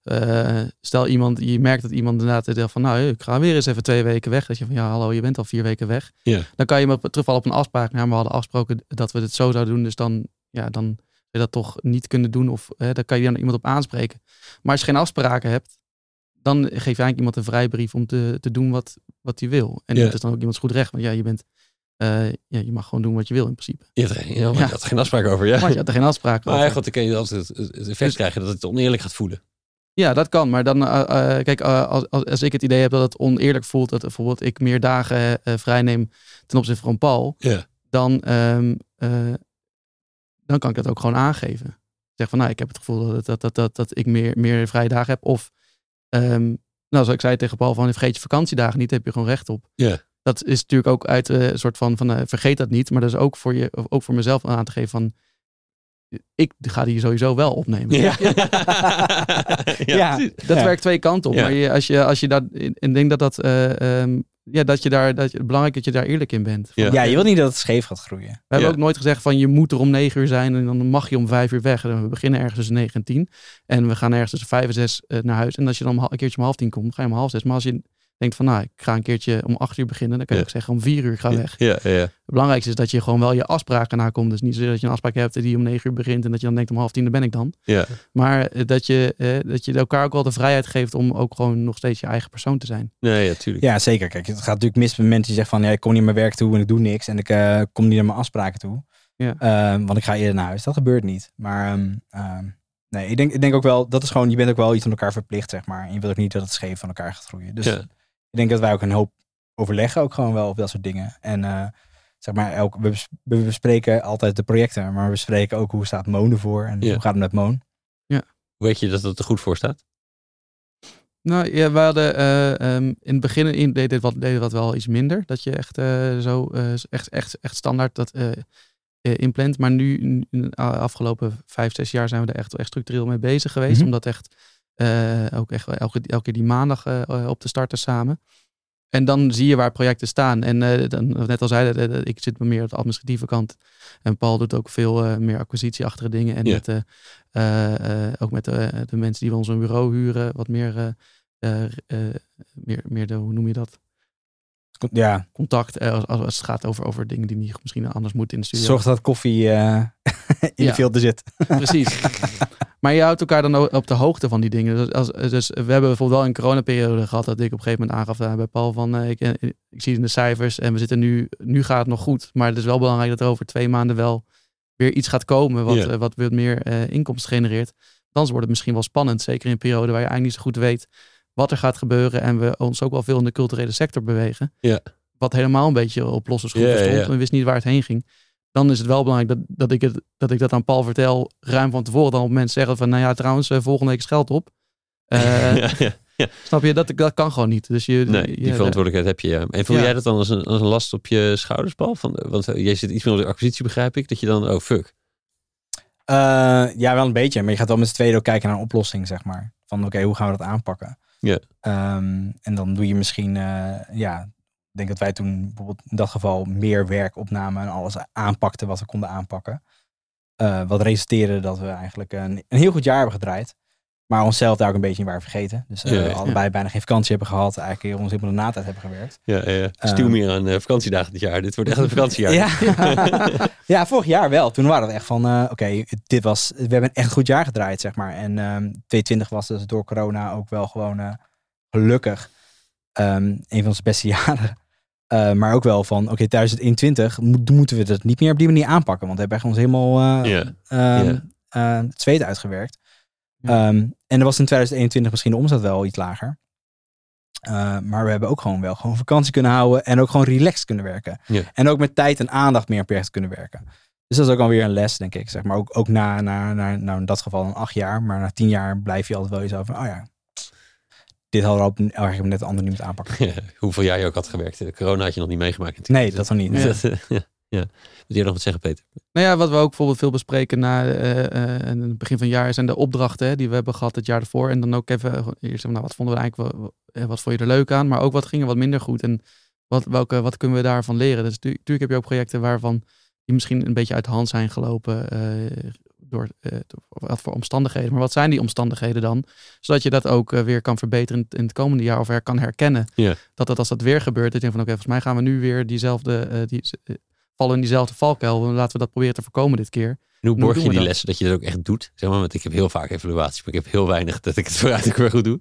eh, stel iemand, je merkt dat iemand inderdaad zegt van nou, ik ga weer eens even twee weken weg. Dat je van ja, hallo, je bent al vier weken weg. Dan kan je maar terugvallen op een afspraak. Nou, we hadden afgesproken dat we het zo zouden doen. Dus dan, ja, dan zou je dat toch niet kunnen doen. Of hè, dan kan je dan iemand op aanspreken. Maar als je geen afspraken hebt, dan geef je eigenlijk iemand een vrijbrief om te, te doen wat, wat hij wil. En dat is dan ook iemands goed recht. Want ja, je bent, eh, ja, je mag gewoon doen wat je wil in principe. Je had er, ja, maar Ja. je had er geen afspraak over, ja. Maar je had er geen afspraken Maar over. goed, dan kun je altijd het, effect krijgen dat het oneerlijk gaat voelen. Ja, dat kan. Maar dan, eh, eh, kijk, als, als, als ik het idee heb dat het oneerlijk voelt, dat bijvoorbeeld ik meer dagen eh vrij neem ten opzichte van Paul, dan, ehm, eh, dan kan ik dat ook gewoon aangeven. Zeg van, nou, ik heb het gevoel dat, dat, dat, dat, dat ik meer, meer vrije dagen heb. Of, ehm, nou, zoals ik zei tegen Paul, van vergeet je vakantiedagen niet, daar heb je gewoon recht op. Ja. Dat is natuurlijk ook uit eh, een soort van, van eh, vergeet dat niet. Maar dat is ook voor, je, ook voor mezelf aan te geven van, ik ga die sowieso wel opnemen. Ja. Dat Ja. werkt twee kanten op. Ja. Maar je, als, je, als je dat. Ik denk dat dat. eh, ehm, ja, dat je daar. Dat je, belangrijk dat je daar eerlijk in bent. Van, Ja. ja, je wil niet dat het scheef gaat groeien. We hebben ook nooit gezegd van je moet er om negen uur zijn en dan mag je om vijf uur weg. En We beginnen ergens tussen negen en tien. En we gaan ergens tussen vijf en zes naar huis. En als je dan een keertje om half tien komt, ga je om half zes. Maar als je denkt van nou, ik ga een keertje om acht uur beginnen, dan kan je Ja. ook zeggen om vier uur ik ga weg. Ja, ja, ja. Het belangrijkste is dat je gewoon wel je afspraken nakomt. Dus niet zo dat je een afspraak hebt die om negen uur begint en dat je dan denkt om half tien, daar ben ik dan. ja. Maar eh, dat je, eh, dat je elkaar ook wel de vrijheid geeft om ook gewoon nog steeds je eigen persoon te zijn. Nee, ja, tuurlijk. Ja, zeker. Kijk, het gaat natuurlijk mis met mensen die zeggen van, ja, ik kom niet naar mijn werk toe en ik doe niks. En ik eh, kom niet naar mijn afspraken toe. Ja. Ehm, want ik ga eerder naar huis. Dat gebeurt niet. Maar ehm, ehm, nee, ik denk, ik denk ook wel, dat is gewoon, je bent ook wel iets aan elkaar verplicht, zeg maar. En je wilt ook niet dat het scheef van elkaar gaat groeien. Dus Ja. Ik denk dat wij ook een hoop overleggen, ook gewoon wel op dat soort dingen. En eh, zeg maar, elk, we, bes- we bespreken altijd de projecten, maar we bespreken ook hoe staat Moon ervoor en Ja. hoe gaat het met Moon. Hoe weet je dat het er goed voor staat? Nou ja, we hadden eh, ehm, in het begin in, deed dit wat, deed wat wel iets minder. Dat je echt eh, zo eh, echt, echt, echt standaard dat eh eh, inplant. Maar nu, in de afgelopen vijf, zes jaar zijn we er echt, echt structureel mee bezig geweest. Mhm. Om dat echt eh, ook echt elke, elke keer die maandag eh, eh, op te starten samen. En dan zie je waar projecten staan. En dan, net al zei, eh, ik zit meer op de administratieve kant. En Paul doet ook veel eh, meer acquisitieachtige dingen. En Ja. met, ook met de, de mensen die we ons een bureau huren, wat meer, meer, meer de, hoe noem je dat? Ja, Contact als, als het gaat over, over dingen die niet misschien anders moeten in de studio. zorg dat koffie in Ja. de filter zit. Precies. maar je houdt elkaar dan op de hoogte van die dingen. Dus, als, dus we hebben bijvoorbeeld wel een coronaperiode gehad dat ik op een gegeven moment aangaf daar bij Paul van eh, ik, eh, ik zie in de cijfers en we zitten nu, nu gaat het nog goed. Maar het is wel belangrijk dat er over twee maanden wel weer iets gaat komen wat, eh, wat weer meer eh, inkomsten genereert. Dan wordt het misschien wel spannend, zeker in een periode waar je eigenlijk niet zo goed weet wat er gaat gebeuren en we ons ook wel veel in de culturele sector bewegen. Wat helemaal een beetje op losse schroeven ja, stond. We wisten niet waar het heen ging dan is het wel belangrijk dat, dat, ik het, dat ik dat aan Paul vertel, ruim van tevoren. Dan op mensen zeggen van, nou ja, trouwens, eh, volgende week is geld op. Eh, ja, ja. Snap je? Dat, dat kan gewoon niet. Dus je, Nee, die verantwoordelijkheid heb je. Ja. En voel Ja. jij dat dan als een, als een last op je schouders, Paul? Van, want eh, jij zit iets meer op de acquisitie, begrijp ik. Dat je dan, oh fuck. Eh, ja, wel een beetje. Maar je gaat wel met z'n tweeën ook kijken naar een oplossing, zeg maar. Van oké, hoe gaan we dat aanpakken? Ja. Ehm, en dan doe je misschien, eh, ja, denk dat wij toen bijvoorbeeld in dat geval meer werk opnamen en alles aanpakten wat we konden aanpakken. Eh, wat resulteerde dat we eigenlijk een, een heel goed jaar hebben gedraaid. Maar onszelf daar ook een beetje in waren vergeten. Dus eh, Ja, ja. allebei bijna geen vakantie hebben gehad. Eigenlijk ons helemaal de natijd hebben gewerkt. Ja, ja. Stuur Ehm. meer aan eh, vakantiedagen dit jaar. Dit wordt echt een vakantiejaar. Ja. ja, vorig jaar wel. Toen waren we echt van, eh, oké, dit was, we hebben een echt goed jaar gedraaid, zeg maar. En ehm 2020 was dus door corona ook wel gewoon eh, gelukkig ehm, een van onze beste jaren. Eh, maar ook wel van, oké, 2021 moet, moeten we dat niet meer op die manier aanpakken. Want we hebben echt ons helemaal eh, Ja. ehm, eh, het zweet uitgewerkt. Ehm, en er was in 2021 misschien de omzet wel iets lager. Eh, maar we hebben ook gewoon wel gewoon vakantie kunnen houden en ook gewoon relaxed kunnen werken. En ook met tijd en aandacht meer per kunnen werken. Dus dat is ook alweer een les, denk ik. Zeg maar ook, ook na, na, na, nou in dat geval een acht jaar, maar na tien jaar blijf je altijd wel jezelf van, oh ja, dit hadden we op een eigenlijk net een ander niet moeten aanpakken. Ja, hoeveel jaar je ook had gewerkt. De corona had je nog niet meegemaakt natuurlijk. Nee, dat nog niet. Ja. Dat, eh, ja. ja. Wil jij nog wat zeggen, Peter? Nou ja, wat we ook bijvoorbeeld veel bespreken na eh, eh, in het begin van het jaar zijn de opdrachten hè, die we hebben gehad het jaar ervoor. En dan ook even eerst nou, wat vonden we eigenlijk, wel- eh, wat vond je er leuk aan, maar ook wat ging er wat minder goed en wat, welke, wat kunnen we daarvan leren. Dus tu- natuurlijk heb je ook projecten waarvan die misschien een beetje uit de hand zijn gelopen eh, door, eh, door wat voor omstandigheden. Maar wat zijn die omstandigheden dan? Zodat je dat ook eh, weer kan verbeteren in, het- in het komende jaar of er kan herkennen. Ja. Dat het als dat weer gebeurt, dat je denkt van oké, volgens mij gaan we nu weer diezelfde, eh, die, vallen in diezelfde valkuil. Laten we dat proberen te voorkomen dit keer. En hoe borg je die dat? lessen dat je dat ook echt doet? Zeg maar, want ik heb heel vaak evaluaties, maar ik heb heel weinig dat ik het vooruit ook weer goed doe.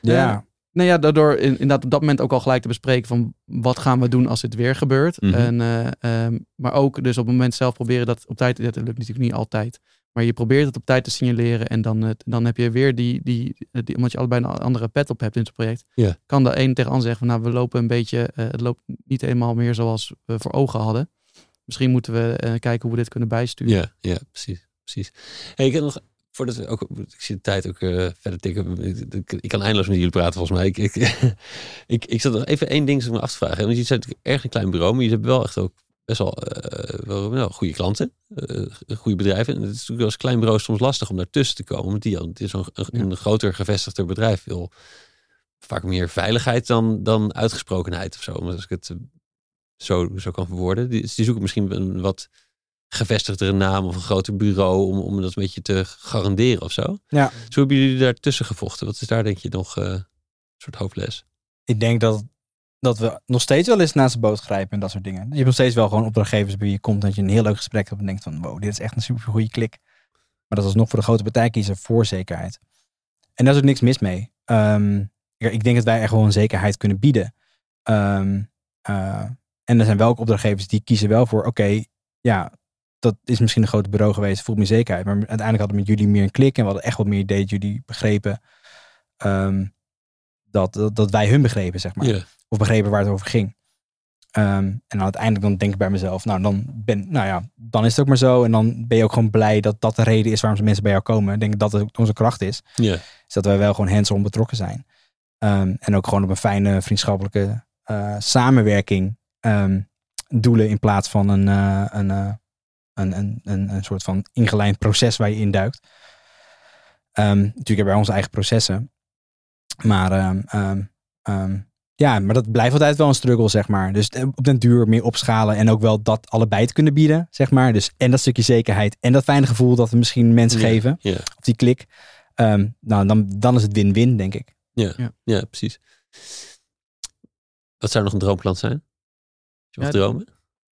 Ja, Nou ja, daardoor in- inderdaad op dat moment ook al gelijk te bespreken van wat gaan we doen als dit weer gebeurt. Mhm. en, eh, ehm, maar ook dus op het moment zelf proberen dat op tijd, dat lukt natuurlijk niet altijd. Maar je probeert het op tijd te signaleren en dan, dan heb je weer die, die, die, omdat je allebei een andere pet op hebt in het project. Kan de een tegen de ander zeggen van nou we lopen een beetje, eh, het loopt niet helemaal meer zoals we voor ogen hadden. Misschien moeten we eh, kijken hoe we dit kunnen bijsturen. Ja, ja, precies. precies. Hey, ik heb nog, voordat we ook, ik zie de tijd ook eh, verder tikken. Ik, kan eindeloos met jullie praten volgens mij. Ik, ik, ik, ik zat nog even één ding me af te vragen. Want zijn natuurlijk erg een klein bureau, maar jullie hebben wel echt ook best wel, eh, wel nou, goede klanten, eh, goede bedrijven. En het is natuurlijk als klein bureau soms lastig om daartussen te komen. Want die, het is een, een groter gevestigder bedrijf wil vaak meer veiligheid dan, dan uitgesprokenheid of zo. Maar als ik het zo, zo kan verwoorden. Die, die zoeken misschien een wat gevestigdere naam of een groter bureau om, om dat een beetje te garanderen of zo. Ja. Dus hoe hebben jullie daartussen gevochten? Wat is daar denk je nog eh, een soort hoofdles? ik denk dat, dat we nog steeds wel eens naast de boot grijpen en dat soort dingen. Je hebt nog steeds wel gewoon opdrachtgevers bij wie je komt dat je een heel leuk gesprek hebt en denkt van wow, dit is echt een super goede klik. Maar dat is nog voor de grote partij kiezen voor zekerheid. En daar is ook niks mis mee. Ehm, ik, denk dat wij echt wel een zekerheid kunnen bieden. Ehm, eh, en er zijn wel ook opdrachtgevers die kiezen wel voor, oké, ja, dat is misschien een groot bureau geweest, voelt meer zekerheid. Maar uiteindelijk hadden we met jullie meer een klik en we hadden echt wat meer idee dat jullie begrepen ehm, dat, dat, dat wij hun begrepen, zeg maar of begrepen waar het over ging. Ehm, en dan uiteindelijk dan denk ik bij mezelf, nou dan ben, nou ja, dan is het ook maar zo. En dan ben je ook gewoon blij dat dat de reden is waarom mensen bij jou komen. Ik denk dat dat ook onze kracht is. Ja. Is dat wij wel gewoon hands-on betrokken zijn. Ehm, en ook gewoon op een fijne vriendschappelijke eh, samenwerking ehm, doelen in plaats van een, eh, een, eh, een, een, een, een soort van ingelijnd proces waar je induikt. Ehm natuurlijk hebben wij onze eigen processen. Maar ehm, ehm, ja, maar dat blijft altijd wel een struggle, zeg maar. Dus eh, op den duur meer opschalen en ook wel dat allebei te kunnen bieden, zeg maar. Dus en dat stukje zekerheid en dat fijne gevoel dat we misschien mensen Ja, geven, Ja, op die klik. Ehm, nou, dan, dan is het win-win, denk ik. ja, precies. Wat zou nog een droomklant zijn? Als je mag Ja, dromen?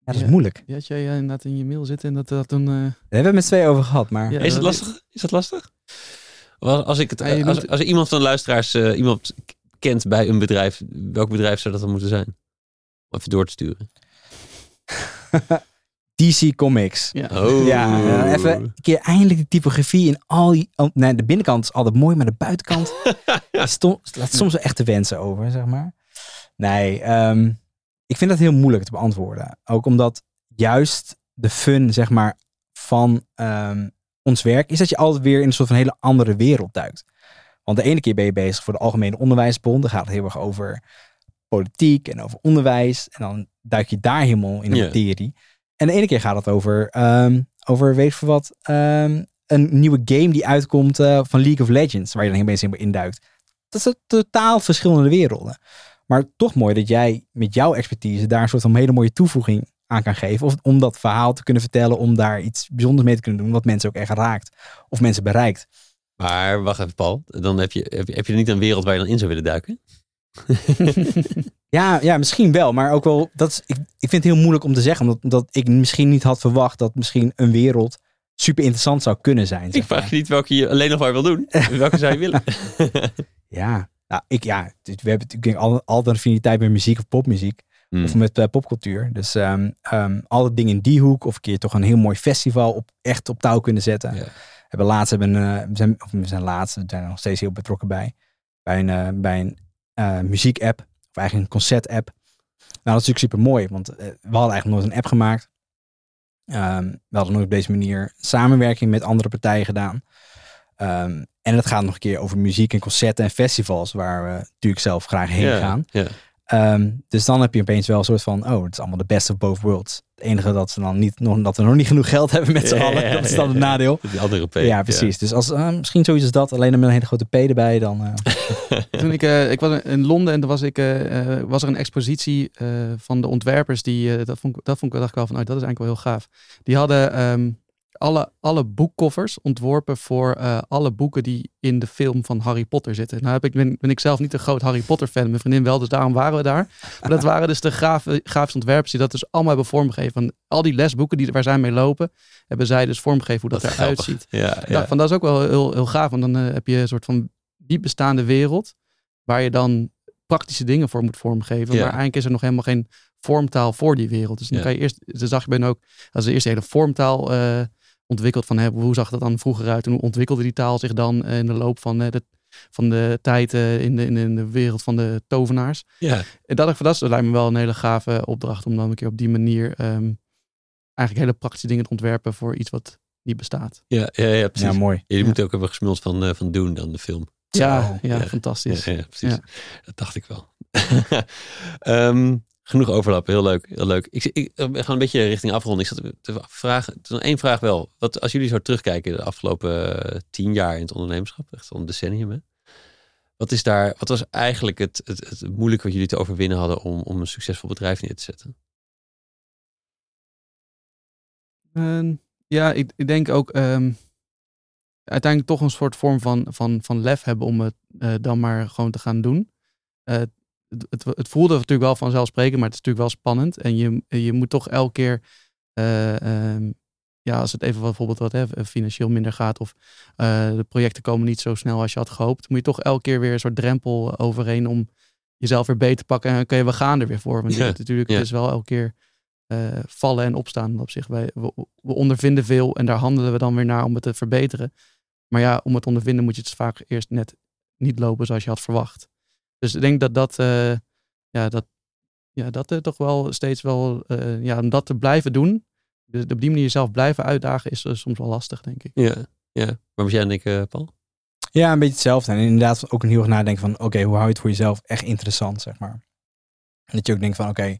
Ja, dat is Ja. moeilijk. Die had jij eh, inderdaad in je mail zitten en dat dat toen... eh, Daar hebben we het met twee over gehad, maar Ja. is het dat- lastig? Is dat lastig? Als, als, ik het, Ja, als, iemand van de luisteraars eh, iemand kent bij een bedrijf, welk bedrijf zou dat dan moeten zijn? Om even door te sturen. DC Comics. ja. Oh. Ja, eh, even een keer eindelijk de typografie in al die... oh, nee, de binnenkant is altijd mooi, maar de buitenkant stom, laat soms wel echt te wensen over, zeg maar. Nee, ehm, ik vind dat heel moeilijk te beantwoorden. Ook omdat juist de fun, zeg maar, van ehm, ons werk is dat je altijd weer in een soort van hele andere wereld duikt. Want de ene keer ben je bezig voor de Algemene Onderwijsbond. Dan gaat het heel erg over politiek en over onderwijs. En dan duik je daar helemaal in de materie. En de ene keer gaat het over, ehm, over weet veel wat, ehm, een nieuwe game die uitkomt eh, van League of Legends. Waar je dan helemaal helemaal induikt. Dat zijn totaal verschillende werelden. Maar toch mooi dat jij met jouw expertise daar een soort van hele mooie toevoeging aan kan geven. Of om dat verhaal te kunnen vertellen, om daar iets bijzonders mee te kunnen doen, wat mensen ook echt raakt. Of mensen bereikt. Maar wacht even, Paul. Dan heb je, heb je, heb je er niet een wereld waar je dan in zou willen duiken? Ja, ja, misschien wel. Maar ook wel, dat is, ik, ik vind het heel moeilijk om te zeggen. Omdat, omdat ik misschien niet had verwacht dat misschien een wereld super interessant zou kunnen zijn. Ik vraag maar. je niet welke je alleen nog maar wil doen. welke zou je willen? Ja, nou, ik, ja, we hebben natuurlijk al- altijd een affiniteit met muziek of popmuziek. Hmm. Of met eh, popcultuur. Dus ehm ehm, alle dingen in die hoek. Of een keer toch een heel mooi festival op, echt op touw kunnen zetten. We hebben laatst, hebben, eh, we, zijn, of we zijn laatst, we zijn er nog steeds heel betrokken bij. Bij een, eh, bij een muziek-app. Of eigenlijk een concert-app. Nou, dat is natuurlijk super mooi. Want we hadden eigenlijk nooit een app gemaakt. Ehm, we hadden nooit op deze manier samenwerking met andere partijen gedaan. En het gaat nog een keer over muziek en concerten en festivals. Waar we natuurlijk zelf graag heen ja, gaan. Ja. Ehm, dus dan heb je opeens wel een soort van, oh, het is allemaal de best of both worlds. Het enige dat, ze dan niet, nog, dat we nog niet genoeg geld hebben met z'n Ja, allen, ja, dat is dan ja, het nadeel. Die andere P. Ja, precies. Dus als, eh, misschien zoiets als dat, alleen met een hele grote P erbij, dan... eh, Toen ik, eh, ik was in Londen en toen was, ik, was er een expositie eh, van de ontwerpers. Die, eh, dat, vond ik, dat vond ik, dacht ik wel van, oh, dat is eigenlijk wel heel gaaf. Die hadden ehm, alle, alle boekkoffers ontworpen voor eh, alle boeken die in de film van Harry Potter zitten. Nou heb ik, ben, ben ik zelf niet een groot Harry Potter fan, mijn vriendin wel, dus daarom waren we daar. Maar dat waren dus de graaf, grafische ontwerpers die dat dus allemaal hebben vormgegeven. Van al die lesboeken die, waar zij mee lopen, hebben zij dus vormgegeven hoe dat, eruit ziet. Ja, van dat is ook wel heel, heel gaaf. Want dan eh, heb je een soort van diep bestaande wereld. Waar je dan praktische dingen voor moet vormgeven. Ja. Maar eigenlijk is er nog helemaal geen vormtaal voor die wereld. Dus dan Ja. kan je eerst, dus zag je ben ook, als de eerste hele vormtaal eh, ontwikkeld van hè, hoe zag dat dan vroeger uit en hoe ontwikkelde die taal zich dan eh, in de loop van, eh, de, van de tijd eh, in, de, in, de, in de wereld van de tovenaars. ja. En dat, dat, is- dat lijkt me wel een hele gave opdracht om dan een keer op die manier ehm, eigenlijk hele praktische dingen te ontwerpen voor iets wat niet bestaat. Ja, ja, ja, precies. ja, mooi. Jullie Ja. moeten ook hebben gesmuld van, eh, van Doen dan, de film. Ja, ja, ja. fantastisch. Ja, ja, precies. Ja. Dat dacht ik wel. Ehm, genoeg overlap, heel leuk. Heel leuk. Ik, ik, eh, we gaan een beetje richting afronding. Ik zat te vragen, één vraag wel. Wat, als jullie zo terugkijken de afgelopen eh, tien jaar in het ondernemerschap, echt al een decennium, hè? Wat, is daar, wat was eigenlijk het, het, het moeilijke wat jullie te overwinnen hadden om, om een succesvol bedrijf neer te zetten? Ehm, ja, ik, ik denk ook ehm, uiteindelijk toch een soort vorm van, van, van lef hebben om het eh, dan maar gewoon te gaan doen. Eh, het, het, het voelde natuurlijk wel vanzelfsprekend, maar het is natuurlijk wel spannend. En je, je moet toch elke keer, eh, ehm, ja, als het even bijvoorbeeld wat hè, financieel minder gaat of eh, de projecten komen niet zo snel als je had gehoopt, moet je toch elke keer weer een soort drempel overheen om jezelf weer beter te pakken. En dan kun je, we gaan er weer voor. Want Ja, dit, natuurlijk, ja. het is wel elke keer eh, vallen en opstaan op zich. Wij, we, we ondervinden veel en daar handelen we dan weer naar om het te verbeteren. Maar ja, om het ondervinden moet je het vaak eerst net niet lopen zoals je had verwacht. Dus ik denk dat dat, eh, ja, dat, ja, dat er toch wel steeds wel, eh, ja, om dat te blijven doen. Dus op die manier jezelf blijven uitdagen is eh, soms wel lastig, denk ik. Ja, ja. Waar was jij en ik, eh, Paul? Ja, een beetje hetzelfde. En inderdaad ook een heel erg nadenken van, oké, hoe hou je het voor jezelf echt interessant, zeg maar. En dat je ook denkt van, oké,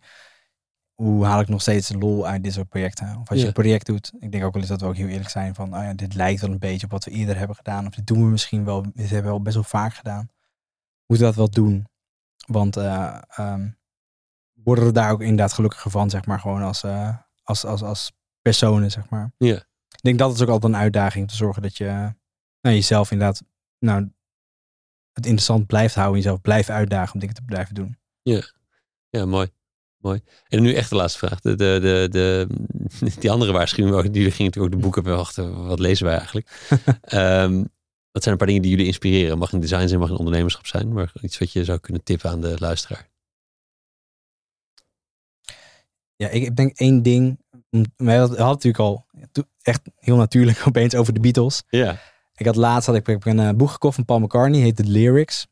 hoe haal ik nog steeds lol uit dit soort projecten? Of als je een project doet, ik denk ook wel eens dat we ook heel eerlijk zijn van, oh ja, dit lijkt wel een beetje op wat we eerder hebben gedaan. Of dit doen we misschien wel, dit hebben we al best wel vaak gedaan. Moeten dat wel doen? Want eh, ehm, worden we daar ook inderdaad gelukkiger van, zeg maar, gewoon als, eh, als, als, als personen, zeg maar. Ja. Ik denk dat is ook altijd een uitdaging om te zorgen dat je nou, jezelf inderdaad nou, het interessant blijft houden, jezelf blijft uitdagen om dingen te blijven doen. Ja, mooi. mooi. En nu echt de laatste vraag. De, de, de, de, die andere waarschuwing, die gingen natuurlijk ook de boeken bewachten. Wat lezen wij eigenlijk? Ehm, wat zijn een paar dingen die jullie inspireren? Mag in design zijn, mag in ondernemerschap zijn. Maar iets wat je zou kunnen tippen aan de luisteraar. Ja, ik, denk één ding. We hadden natuurlijk al echt heel natuurlijk opeens over de Beatles. Ja. Ik had laatst had ik, een eh, boek gekocht van Paul McCartney, heet The Lyrics.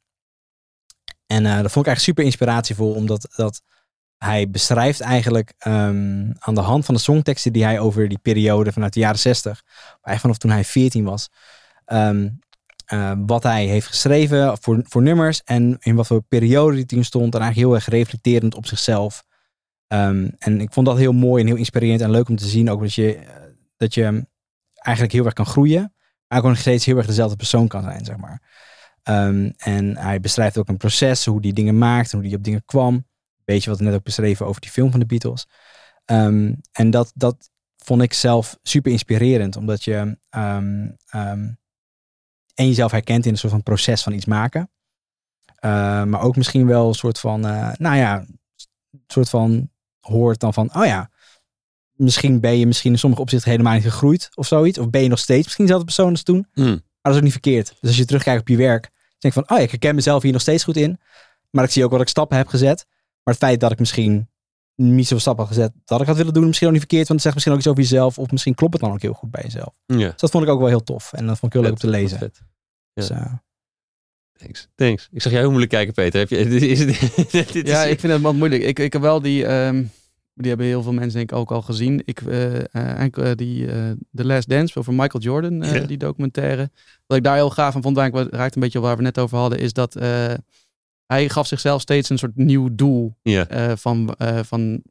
En eh, dat vond ik eigenlijk super inspiratievol, omdat dat hij beschrijft eigenlijk ehm, aan de hand van de songteksten die hij over die periode vanuit de jaren 60, eigenlijk vanaf toen hij 14 was, ehm, eh, wat hij heeft geschreven voor, voor nummers en in wat voor periode die toen stond. En eigenlijk heel erg reflecterend op zichzelf. Ehm, en ik vond dat heel mooi en heel inspirerend en leuk om te zien ook dat je, eh, dat je eigenlijk heel erg kan groeien maar ook nog steeds heel erg dezelfde persoon kan zijn, zeg maar. Ehm, en hij beschrijft ook een proces, hoe die dingen maakt en hoe die op dingen kwam. Beetje wat we net ook beschreven over die film van de Beatles. Ehm, en dat, dat vond ik zelf super inspirerend, omdat je ehm, ehm, en jezelf herkent in een soort van proces van iets maken. Eh, maar ook misschien wel een soort van, eh, nou ja, een soort van hoort dan van, oh ja, misschien ben je misschien in sommige opzichten helemaal niet gegroeid of zoiets. Of ben je nog steeds misschien dezelfde persoon als toen. Hm. Maar dat is ook niet verkeerd. Dus als je terugkijkt op je werk, denk je van, oh ja, ik herken mezelf hier nog steeds goed in. Maar ik zie ook wat ik stappen heb gezet. Maar het feit dat ik misschien niet zoveel stappen had gezet dat ik had willen doen. Misschien ook niet verkeerd, want het zegt misschien ook iets over jezelf. Of misschien klopt het dan ook heel goed bij jezelf. Ja. Dus dat vond ik ook wel heel tof. En dat vond ik heel leuk om te lezen. Ja. Dus, Thanks. Thanks. Ik zag jij heel moeilijk kijken, Peter. Heb je, is het, dit Ja, is, ik vind het wat moeilijk. Ik, ik heb wel die, ehm, die hebben heel veel mensen denk ik ook al gezien. Ik, eigenlijk, eh, die eh, The Last Dance over Michael Jordan, eh, Ja. die documentaire. Wat ik daar heel gaaf aan vond, waar ik wat- raakt een beetje op waar we net over hadden, is dat eh, hij gaf zichzelf steeds een soort nieuw doel ja. eh, van, eh, van, van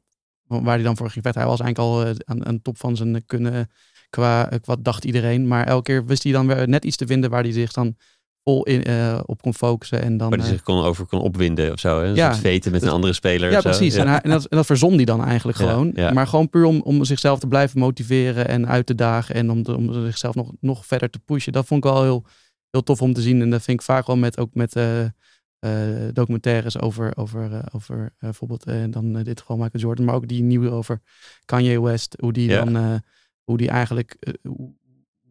waar hij dan voor ging vechten. Hij was eigenlijk al eh, aan, aan de top van zijn kunnen qua, eh, wat dacht iedereen. Maar elke keer wist hij dan weer net iets te vinden waar hij zich dan vol in, eh, op kon focussen. En dan, Waar hij eh, zich kon over kon opwinden of zo. Hè? Een Ja. soort veten met een andere speler. ja, of zo. precies. Ja. En, hij- en, dat, en dat verzon hij dan eigenlijk gewoon. ja. Maar gewoon puur om, om zichzelf te blijven motiveren en uit te dagen. En om, om zichzelf nog, nog verder te pushen. Dat vond ik wel heel, heel tof om te zien. En dat vind ik vaak wel met, ook met eh, eh, documentaires over, over, eh, over eh, bijvoorbeeld eh, dan eh, dit geval Michael Jordan. Maar ook die nieuwe over Kanye West. Hoe die Ja. dan, eh, hoe die eigenlijk, eh, hoe,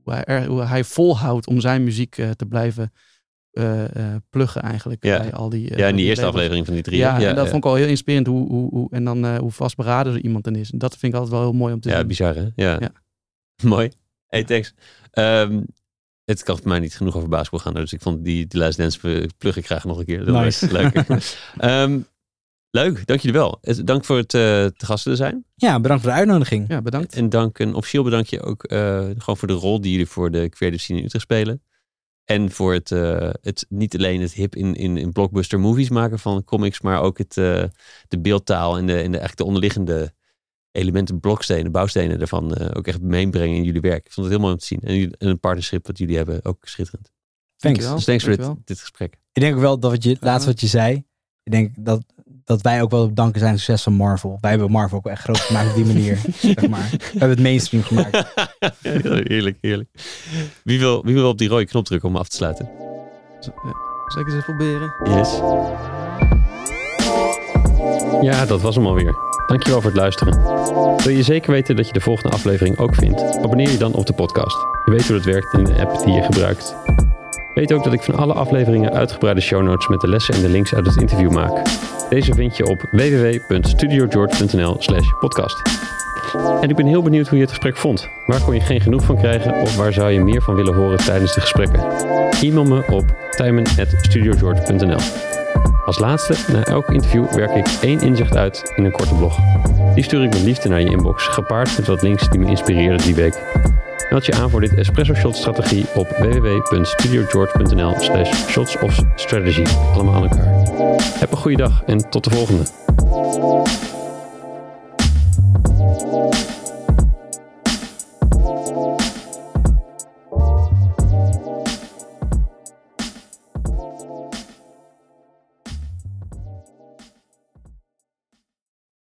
hij, er- hoe hij volhoudt om zijn muziek eh, te blijven eh, eh, pluggen eigenlijk. Ja. Bij al die, eh, ja, in die die eerste labels. aflevering van die drie. Ja, hè? en dat vond ik wel heel inspirerend. Hoe, hoe, hoe, en dan eh, hoe vastberaden er iemand dan is. En dat vind ik altijd wel heel mooi om te Ja, zien. bizar hè? Ja. Ja. Mooi. Hey, thanks. Ehm, het kan voor mij niet genoeg over basketbal gaan. Dus ik vond die, die Last Dance plug- ik graag nog een keer. Dat Nice. was leuk. Ehm, leuk, dank jullie wel. Het- Dank voor het eh te gasten zijn. ja, bedankt voor de uitnodiging. Ja, bedankt. En dank, een officieel bedankje ook eh, gewoon voor de rol die jullie voor de creative scene in Utrecht spelen. En voor het, eh, het niet alleen het hip in, in, in blockbuster movies maken van comics, maar ook het, eh, de beeldtaal en de, en de, eigenlijk de onderliggende elementen, blokstenen, bouwstenen daarvan eh, ook echt meebrengen in jullie werk. Ik vond het heel mooi om te zien. En, jullie- en een partnership wat jullie hebben, ook schitterend. Thanks. Dankjewel. Dus thanks voor dit, dit gesprek. Ik denk ook wel dat wat je, laatst wat je zei. Ik denk dat, dat wij ook wel op danken zijn aan het succes van Marvel. Wij hebben Marvel ook echt groot gemaakt op die manier. zeg maar. We hebben het mainstream gemaakt. heerlijk, heerlijk. Wie wil, wie wil op die rode knop drukken om af te sluiten? Z- ja. Zal ik eens even proberen? Yes. Ja, dat was hem alweer. Dankjewel voor het luisteren. Wil je zeker weten dat je de volgende aflevering ook vindt? Abonneer je dan op de podcast. Je weet hoe dat werkt in de app die je gebruikt. Weet ook dat ik van alle afleveringen uitgebreide show notes met de lessen en de links uit het interview maak. Deze vind je op www.studiogeorge.nl slash podcast. En ik ben heel benieuwd hoe je het gesprek vond. Waar kon je geen genoeg van krijgen of waar zou je meer van willen horen tijdens de gesprekken? E-mail me op tijmen.studiogeorge.nl als laatste, na elk interview werk ik één inzicht uit in een korte blog. Die stuur ik met liefde naar je inbox, gepaard met wat links die me inspireerden die week. Meld je aan voor dit Espresso Shot strategie op www.studiogeorge.nl slash shots of strategy. Allemaal aan elkaar. Heb een goede dag en tot de volgende.